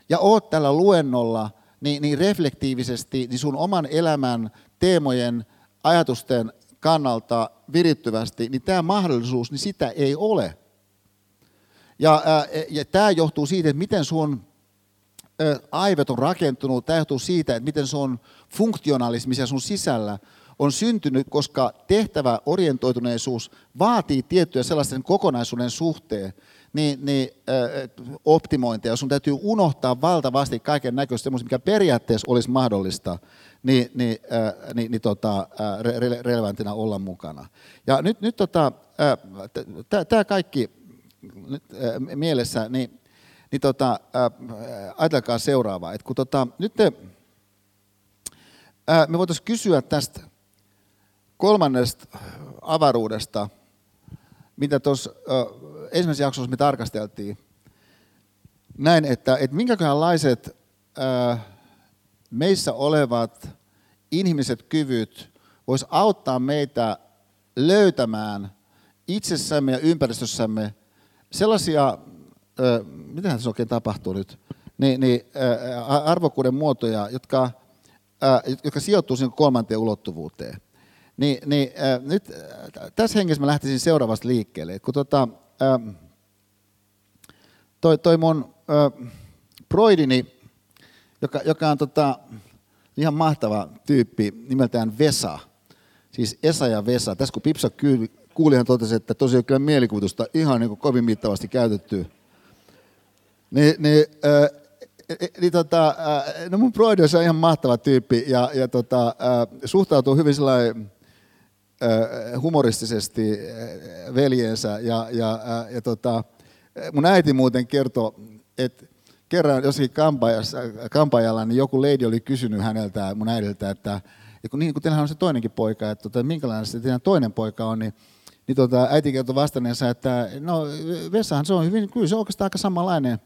A: ja oot tällä luennolla niin, niin reflektiivisesti niin sun oman elämän teemojen, ajatusten kannalta virittyvästi, niin tämä mahdollisuus, niin sitä ei ole. Ja, ja tämä johtuu siitä, että miten sun aivot on rakentunut, tämä johtuu siitä, että miten sun funktionalismi siellä sun sisällä on syntynyt, koska tehtävä orientoituneisuus vaatii tiettyä sellaisen kokonaisuuden suhteen, niin, niin äh, optimointia, sun täytyy unohtaa valtavasti kaiken näköistä mikä periaatteessa olisi mahdollista, niin, niin, äh, niin, niin tota, äh, re- relevantina olla mukana. Ja nyt, nyt tota, äh, tämä kaikki nyt, äh, mielessä, niin, niin tota, äh, ajatelkaa seuraavaa. Että kun tota, nyt te, äh, me voitaisiin kysyä tästä kolmannesta avaruudesta, mitä tuossa ensimmäisessä jaksossa me tarkasteltiin. Näin, että, että minkälaiset meissä olevat inhimilliset kyvyt vois auttaa meitä löytämään itsessämme ja ympäristössämme sellaisia, mitä tässä oikein tapahtuu nyt, niin, niin arvokkuuden muotoja, jotka, jotka sijoittuu siihen kolmanteen ulottuvuuteen. Niin, niin äh, nyt tässä hengessä mä lähtisin seuraavasta liikkeelle. Kun tota, toi, toi mun broidini, joka, joka on tota, ihan mahtava tyyppi nimeltään Vesa, siis Esa ja Vesa. Tässä kun Pipsa kuuli, hän totesi, että tosiaan kyllä mielikuvitusta ihan niin kuin kovin mittavasti käytetty. Niin, niin, äh, niin tota, no mun broidi on ihan mahtava tyyppi ja, ja tota, äh, suhtautuu hyvin sellainen äh, humoristisesti äh, veljeensä ja, ja, äh, ja tota, mun äiti muuten kertoi, että kerran jossakin kampajalla, niin joku lady oli kysynyt häneltä, mun äidiltä, että ja kun, niin, kun teillähän on se toinenkin poika, että tota, minkälainen se teidän toinen poika on, niin, niin tota, äiti kertoi vastanneensa, että no Vessahan se on hyvin, kyllä se on oikeastaan aika samanlainen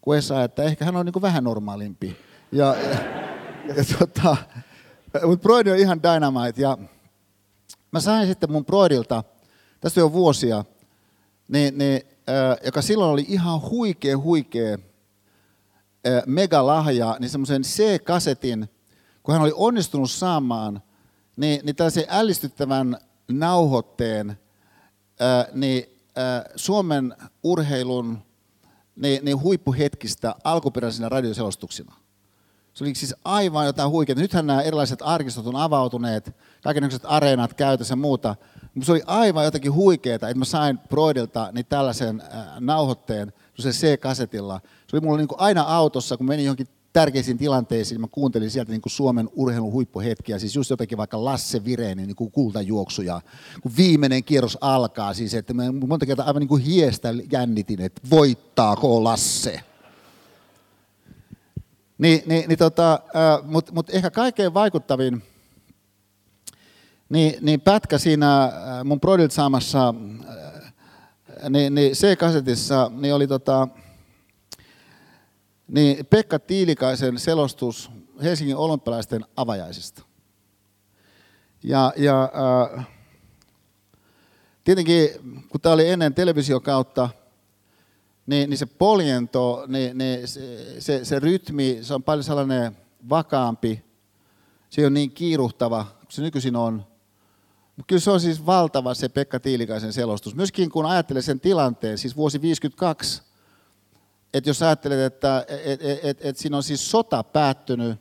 A: kuin Esa, että ehkä hän on niin vähän normaalimpi. Ja, ja, ja tota, mutta Broidi on ihan dynamite ja mä sain sitten mun Broidilta, tästä jo vuosia, niin, niin, äh, joka silloin oli ihan huikea, huikea äh, megalahja, niin semmoisen C-kasetin, kun hän oli onnistunut saamaan, niin, niin tällaisen ällistyttävän nauhoitteen niin, Suomen urheilun niin, niin huippuhetkistä alkuperäisinä radioselostuksina. Se oli siis aivan jotain huikeaa. Nythän nämä erilaiset arkistot on avautuneet, kaikenlaiset areenat käytössä ja muuta. Mutta se oli aivan jotakin huikeaa, että mä sain Broidilta niin tällaisen nauhoitteen se C-kasetilla. Se oli mulla niin aina autossa, kun menin johonkin tärkeisiin tilanteisiin, mä kuuntelin sieltä niin kuin Suomen urheilun huippuhetkiä, siis just jotakin vaikka Lasse Virenin niin kuin kultajuoksuja, kun viimeinen kierros alkaa, siis että mä monta kertaa aivan niin kuin hiestä jännitin, että voittaako Lasse. Niin, niin, niin tota, Mutta mut ehkä kaikkein vaikuttavin niin, niin pätkä siinä mun Brodilt saamassa niin, niin C-kasetissa niin oli tota, niin Pekka Tiilikaisen selostus Helsingin olympialaisten avajaisista. Ja, ja äh, tietenkin, kun tämä oli ennen televisiokautta, niin, niin se poljento, niin, niin se, se, se rytmi, se on paljon sellainen vakaampi, se on niin kiiruhtava kuin se nykyisin on. Mutta kyllä se on siis valtava se Pekka Tiilikaisen selostus. Myöskin kun ajattelee sen tilanteen, siis vuosi 52, että jos ajattelet, että et, et, et, et siinä on siis sota päättynyt,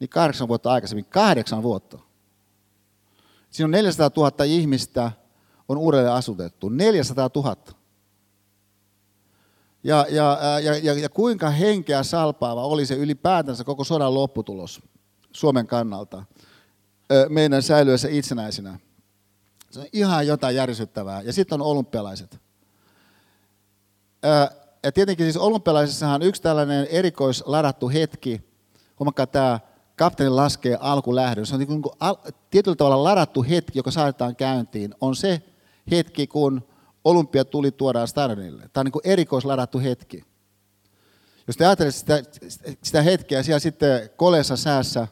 A: niin kahdeksan vuotta aikaisemmin, kahdeksan vuotta. Siinä on 400 000 ihmistä on uudelleen asutettu, 400 000. Ja, ja, ja, ja, ja kuinka henkeä salpaava oli se ylipäätänsä koko sodan lopputulos Suomen kannalta meidän säilyessä itsenäisenä. Se on ihan jotain järsyttävää. Ja sitten on olympialaiset ja tietenkin siis olympialaisissahan yksi tällainen erikoisladattu hetki, huomakkaa tämä kapteeni laskee alkulähdön, se on niin kuin al, tietyllä tavalla ladattu hetki, joka saatetaan käyntiin, on se hetki, kun olympia tuli tuodaan stadionille. Tämä on niin kuin erikoisladattu hetki. Jos te ajattelette sitä, sitä hetkeä siellä sitten koleessa säässä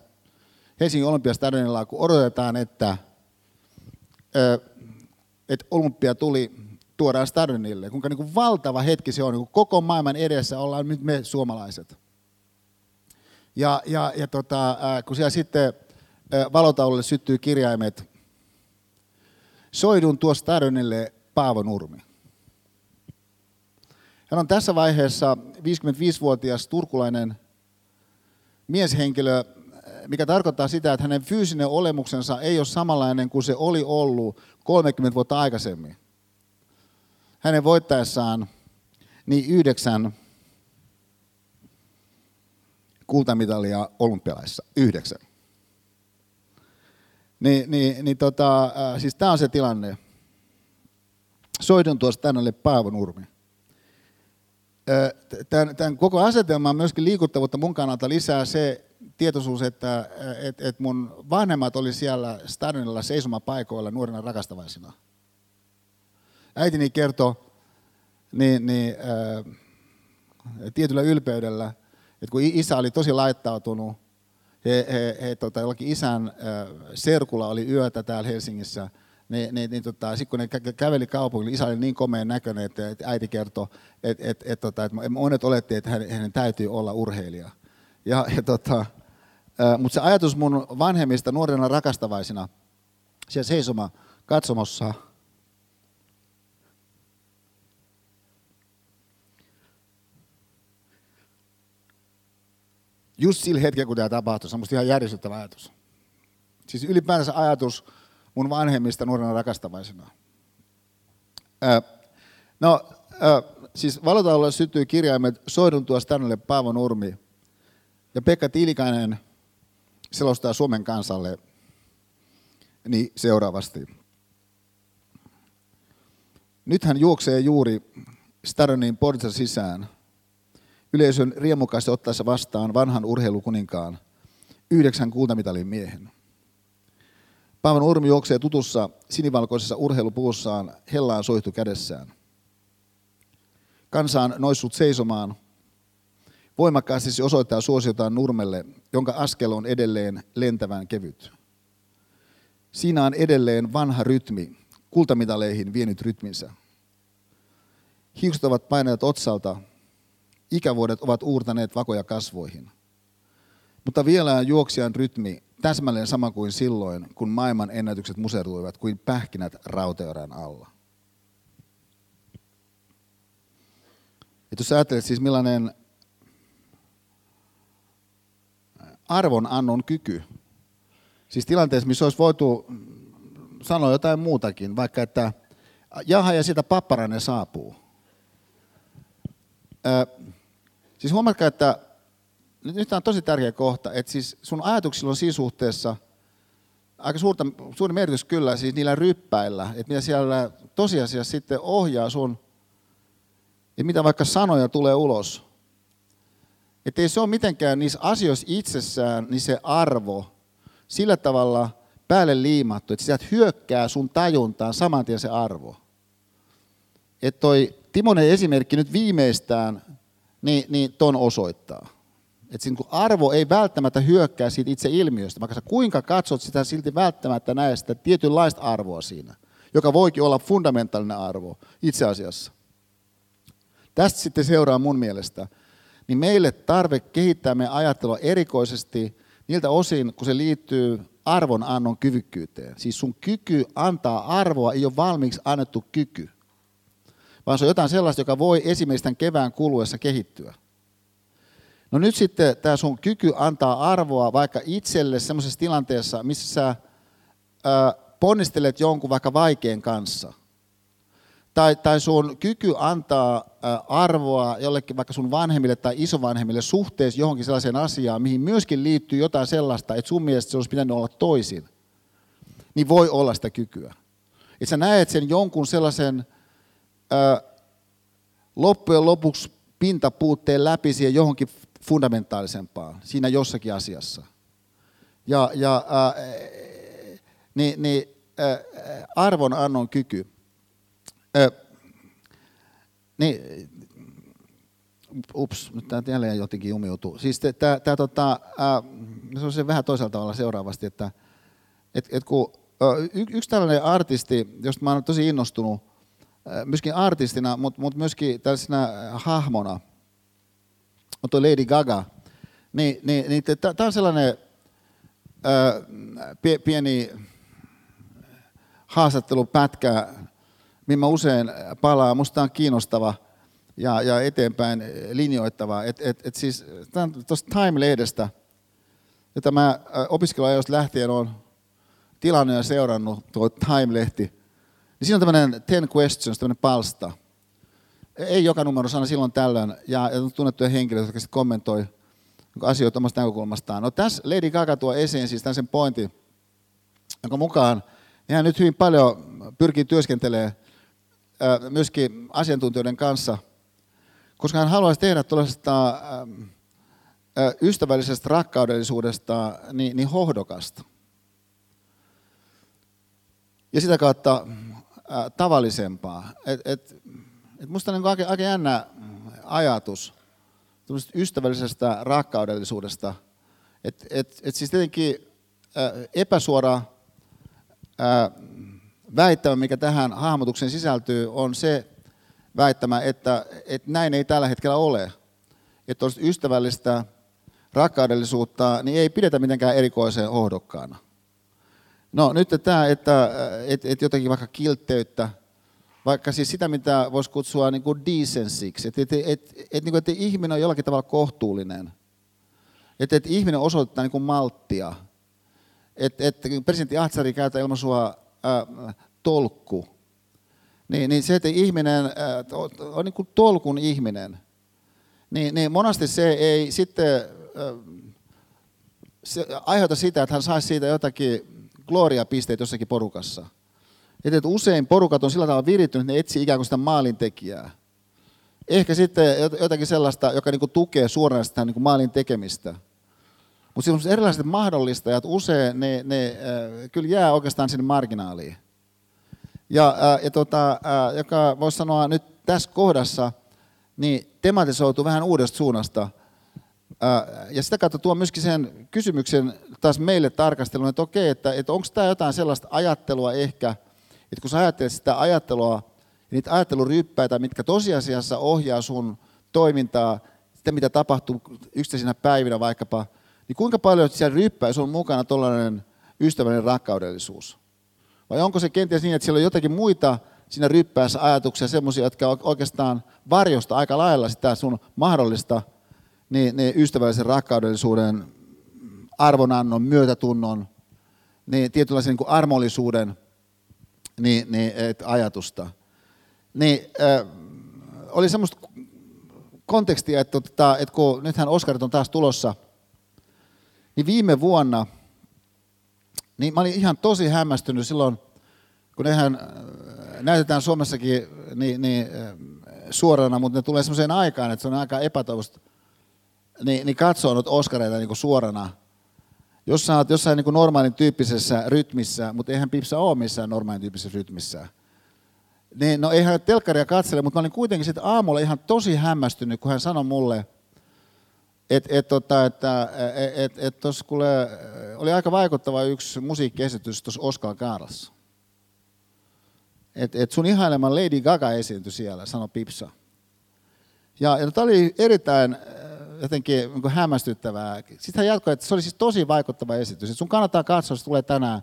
A: Helsingin olympiastadionilla, kun odotetaan, että, että olympia tuli tuodaan stadionille. Kuinka niin kuin valtava hetki se on, niin kuin koko maailman edessä ollaan nyt me suomalaiset. Ja, ja, ja tota, kun siellä sitten valotaululle syttyy kirjaimet, soidun tuo stadionille Paavo Nurmi. Hän on tässä vaiheessa 55-vuotias turkulainen mieshenkilö, mikä tarkoittaa sitä, että hänen fyysinen olemuksensa ei ole samanlainen kuin se oli ollut 30 vuotta aikaisemmin hänen voittaessaan niin yhdeksän kultamitalia olympialaisissa. Yhdeksän. Niin, niin, niin tota, äh, siis tämä on se tilanne. Soidun tuosta tänne Paavo Nurmi. Äh, tämän, tämän koko asetelman myöskin liikuttavuutta mun kannalta lisää se tietoisuus, että et, et mun vanhemmat oli siellä stadionilla seisomapaikoilla nuorena rakastavaisina – äitini kertoi niin, niin, ää, tietyllä ylpeydellä, että kun isä oli tosi laittautunut, he, he, he tota, jollakin isän ää, serkulla oli yötä täällä Helsingissä, niin, niin, niin tota, sitten kun ne kä- käveli kaupungille, isä oli niin komeen näköinen, että, että äiti kertoi, että, että, että, tota, että monet oletti, että hänen, hänen täytyy olla urheilija. Ja, ja tota, mutta se ajatus mun vanhemmista nuorena rakastavaisina siellä seisoma katsomossa. Just sillä hetkellä, kun tämä tapahtui, se on musta ihan järjestettävä ajatus. Siis ylipäänsä ajatus mun vanhemmista nuorena rakastavaisena. Ö, no, ö, siis valotaululle syttyi kirjaimet Soiduntua Stanley Paavo Nurmi ja Pekka Tiilikainen selostaa Suomen kansalle niin seuraavasti. Nyt hän juoksee juuri Staronin portissa sisään. Yleisön riemukasta ottaessa vastaan vanhan urheilukuninkaan, yhdeksän kultamitalin miehen. Paavo Nurmi juoksee tutussa sinivalkoisessa urheilupuussaan hellaan soihtu kädessään. Kansa on noissut seisomaan. Voimakkaasti se osoittaa suosiotaan Nurmelle, jonka askel on edelleen lentävän kevyt. Siinä on edelleen vanha rytmi, kultamitaleihin vienyt rytminsä. Hiukset ovat paineet otsalta, ikävuodet ovat uurtaneet vakoja kasvoihin. Mutta vielä on juoksijan rytmi täsmälleen sama kuin silloin, kun maailman ennätykset musertuivat kuin pähkinät rauteorän alla. Ja jos ajattelet siis millainen arvonannon kyky, siis tilanteessa, missä olisi voitu sanoa jotain muutakin, vaikka että jaha ja sitä papparainen saapuu. Ö, siis huomatkaa, että nyt tämä on tosi tärkeä kohta, että siis sun ajatuksilla on siinä suhteessa aika suurta, suuri merkitys kyllä siis niillä ryppäillä, että mitä siellä tosiasiassa sitten ohjaa sun ja mitä vaikka sanoja tulee ulos. Että ei se ole mitenkään niissä asioissa itsessään, niin se arvo sillä tavalla päälle liimattu, että sieltä hyökkää sun tajuntaan saman tien se arvo. Että toi Timonen esimerkki nyt viimeistään, niin, niin ton osoittaa. Että siinä arvo ei välttämättä hyökkää siitä itse ilmiöstä, vaikka sä kuinka katsot sitä silti välttämättä näe sitä tietynlaista arvoa siinä, joka voikin olla fundamentaalinen arvo itse asiassa. Tästä sitten seuraa mun mielestä, niin meille tarve kehittää meidän ajattelua erikoisesti niiltä osin, kun se liittyy arvonannon kyvykkyyteen. Siis sun kyky antaa arvoa ei ole valmiiksi annettu kyky, vaan se on jotain sellaista, joka voi esimerkiksi tämän kevään kuluessa kehittyä. No nyt sitten tämä sun kyky antaa arvoa vaikka itselle sellaisessa tilanteessa, missä sä ää, ponnistelet jonkun vaikka vaikean kanssa – tai, tai sun kyky antaa arvoa jollekin vaikka sun vanhemmille tai isovanhemmille suhteessa johonkin sellaiseen asiaan, mihin myöskin liittyy jotain sellaista, että sun mielestä se olisi pitänyt olla toisin, niin voi olla sitä kykyä. Että sä näet sen jonkun sellaisen ää, loppujen lopuksi pintapuutteen läpi siihen johonkin fundamentaalisempaan siinä jossakin asiassa. Ja, ja ää, niin, niin ää, arvon annon kyky Ö, niin, ups, nyt tämä jälleen jotenkin jumiutuu. Siis tämä, tota, se on se vähän toisella tavalla seuraavasti, että et, et kun, y, yksi tällainen artisti, josta mä olen tosi innostunut, myöskin artistina, mutta mut myöskin tällaisena hahmona, on tuo Lady Gaga, niin, niin, niin tämä on sellainen ää, pieni haastattelupätkä mihin mä usein palaan. Musta on kiinnostava ja, ja eteenpäin linjoittava. Et, et, et siis, tuosta Time-lehdestä, jota mä opiskeluajoista lähtien olen tilannut ja seurannut, tuo Time-lehti, niin siinä on tämmöinen Ten Questions, tämmöinen palsta. Ei joka numero sana silloin tällöin, ja, ja tunnettuja henkilöitä, jotka sitten kommentoi asioita omasta näkökulmastaan. No tässä Lady Gaga tuo esiin siis sen pointin, jonka mukaan hän nyt hyvin paljon pyrkii työskentelemään myöskin asiantuntijoiden kanssa, koska hän haluaisi tehdä tuollaisesta ystävällisestä rakkaudellisuudesta niin, niin hohdokasta. Ja sitä kautta ää, tavallisempaa. Et, et, et musta niin aika, aika jännä ajatus ystävällisestä rakkaudellisuudesta. Että et, et siis tietenkin ää, epäsuora ää, väittämä, mikä tähän hahmotukseen sisältyy, on se väittämä, että, että näin ei tällä hetkellä ole. Että ystävällistä rakkaudellisuutta, niin ei pidetä mitenkään erikoiseen ohdokkaana. No nyt tämä, että et, et jotenkin vaikka kiltteyttä, vaikka siis sitä, mitä voisi kutsua niin kuin decencyksi, että et, et, et, et, niin että ihminen on jollakin tavalla kohtuullinen, että et ihminen osoittaa niin kuin malttia, että et, presidentti Ahtsari käyttää ilmaisua ää, tolkku, niin, niin se, että ihminen ää, on, niin kuin tolkun ihminen, niin, niin monasti se ei sitten ää, se aiheuta sitä, että hän saisi siitä jotakin gloria-pisteitä jossakin porukassa. Että usein porukat on sillä tavalla virittynyt, että ne etsii ikään kuin sitä maalintekijää. Ehkä sitten jotakin sellaista, joka niin kuin tukee suoraan sitä niin kuin maalin tekemistä. Mutta sellaiset erilaiset mahdollistajat usein ne, ne äh, kyllä jää oikeastaan sinne marginaaliin. Ja, äh, ja tota, äh, joka voisi sanoa nyt tässä kohdassa, niin tematisoituu vähän uudesta suunnasta – ja sitä kautta tuo myöskin sen kysymyksen taas meille tarkasteluun, että okei, että, että onko tämä jotain sellaista ajattelua ehkä, että kun sä ajattelet sitä ajattelua, niitä ajatteluryppäitä, mitkä tosiasiassa ohjaa sun toimintaa, sitä mitä tapahtuu yksittäisinä päivinä vaikkapa, niin kuinka paljon siellä ryppäissä on mukana tuollainen ystävällinen rakkaudellisuus? Vai onko se kenties niin, että siellä on jotakin muita siinä ryppäässä ajatuksia, semmoisia, jotka oikeastaan varjosta aika lailla sitä sun mahdollista niin, niin ystävällisen rakkaudellisuuden, arvonannon, myötätunnon, niin tietynlaisen niin armollisuuden niin, niin, et, ajatusta. Niin, äh, oli semmoista kontekstia, että, että, tota, että kun nythän Oskarit on taas tulossa, niin viime vuonna, niin mä olin ihan tosi hämmästynyt silloin, kun nehän näytetään Suomessakin niin, niin, suorana, mutta ne tulee semmoiseen aikaan, että se on aika epätoivoista niin, niin katsoo nyt Oskareita niin suorana. Jos sä oot jossain niin normaalin tyyppisessä rytmissä, mutta eihän Pipsa ole missään normaalin tyyppisessä rytmissä. Niin, no eihän telkkaria katsele, mutta mä olin kuitenkin sitten aamulla ihan tosi hämmästynyt, kun hän sanoi mulle, että et, tota, että et, et, et kuule, oli aika vaikuttava yksi musiikkiesitys tuossa Oskar Kaarassa. Että et sun ihaileman Lady Gaga esiintyi siellä, sanoi Pipsa. Ja, ja tämä oli erittäin jotenkin niin hämmästyttävää. Sitten hän jatkoi, että se oli siis tosi vaikuttava esitys. Sun kannattaa katsoa, se tulee tänään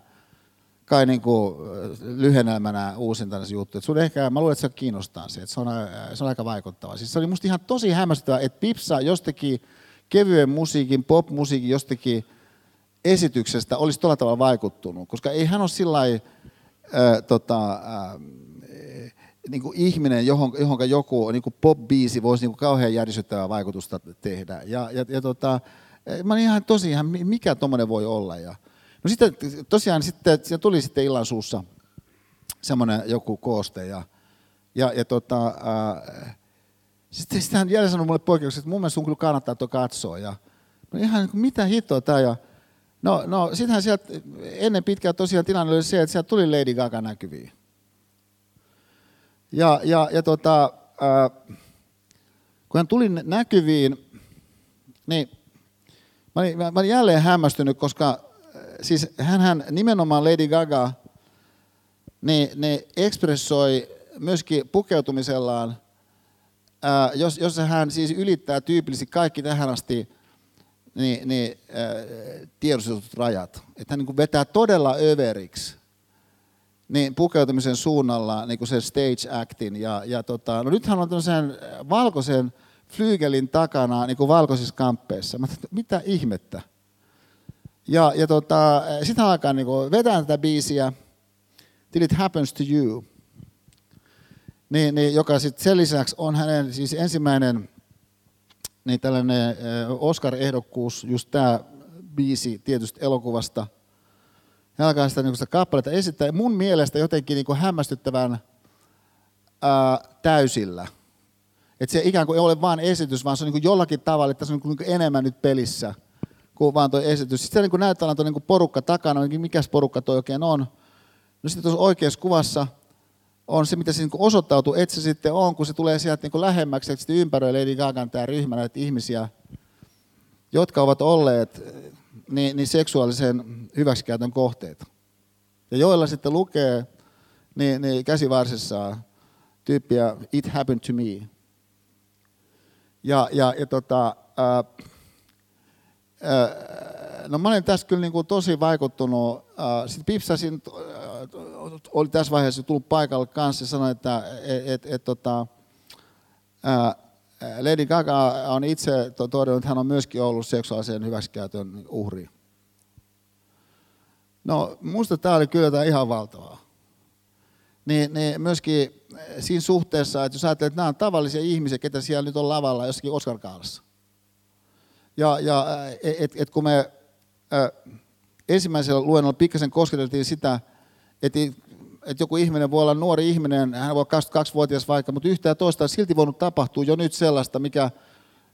A: kai niin kuin lyhennelmänä uusinta juttu. Että sun ehkä, mä luulen, että se kiinnostaa se, että se on, se on aika vaikuttava. Siis se oli musta ihan tosi hämmästyttävää, että Pipsa jostakin kevyen musiikin, pop-musiikin jostakin esityksestä olisi tuolla tavalla vaikuttunut, koska ei hän ole sillä äh, tota, äh, niin kuin ihminen, johon, johonka joku niin kuin pop-biisi voisi niin kuin kauhean järisyttävää vaikutusta tehdä. Ja, ja, ja tota, mä olin ihan tosiaan, mikä tuommoinen voi olla. Ja, no sitten tosiaan sitten, siinä tuli sitten illan suussa semmoinen joku kooste. Ja, ja, ja tota, ää, sitten, sitten hän jälleen sanoi mulle poikkeuksessa, että mun mielestä sun kyllä kannattaa tuo katsoa. Ja, no ihan niin kuin, mitä hittoa tämä. Ja, no, no sittenhän sieltä ennen pitkään tosiaan tilanne oli se, että sieltä tuli Lady Gaga näkyviin. Ja, ja, ja tota, äh, kun hän tuli näkyviin, niin mä olin, mä olin jälleen hämmästynyt, koska äh, siis hän nimenomaan Lady Gaga, niin ne ekspressoi myöskin pukeutumisellaan, äh, jos, jos hän siis ylittää tyypillisesti kaikki tähän asti niin, niin, ää, tiedostetut rajat. Että hän niin vetää todella överiksi niin pukeutumisen suunnalla niin kuin sen stage actin. Ja, ja tota, no nythän on tämmöisen valkoisen flyygelin takana niin kuin valkoisissa kamppeissa. Mä mitä ihmettä? Ja, ja tota, sitten alkaa niin kuin vetää tätä biisiä, Till it happens to you. Niin, niin, joka sitten sen lisäksi on hänen siis ensimmäinen niin tällainen Oscar-ehdokkuus, just tämä biisi tietystä elokuvasta – hän alkaa sitä, niin sitä kappaletta esittää. Mun mielestä jotenkin niin kuin hämmästyttävän ää, täysillä. Että se ikään kuin ei ole vain esitys, vaan se on niin kuin jollakin tavalla, että se on niin kuin enemmän nyt pelissä kuin vaan tuo esitys. Sitten niin kuin näyttää tuo niin porukka takana, mikä porukka tuo oikein on. No sitten tuossa oikeassa kuvassa on se, mitä se niin osoittautuu, että se sitten on, kun se tulee sieltä niin lähemmäksi, että sitten ympäröi Lady Gagan tämä ryhmä näitä ihmisiä, jotka ovat olleet niin, niin seksuaalisen hyväksikäytön kohteita. Ja joilla sitten lukee niin, niin käsivarsissa tyyppiä It happened to me. Ja, ja, ja tota, ää, ää, no mä olen tässä kyllä niin kuin tosi vaikuttunut sitten Pipsasin, oli tässä vaiheessa tullut paikalle kanssa ja sanoi, että et, et, et, tota, äh, Lady Gaga on itse todennut, että hän on myöskin ollut seksuaalisen hyväksikäytön uhri. No, musta tämä oli kyllä ihan valtavaa. Niin, niin myöskin siinä suhteessa, että jos ajattelet, että nämä on tavallisia ihmisiä, ketä siellä nyt on lavalla jossakin Oscar-kaalassa. Ja, ja et, et kun me ensimmäisellä luennolla pikkasen kosketeltiin sitä, että, että joku ihminen voi olla nuori ihminen, hän voi olla 22-vuotias vaikka, mutta yhtä ja toista on silti voinut tapahtua jo nyt sellaista, mikä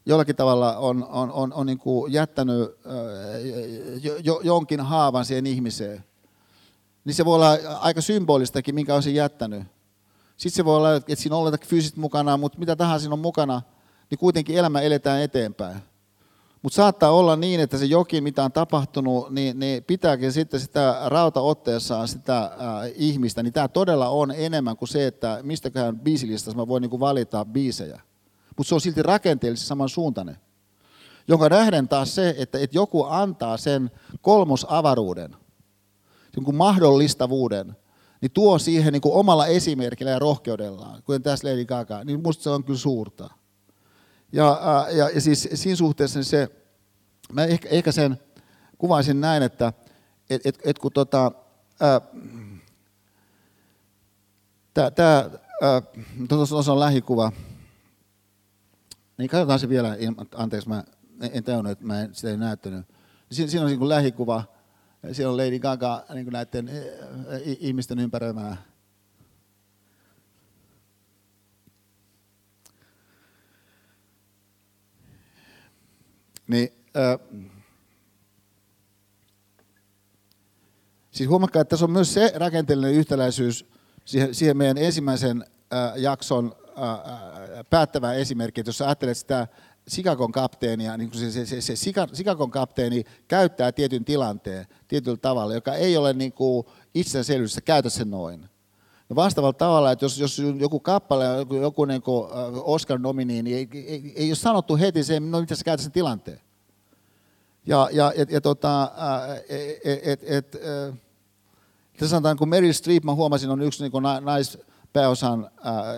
A: jollakin tavalla on, on, on, on niin kuin jättänyt jo, jo, jonkin haavan siihen ihmiseen. Niin se voi olla aika symbolistakin, minkä on se jättänyt. Sitten se voi olla, että siinä on fyysisesti mukana, mutta mitä tahansa siinä on mukana, niin kuitenkin elämä eletään eteenpäin. Mutta saattaa olla niin, että se jokin, mitä on tapahtunut, niin, niin pitääkin sitten sitä rautaotteessaan sitä äh, ihmistä, niin tämä todella on enemmän kuin se, että mistäköhän biisilistassa mä voin niinku valita biisejä. Mutta se on silti rakenteellisesti samansuuntainen. Jonka nähden taas se, että, että joku antaa sen kolmosavaruuden, jonkun mahdollistavuuden, niin tuo siihen niin omalla esimerkillä ja rohkeudellaan, kuten tässä Lady Gaga, niin musta se on kyllä suurta. Ja, ja, ja siis siinä suhteessa se, mä ehkä, ehkä sen kuvaisin näin, että et, et, et kun tota, tämä tuossa on lähikuva, niin katsotaan se vielä, anteeksi, mä en tajunnut, että mä en sitä ei näyttänyt. Siinä, siinä on niin lähikuva, siellä on Lady Gaga niin näiden ihmisten ympäröimää Niin, äh, siis huomakkaa, että tässä on myös se rakenteellinen yhtäläisyys siihen, siihen meidän ensimmäisen äh, jakson äh, päättävä esimerkki, että jos sä ajattelet sitä Sikakon kapteenia, niin se, se, se, se Sikakon kapteeni käyttää tietyn tilanteen tietyllä tavalla, joka ei ole niin kuin itsestäänselvyys, käytä sen noin. No vastaavalla tavalla, että jos, jos joku kappale, joku, joku niin kuin Oscar-nomini, niin ei, ei, ei ole sanottu heti se, no miten sä käytät sen tilanteen. Ja, ja et, et, tota, et, et, et, et, sanotaan, kun Meryl Streep, mä huomasin, on yksi niin naispääosan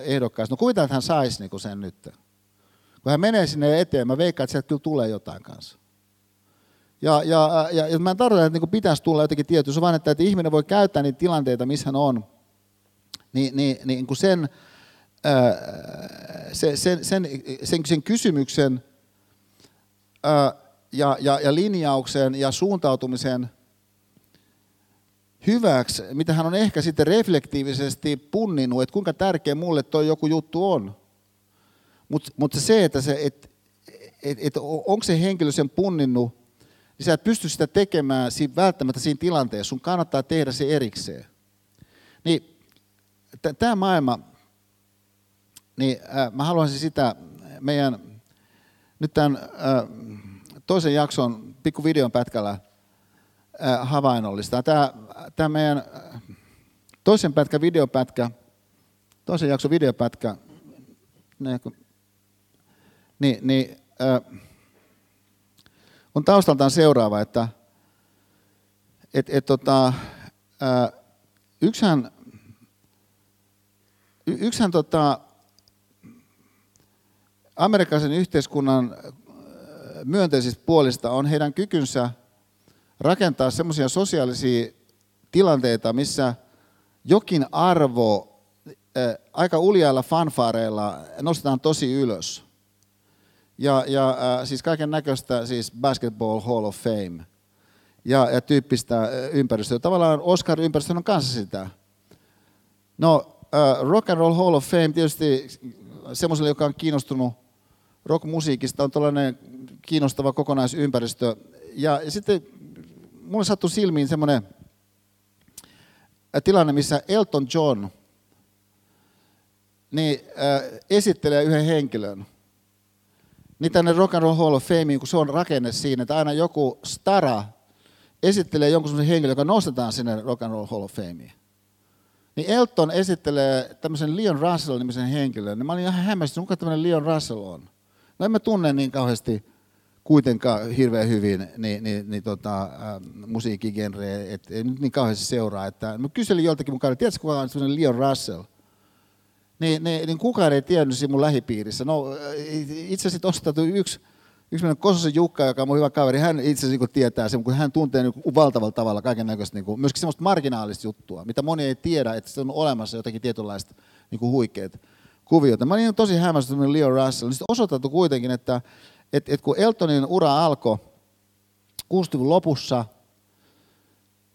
A: ehdokkaista. No kuvitellaan, että hän saisi niin sen nyt. Kun hän menee sinne eteen, mä veikkaan, että sieltä kyllä tulee jotain kanssa. Ja, ja, ja, ja mä en tarkoita, että niin pitäisi tulla jotenkin tietysti, vaan että, että ihminen voi käyttää niitä tilanteita, missä hän on, niin, niin, niin kuin sen, sen, sen, sen, sen, sen kysymyksen ja, ja, ja linjauksen ja suuntautumisen hyväksi, mitä hän on ehkä sitten reflektiivisesti punninut, että kuinka tärkeä mulle tuo joku juttu on. Mutta mut se, että se, et, et, et, onko se henkilö sen punninnut, niin sä et pysty sitä tekemään siinä, välttämättä siinä tilanteessa. Sun kannattaa tehdä se erikseen. Niin tämä maailma, niin äh, mä haluaisin sitä meidän, nyt tämän äh, toisen jakson pikku videon pätkällä äh, havainnollista. Tämä, tämä meidän toisen pätkä videopätkä, toisen jakson videopätkä, niin, niin on taustaltaan seuraava, että et, et, tota, äh, yksihän tota, amerikkalaisen yhteiskunnan äh, myönteisistä puolista on heidän kykynsä rakentaa semmoisia sosiaalisia tilanteita, missä jokin arvo äh, aika uljailla fanfaareilla nostetaan tosi ylös. Ja, ja äh, siis kaiken näköistä siis Basketball Hall of Fame ja, ja tyyppistä ympäristöä. Tavallaan Oscar-ympäristö on kanssa sitä. No, Rock and Roll Hall of Fame tietysti semmoiselle, joka on kiinnostunut rockmusiikista, on tällainen kiinnostava kokonaisympäristö. Ja, ja sitten mulle sattui silmiin semmoinen tilanne, missä Elton John niin, äh, esittelee yhden henkilön. Niin tänne Rock and Roll Hall of Fameen, kun se on rakenne siinä, että aina joku stara esittelee jonkun sellaisen henkilön, joka nostetaan sinne Rock and Roll Hall of Fameen. Niin Elton esittelee tämmöisen Leon Russell-nimisen henkilön. Niin mä olin ihan hämmästynyt, kuka tämmöinen Leon Russell on. No en mä tunne niin kauheasti kuitenkaan hirveän hyvin niin, niin, niin tota, äh, musiikkigenreä, että ei nyt niin kauheasti seuraa. Että, mä kyselin joltakin mukaan, tiedätkö kuka on sellainen Leon Russell? Niin, niin, niin kukaan ei tiennyt siinä mun lähipiirissä. No itse asiassa tuosta yksi, yksi meidän Kososen Jukka, joka on mun hyvä kaveri, hän itse asiassa niin tietää sen, kun hän tuntee niin valtavalla tavalla kaiken näköistä, niin myöskin semmoista marginaalista juttua, mitä moni ei tiedä, että se on olemassa jotakin tietynlaista niin huikeaa kuviota. Mä olin tosi hämmästynyt Leo Russell. Sitten osoitettu kuitenkin, että, että, että kun Eltonin ura alkoi 60-luvun lopussa,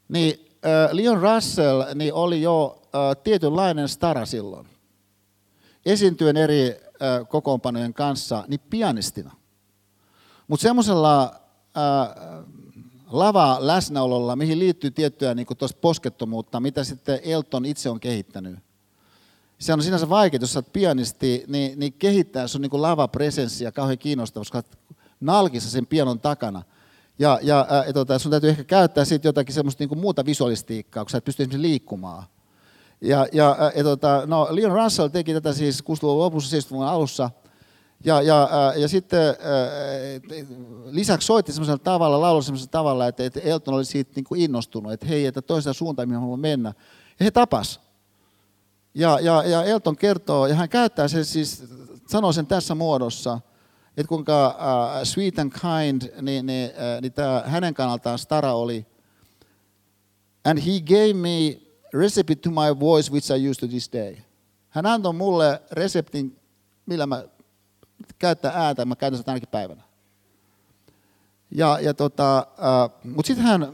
A: niin äh, Leon Russell niin oli jo äh, tietynlainen stara silloin. Esiintyen eri äh, kokoonpanojen kanssa, niin pianistina. Mutta semmoisella lava läsnäololla, mihin liittyy tiettyä niin poskettomuutta, mitä sitten Elton itse on kehittänyt se on sinänsä vaikeaa, jos olet pianisti, niin, niin kehittää sun niin lavapresenssiä kauhean kiinnostava, koska nalkissa sen pianon takana. Ja, ja ää, tota, sun täytyy ehkä käyttää sitten jotakin semmoista niin muuta visualistiikkaa, kun sä et pysty esimerkiksi liikkumaan. Ja, ja, ja tota, no, Leon Russell teki tätä siis 60-luvun lopussa, 70-luvun alussa. Ja, ja, ja sitten ää, lisäksi soitti semmoisella tavalla, laulu semmoisella tavalla, että, että Elton oli siitä niin kuin innostunut, että hei, että toisella suuntaan, mihin haluan mennä. Ja he tapas. Ja, ja, ja Elton kertoo, ja hän käyttää sen siis, sanoo sen tässä muodossa, että kuinka uh, sweet and kind, niin, niin, uh, niin tämä hänen kannaltaan Stara oli. And he gave me recipe to my voice, which I use to this day. Hän antoi mulle reseptin, millä mä käyttää ääntä, mä käytän sitä ainakin päivänä. Ja, ja tota, uh, mutta sitten hän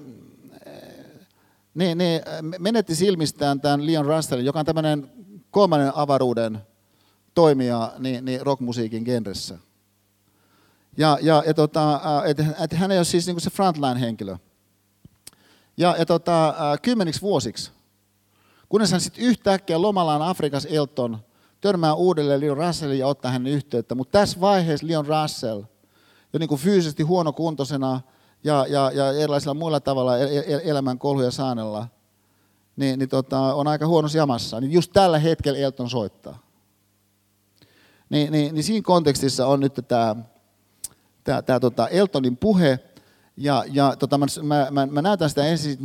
A: ne, ne menetti silmistään tämän Leon Russellin, joka on tämmöinen kolmannen avaruuden toimija niin, niin rockmusiikin genressä. Ja, ja, ja tota, et, et hän ei ole siis niin se frontline-henkilö. Ja, ja tota, kymmeniksi vuosiksi, kunnes hän sitten yhtäkkiä lomallaan Afrikassa Elton törmää uudelleen Leon Russellin ja ottaa hänen yhteyttä. Mutta tässä vaiheessa Leon Russell, jo niin kuin fyysisesti huonokuntoisena, ja, ja, ja erilaisilla muilla tavalla el, el, elämän kolhuja saanella, niin, niin tota, on aika huonossa jamassa. Niin just tällä hetkellä Elton soittaa. Niin, niin, niin siinä kontekstissa on nyt tämä, tämä, tämä tota Eltonin puhe, ja, ja tota, mä, mä, mä, mä näytän sitä ensin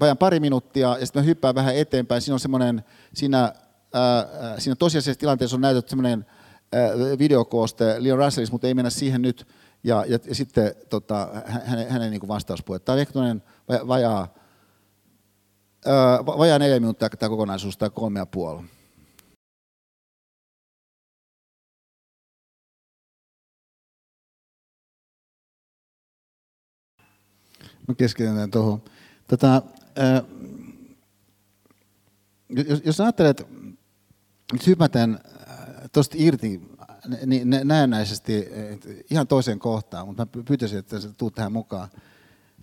A: vajan pari minuuttia, ja sitten mä hyppään vähän eteenpäin. Siinä on semmoinen, siinä, ää, siinä tosiasiassa tilanteessa on näytetty semmoinen videokooste Leon Russellista, mutta ei mennä siihen nyt. Ja, ja, ja sitten tota, hänen, hänen niin vastauspuhe. Tämä on ehkä vajaa, ää, vajaa neljä minuuttia tämä kokonaisuus, tai kolme ja puoli. Mä keskityn tuohon. Tota, ää, jos, jos ajattelet, nyt hypätään tuosta irti niin näennäisesti ihan toiseen kohtaan, mutta mä pyytäisin, että sä tuut tähän mukaan.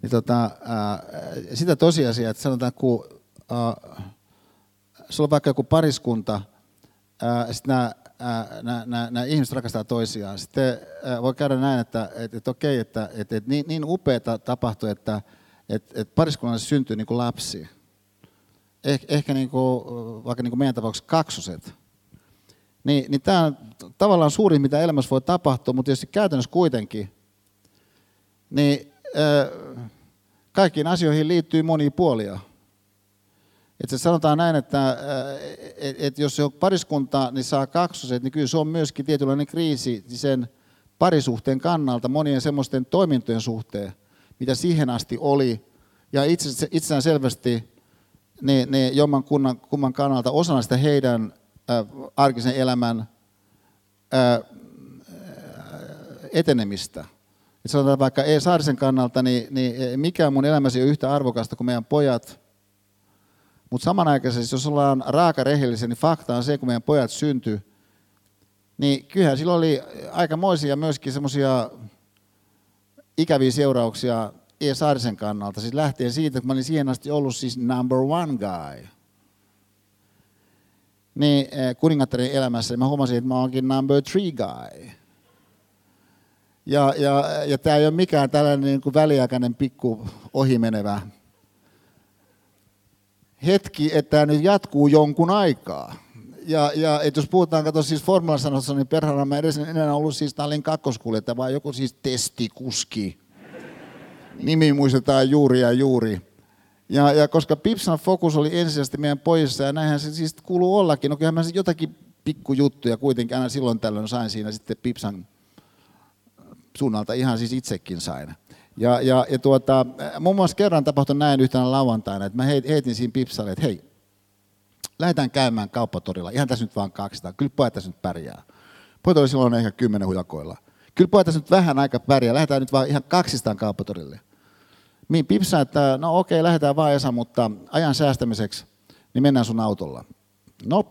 A: Niin tota, ää, sitä tosiasiaa, että sanotaan, kun sulla on vaikka joku pariskunta, sitten nämä, nämä, nämä, nämä ihmiset rakastaa toisiaan. Sitten voi käydä näin, että, että, että okei, että, että, että niin, niin upeata tapahtui, että, että, että pariskunnalle syntyy niin kuin lapsi. Eh, ehkä niin kuin, vaikka niin kuin meidän tapauksessa kaksoset niin, niin tämä on tavallaan suuri, mitä elämässä voi tapahtua, mutta tietysti käytännössä kuitenkin, niin äh, kaikkiin asioihin liittyy monia puolia. Että sanotaan näin, että et, et jos se on pariskunta, niin saa kaksoset, niin kyllä se on myöskin tietynlainen kriisi sen parisuhteen kannalta monien semmoisten toimintojen suhteen, mitä siihen asti oli. Ja itse, itsessään selvästi ne, ne jomman kunnan, kumman kannalta osana sitä heidän arkisen elämän etenemistä. Et sanotaan vaikka E. Saarisen kannalta, niin, niin mikään mun elämäsi ei ole yhtä arvokasta kuin meidän pojat. Mutta samanaikaisesti, jos ollaan raaka rehellisiä, niin fakta on se, kun meidän pojat syntyi, niin kyllähän sillä oli aikamoisia myöskin semmoisia ikäviä seurauksia E. Saarisen kannalta. Siis lähtien siitä, että mä olin siihen asti ollut siis number one guy – niin eh, kuningattarin elämässä, niin mä huomasin, että mä oonkin number three guy. Ja, ja, ja tämä ei ole mikään tällainen niin kuin väliaikainen pikku ohimenevä hetki, että tämä nyt jatkuu jonkun aikaa. ja, ja et jos puhutaan, kato siis Formula sanossa, niin perhana mä edes enää ollut siis Tallin kakkoskuljettaja, vaan joku siis testikuski. Nimi muistetaan juuri ja juuri. Ja, ja koska Pipsan fokus oli ensisijaisesti meidän pojissa, ja näinhän se siis kuuluu ollakin, no kyllähän mä jotakin pikkujuttuja kuitenkin aina silloin tällöin sain siinä sitten Pipsan suunnalta ihan siis itsekin sain. Ja, ja, ja tuota, muun muassa kerran tapahtui näin yhtenä lauantaina, että mä heitin siinä Pipsalle, että hei, lähdetään käymään kauppatorilla, ihan tässä nyt vaan 200, kyllä pojat tässä nyt pärjää. Pojat oli silloin ehkä kymmenen hujakoilla. Kyllä tässä nyt vähän aika pärjää, lähdetään nyt vaan ihan 200 kauppatorille. Niin Pipsa, että no okei, lähdetään vaan Esa, mutta ajan säästämiseksi, niin mennään sun autolla. No,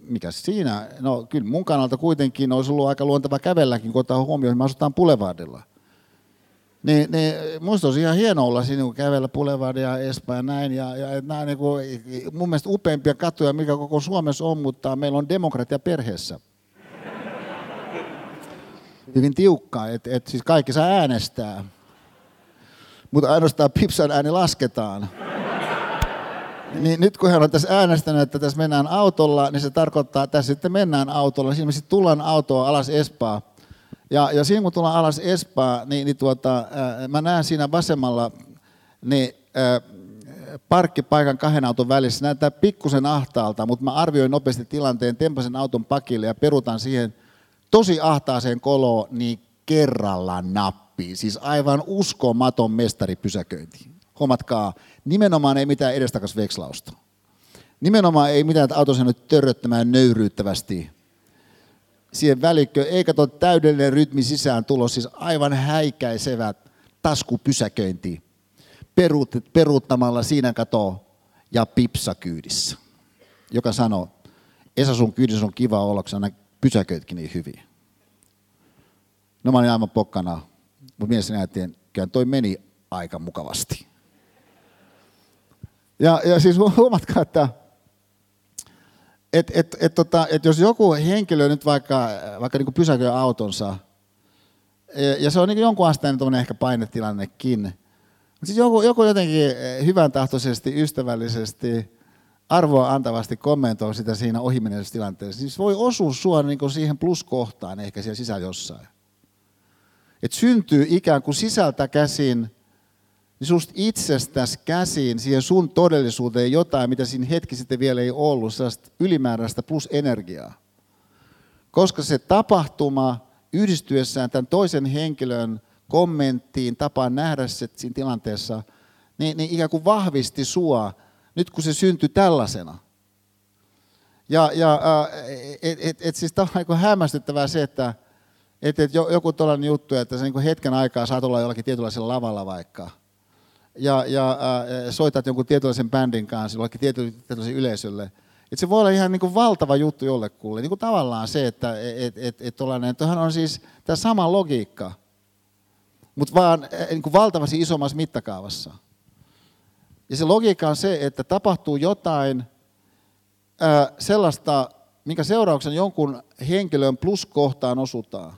A: mikä siinä? No kyllä mun kannalta kuitenkin olisi ollut aika luontava kävelläkin, kun ottaa huomioon, että me asutaan Boulevardilla. Niin, niin musta olisi ihan hieno olla siinä, kun kävellä Boulevardia, ja näin. Ja, ja nämä niin kuin, mun mielestä upeimpia katuja, mikä koko Suomessa on, mutta meillä on demokratia perheessä. Hyvin tiukka, että et siis kaikki saa äänestää. Mutta ainoastaan Pipsan ääni lasketaan. Niin nyt kun hän on tässä äänestänyt, että tässä mennään autolla, niin se tarkoittaa, että tässä sitten mennään autolla. Siinä sitten tullaan autoa alas Espaa. Ja, ja siinä kun tullaan alas Espaa, niin, niin tuota, äh, mä näen siinä vasemmalla niin, äh, parkkipaikan kahden auton välissä. Näyttää pikkusen ahtaalta, mutta mä arvioin nopeasti tilanteen, tempasen auton pakille ja perutan siihen tosi ahtaaseen koloon, niin kerralla nappiin. Siis aivan uskomaton mestaripysäköinti. Huomatkaa, nimenomaan ei mitään edestakas vekslausta. Nimenomaan ei mitään, että auto nyt törröttämään nöyryyttävästi siihen välikköön, ei kato täydellinen rytmi sisään tulos, siis aivan häikäisevä taskupysäköinti Peruut, peruuttamalla siinä kato ja pipsa kyydissä, joka sanoo, Esa sun kyydissä on kiva olla, kun pysäköitkin niin hyvin. No mä olin aivan pokkana, mutta mielessäni ajattelin, että toi meni aika mukavasti. Ja, ja siis huomatkaa, että et, et, et, tota, et jos joku henkilö nyt vaikka, vaikka niin pysäköi autonsa, ja, se on niin jonkun asteen ehkä painetilannekin, mutta siis joku, joku jotenkin hyvän tahtoisesti, ystävällisesti, arvoa antavasti kommentoi sitä siinä ohimenneessä tilanteessa, siis voi osua sua niin siihen pluskohtaan ehkä siellä sisällä jossain. Et syntyy ikään kuin sisältä käsin niin susta itsestäsi käsiin siihen sun todellisuuteen jotain, mitä siinä hetki sitten vielä ei ollut, sellaista ylimääräistä plus energiaa. Koska se tapahtuma yhdistyessään tämän toisen henkilön kommenttiin, tapaan nähdä se siinä tilanteessa, niin, niin ikään kuin vahvisti sua, nyt kun se syntyi tällaisena. Ja, ja et, et, et siis tämä on hämmästyttävää se, että et, et joku tällainen juttu, että sä niin hetken aikaa saat olla jollakin tietynlaisella lavalla vaikka – ja, ja äh, soitat jonkun tietynlaisen bändin kanssa, jollekin tietynlaiselle yleisölle. Et se voi olla ihan niin kuin valtava juttu jollekulle. Niin kuin tavallaan se, että et, et, et että on siis tämä sama logiikka, mutta vaan niin kuin valtavasti isommassa mittakaavassa. Ja se logiikka on se, että tapahtuu jotain ää, sellaista, minkä seurauksen jonkun henkilön pluskohtaan osutaan.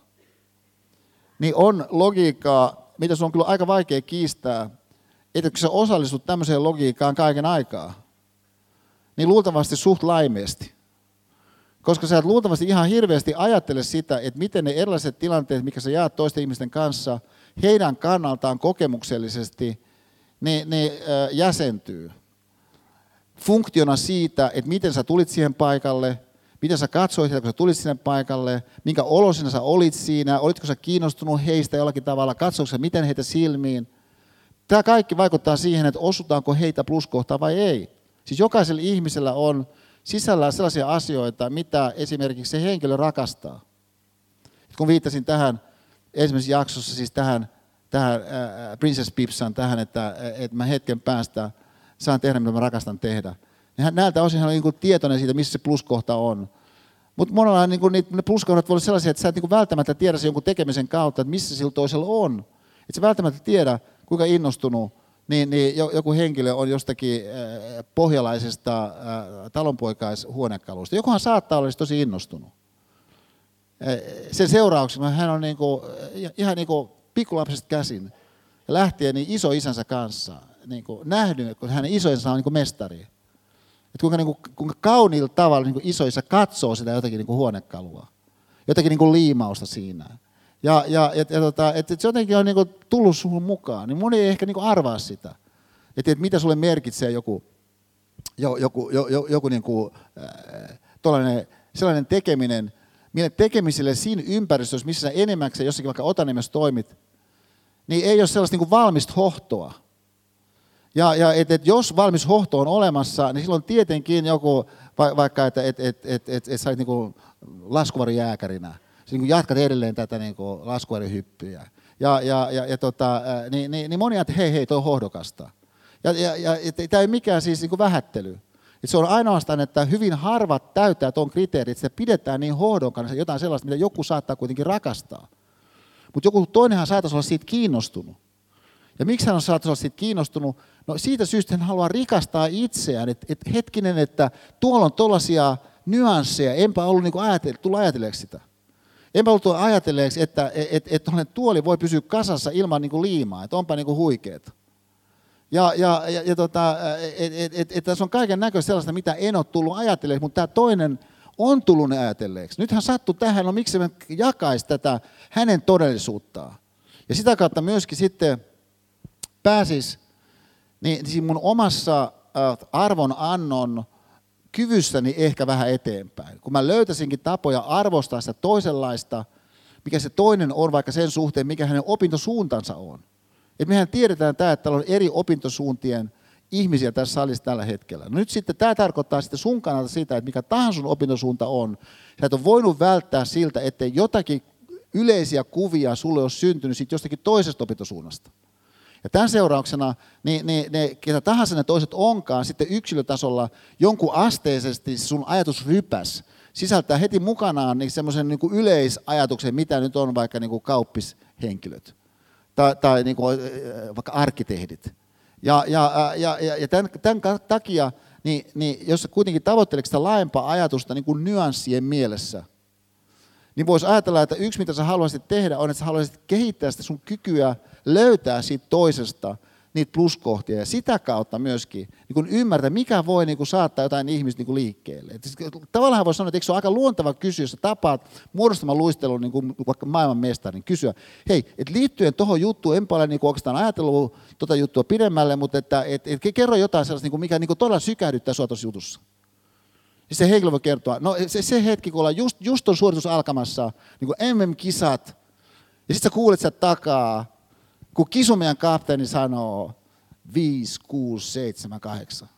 A: Niin on logiikkaa, mitä sun on kyllä aika vaikea kiistää, että kun sä osallistut tämmöiseen logiikkaan kaiken aikaa, niin luultavasti suht laimeesti. Koska sä et luultavasti ihan hirveästi ajattele sitä, että miten ne erilaiset tilanteet, mikä sä jaat toisten ihmisten kanssa, heidän kannaltaan kokemuksellisesti, ne, ne jäsentyy. Funktiona siitä, että miten sä tulit siihen paikalle, miten sä katsoit kun sä tulit sinne paikalle, minkä olosinä sä olit siinä, olitko sä kiinnostunut heistä jollakin tavalla, katsoitko sä miten heitä silmiin, Tämä kaikki vaikuttaa siihen, että osutaanko heitä pluskohtaa vai ei. Siis jokaisella ihmisellä on sisällä sellaisia asioita, mitä esimerkiksi se henkilö rakastaa. Kun viittasin tähän ensimmäisessä jaksossa, siis tähän, tähän äh, Princess Pipsan, tähän, että, että mä hetken päästä saan tehdä, mitä mä rakastan tehdä. Niin näiltä osin hän on niin tietoinen siitä, missä se pluskohta on. Mutta monella niin kuin, ne pluskohdat voi olla sellaisia, että sä et niin välttämättä tiedä se jonkun tekemisen kautta, että missä sillä toisella on. Et sä välttämättä tiedä, kuinka innostunut niin, niin joku henkilö on jostakin pohjalaisesta talonpoikaishuonekalusta. Jokuhan saattaa olla tosi innostunut. Sen seurauksena hän on niin kuin, ihan niin kuin pikkulapsesta käsin lähtien niin iso isänsä kanssa niin kuin nähnyt, kun hänen isoisensa on niin kuin mestari. Että kuinka, niin kuin, kuinka kauniilla tavalla niin kuin isoissa katsoo sitä jotakin niin kuin huonekalua. Jotakin niin kuin liimausta siinä. Ja, ja, ja, ja tota, että et se jotenkin on niin kuin tullut suhun mukaan. Niin moni ei ehkä niin kuin arvaa sitä. Että et mitä sulle merkitsee joku, joku, joku, joku, joku niin kuin, äh, sellainen tekeminen, mille tekemiselle siinä ympäristössä, missä sä enimmäkseen jossakin vaikka Otanimessa toimit, niin ei ole sellaista niin kuin valmista hohtoa. Ja, ja et, et jos valmis hohto on olemassa, niin silloin tietenkin joku, va, vaikka että et, et, et, et, et sä olet niin laskuvarijääkärinä, sä niin jatkat edelleen tätä niin laskuvarjohyppyä. Ja, ja, ja, ja tota, niin, niin, niin moni että hei hei, toi on hohdokasta. Ja, ja, ja tämä ei mikään siis niin vähättely. Et se on ainoastaan, että hyvin harvat täyttää tuon kriteerin, että pidetään niin hohdon kanssa jotain sellaista, mitä joku saattaa kuitenkin rakastaa. Mutta joku toinenhan saattaisi olla siitä kiinnostunut. Ja miksi hän on saattaisi olla siitä kiinnostunut? No siitä syystä hän haluaa rikastaa itseään, että et hetkinen, että tuolla on tuollaisia nyansseja, enpä ollut niin ajatell- tullut ajatelleeksi sitä. Enpä ollut ajatelleeksi, että et, et, et tuoli voi pysyä kasassa ilman niin liimaa, että onpa niin huikeeta. Ja, ja, ja, ja tota, että et, et, et tässä on kaiken näköistä sellaista, mitä en ole tullut ajatelleeksi, mutta tämä toinen on tullut ne ajatelleeksi. Nyt hän sattui tähän, no miksi me jakaisi tätä hänen todellisuuttaan. Ja sitä kautta myöskin sitten pääsis niin siinä mun omassa arvonannon kyvyssäni ehkä vähän eteenpäin. Kun mä löytäisinkin tapoja arvostaa sitä toisenlaista, mikä se toinen on vaikka sen suhteen, mikä hänen opintosuuntansa on. Et mehän tiedetään tämä, että täällä on eri opintosuuntien ihmisiä tässä salissa tällä hetkellä. Nyt sitten tämä tarkoittaa sitten sun kannalta sitä, että mikä tahansa sun opintosuunta on, sä et ole voinut välttää siltä, ettei jotakin yleisiä kuvia sulle ole syntynyt sitten jostakin toisesta opintosuunnasta. Ja tämän seurauksena niin, niin, ne, ketä tahansa ne toiset onkaan, sitten yksilötasolla jonkun asteisesti sun ajatus rypäs sisältää heti mukanaan niin semmoisen niin yleisajatuksen, mitä nyt on vaikka niin kuin kauppishenkilöt tai, tai niin kuin, vaikka arkkitehdit. Ja, ja, ja, ja, ja tämän, tämän takia, niin, niin jos kuitenkin tavoittelet sitä laajempaa ajatusta niin kuin nyanssien mielessä, niin voisi ajatella, että yksi mitä sä haluaisit tehdä on, että sä haluaisit kehittää sitä sun kykyä löytää siitä toisesta niitä pluskohtia ja sitä kautta myöskin niin kun ymmärtää, mikä voi niin kun saattaa jotain ihmistä niin kun liikkeelle. Et siis tavallaan voi sanoa, että eikö se ole aika luonteva kysyä, jos tapaat muodostamaan luistelun niin kuin vaikka maailmanmestarin, niin kysyä, hei, et liittyen tuohon juttuun, enpä ole niin oikeastaan ajatellut tuota juttua pidemmälle, mutta että, et, et, kerro jotain sellaista, niin mikä niin kuin todella sykähdyttää sinua tuossa jutussa. Ja se henkilö voi kertoa, no se, se hetki, kun ollaan just, just on suoritus alkamassa, niin kuin MM-kisat, ja sitten sä kuulet sieltä takaa, kun Kisumian kapteeni sanoo 5, 6, 7, 8.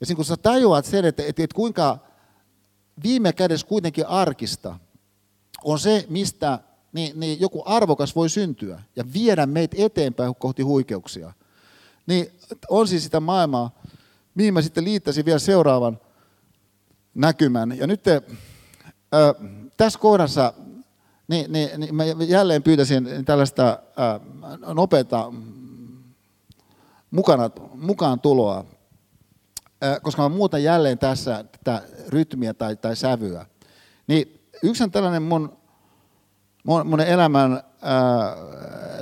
A: Ja siinä kun sä tajuat sen, että, että, että kuinka viime kädessä kuitenkin arkista on se, mistä niin, niin joku arvokas voi syntyä ja viedä meitä eteenpäin kohti huikeuksia. Niin on siis sitä maailmaa, mihin mä sitten liittäisin vielä seuraavan näkymän. Ja nyt te, äh, tässä kohdassa niin, niin, niin mä jälleen pyytäisin tällaista ää, nopeata mukana, mukaan tuloa, ää, koska mä muutan jälleen tässä tätä rytmiä tai, tai sävyä. Niin yksi on tällainen mun, mun, mun elämän ää,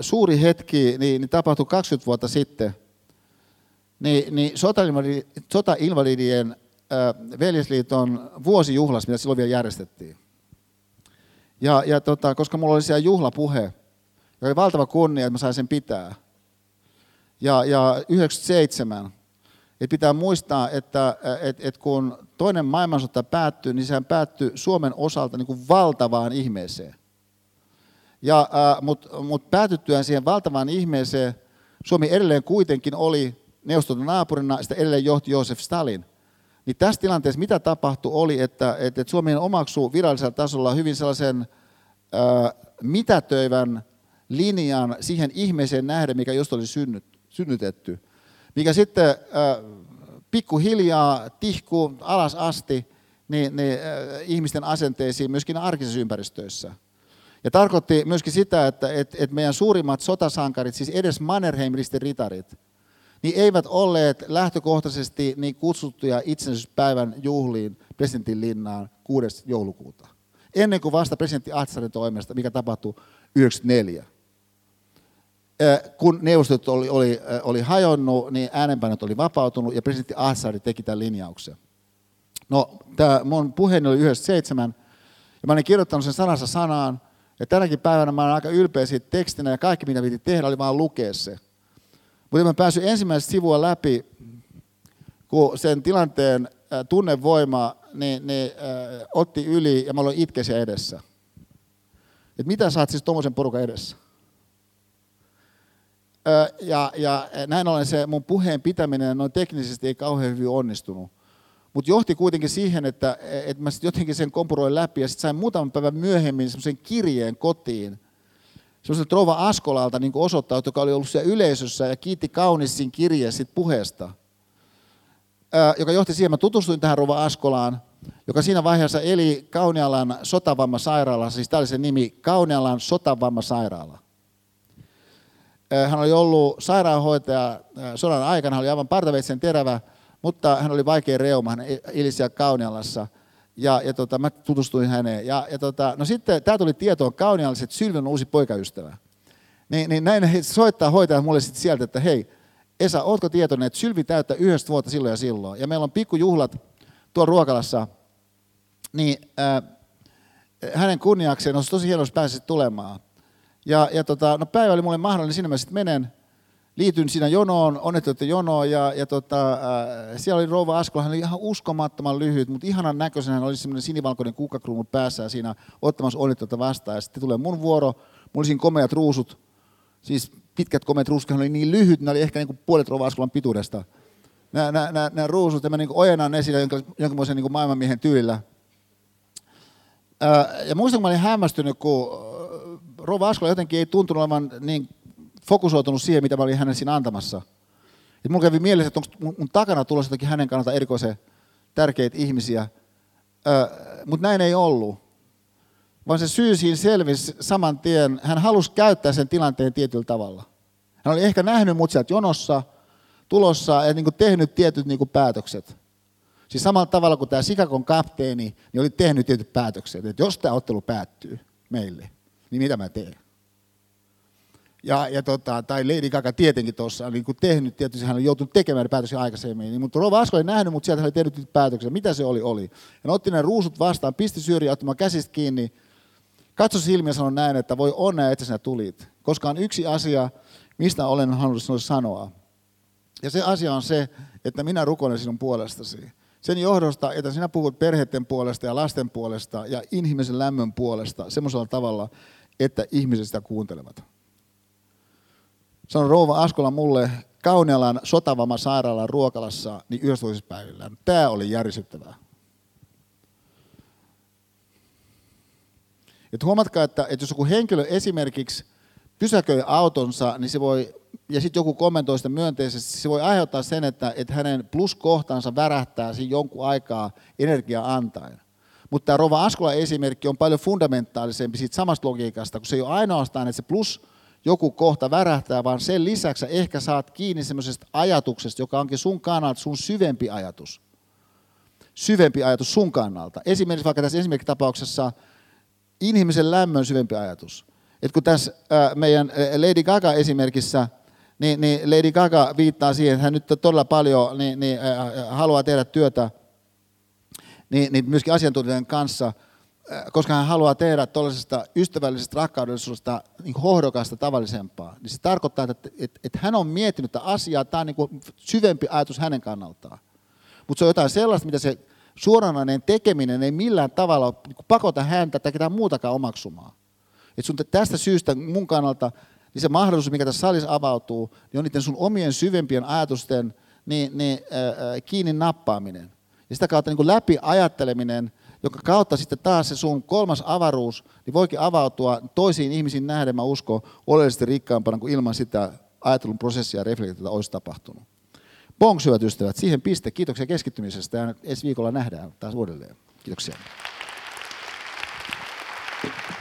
A: suuri hetki, niin, niin tapahtui 20 vuotta sitten. Niin, niin sotainvalidien veljesliiton vuosijuhlas, mitä silloin vielä järjestettiin. Ja, ja tota, koska mulla oli siellä juhlapuhe, ja oli valtava kunnia, että mä sain sen pitää. Ja, ja 97, et pitää muistaa, että et, et kun toinen maailmansota päättyi, niin sehän päättyi Suomen osalta niin kuin valtavaan ihmeeseen. Ja, Mutta mut päätyttyään siihen valtavaan ihmeeseen, Suomi edelleen kuitenkin oli Neuvostoliiton naapurina, sitä edelleen johti Joosef Stalin. Niin tässä tilanteessa mitä tapahtui oli, että, että Suomi omaksuu virallisella tasolla hyvin sellaisen ää, mitätöivän linjan siihen ihmeeseen nähden, mikä just oli synnyt, synnytetty. Mikä sitten ää, pikkuhiljaa tihkuu alas asti niin, niin, ää, ihmisten asenteisiin myöskin arkisissa ympäristöissä. Ja tarkoitti myöskin sitä, että et, et meidän suurimmat sotasankarit, siis edes Mannerheimilisten ritarit, niin eivät olleet lähtökohtaisesti niin kutsuttuja itsenäisyyspäivän juhliin presidentin linnaan 6. joulukuuta. Ennen kuin vasta presidentti Atsarin toimesta, mikä tapahtui 94. Kun neuvostot oli, oli, oli hajonnut, niin äänenpainot oli vapautunut ja presidentti Atsari teki tämän linjauksen. No, tämä mun puheeni oli yhdessä seitsemän, ja mä olin kirjoittanut sen sanassa sanaan, ja tänäkin päivänä mä olen aika ylpeä siitä tekstinä, ja kaikki mitä piti tehdä oli vaan lukea se. Mutta mä pääsin ensimmäistä sivua läpi, kun sen tilanteen tunnevoima niin, niin, äh, otti yli, ja mä olin itkesiä edessä. Et mitä saat siis tuommoisen porukan edessä? ja, ja näin ollen se mun puheen pitäminen noin teknisesti ei kauhean hyvin onnistunut. Mutta johti kuitenkin siihen, että, että mä sitten jotenkin sen kompuroin läpi ja sitten sain muutaman päivän myöhemmin semmoisen kirjeen kotiin. Semmoisen Trova Askolalta niin osoittaa, joka oli ollut siellä yleisössä ja kiitti kaunis siinä kirjeessä sit puheesta. Joka johti siihen, että mä tutustuin tähän Rova Askolaan, joka siinä vaiheessa eli Kaunialan sotavammasairaalassa, siis tämä oli se nimi, Kaunialan sotavammasairaala. Hän oli ollut sairaanhoitaja sodan aikana, hän oli aivan partaveitsen terävä, mutta hän oli vaikea reuma, hän eli siellä Kaunialassa. Ja, ja tota, mä tutustuin häneen. Ja, ja tota, no sitten tämä tuli tietoon Kaunialassa, että Sylvi on uusi poikaystävä. Niin, niin näin he soittaa hoitaja mulle sitten sieltä, että hei, Esa, ootko tietoinen, että Sylvi täyttää yhdestä vuotta silloin ja silloin. Ja meillä on pikkujuhlat tuolla Ruokalassa. Niin äh, hänen kunniakseen on tosi hienoa, jos pääsit tulemaan. Ja, ja tota, no päivä oli mulle mahdollinen, siinä mä sitten menen, liityn siinä jonoon, onnettelette jonoon, ja, ja tota, äh, siellä oli rouva Askola, hän oli ihan uskomattoman lyhyt, mutta ihanan näköisen, hän oli semmoinen sinivalkoinen kukkakruunu päässä siinä ottamassa onnetteletta vastaan, ja sitten tulee mun vuoro, mulla oli siinä komeat ruusut, siis pitkät komeat ruusut, hän oli niin lyhyt, ne oli ehkä niin kuin puolet rouva Askolan pituudesta. Nämä, nämä, nämä, ruusut, ja mä niin ojennan esille jonkinlaisen niin maailmanmiehen tyylillä. Äh, ja muistan, kun mä olin hämmästynyt, kun Rova Askola jotenkin ei tuntunut olevan niin fokusoitunut siihen, mitä mä olin hänen siinä antamassa. Et mulla kävi mielessä, että onko mun takana tulossa jotakin hänen kannalta erikoisen tärkeitä ihmisiä. Mutta näin ei ollut. Vaan se syy siinä selvisi saman tien. Hän halusi käyttää sen tilanteen tietyllä tavalla. Hän oli ehkä nähnyt mut sieltä jonossa, tulossa ja niin kuin tehnyt tietyt niin kuin päätökset. Siis samalla tavalla kuin tämä Sikakon kapteeni, niin oli tehnyt tietyt päätökset, että jos tämä ottelu päättyy meille, niin mitä mä teen? Ja, ja tota, tai Lady Gaga tietenkin tuossa niin tehnyt, tietysti hän on joutunut tekemään päätöksiä aikaisemmin, niin, mutta Rova Asko ei nähnyt, mutta sieltä hän oli tehnyt päätöksiä. Mitä se oli? oli. Hän otti ne ruusut vastaan, pisti syrjään, ottamaan käsistä kiinni, katso silmiä ja sanoi näin, että voi onnea, että sinä tulit. Koska on yksi asia, mistä olen halunnut sinulle sanoa. Ja se asia on se, että minä rukoilen sinun puolestasi. Sen johdosta, että sinä puhut perheiden puolesta ja lasten puolesta ja inhimillisen lämmön puolesta semmoisella tavalla, että ihmiset sitä kuuntelevat. Sanon Rouva Askola mulle Kaunialan sotavama sairaalan ruokalassa niin 11. päivillä. Tämä oli järisyttävää. Et huomatkaa, että, että jos joku henkilö esimerkiksi pysäköi autonsa, niin se voi, ja sitten joku kommentoi sitä myönteisesti, se voi aiheuttaa sen, että, että hänen pluskohtansa värähtää siinä jonkun aikaa energiaa antaen. Mutta tämä Rova Askola esimerkki on paljon fundamentaalisempi siitä samasta logiikasta, kun se ei ole ainoastaan, että se plus joku kohta värähtää, vaan sen lisäksi ehkä saat kiinni semmoisesta ajatuksesta, joka onkin sun kannalta sun syvempi ajatus. Syvempi ajatus sun kannalta. Esimerkiksi vaikka tässä esimerkkitapauksessa inhimillisen lämmön syvempi ajatus. Et kun tässä meidän Lady Gaga esimerkissä, niin, niin Lady Gaga viittaa siihen, että hän nyt todella paljon niin, niin, haluaa tehdä työtä niin, niin myöskin asiantuntijoiden kanssa, koska hän haluaa tehdä tuollaisesta ystävällisestä rakkaudellisuudesta niin hohdokasta tavallisempaa, niin se tarkoittaa, että, että, että hän on miettinyt tätä asiaa, tämä on niin kuin syvempi ajatus hänen kannaltaan. Mutta se on jotain sellaista, mitä se suoranainen tekeminen ei millään tavalla niin pakota häntä tai ketään muutakaan omaksumaan. Et sun tästä syystä mun kannalta niin se mahdollisuus, mikä tässä salissa avautuu, niin on niiden sun omien syvempien ajatusten niin, niin, äh, kiinni nappaaminen. Ja sitä kautta niin läpi ajatteleminen, joka kautta sitten taas se sun kolmas avaruus niin voikin avautua toisiin ihmisiin nähden, mä uskon, oleellisesti rikkaampana kuin ilman sitä ajattelun prosessia ja reflektiota olisi tapahtunut. Bongs hyvät ystävät, siihen piste. Kiitoksia keskittymisestä ja ensi viikolla nähdään taas uudelleen. Kiitoksia. Thank you.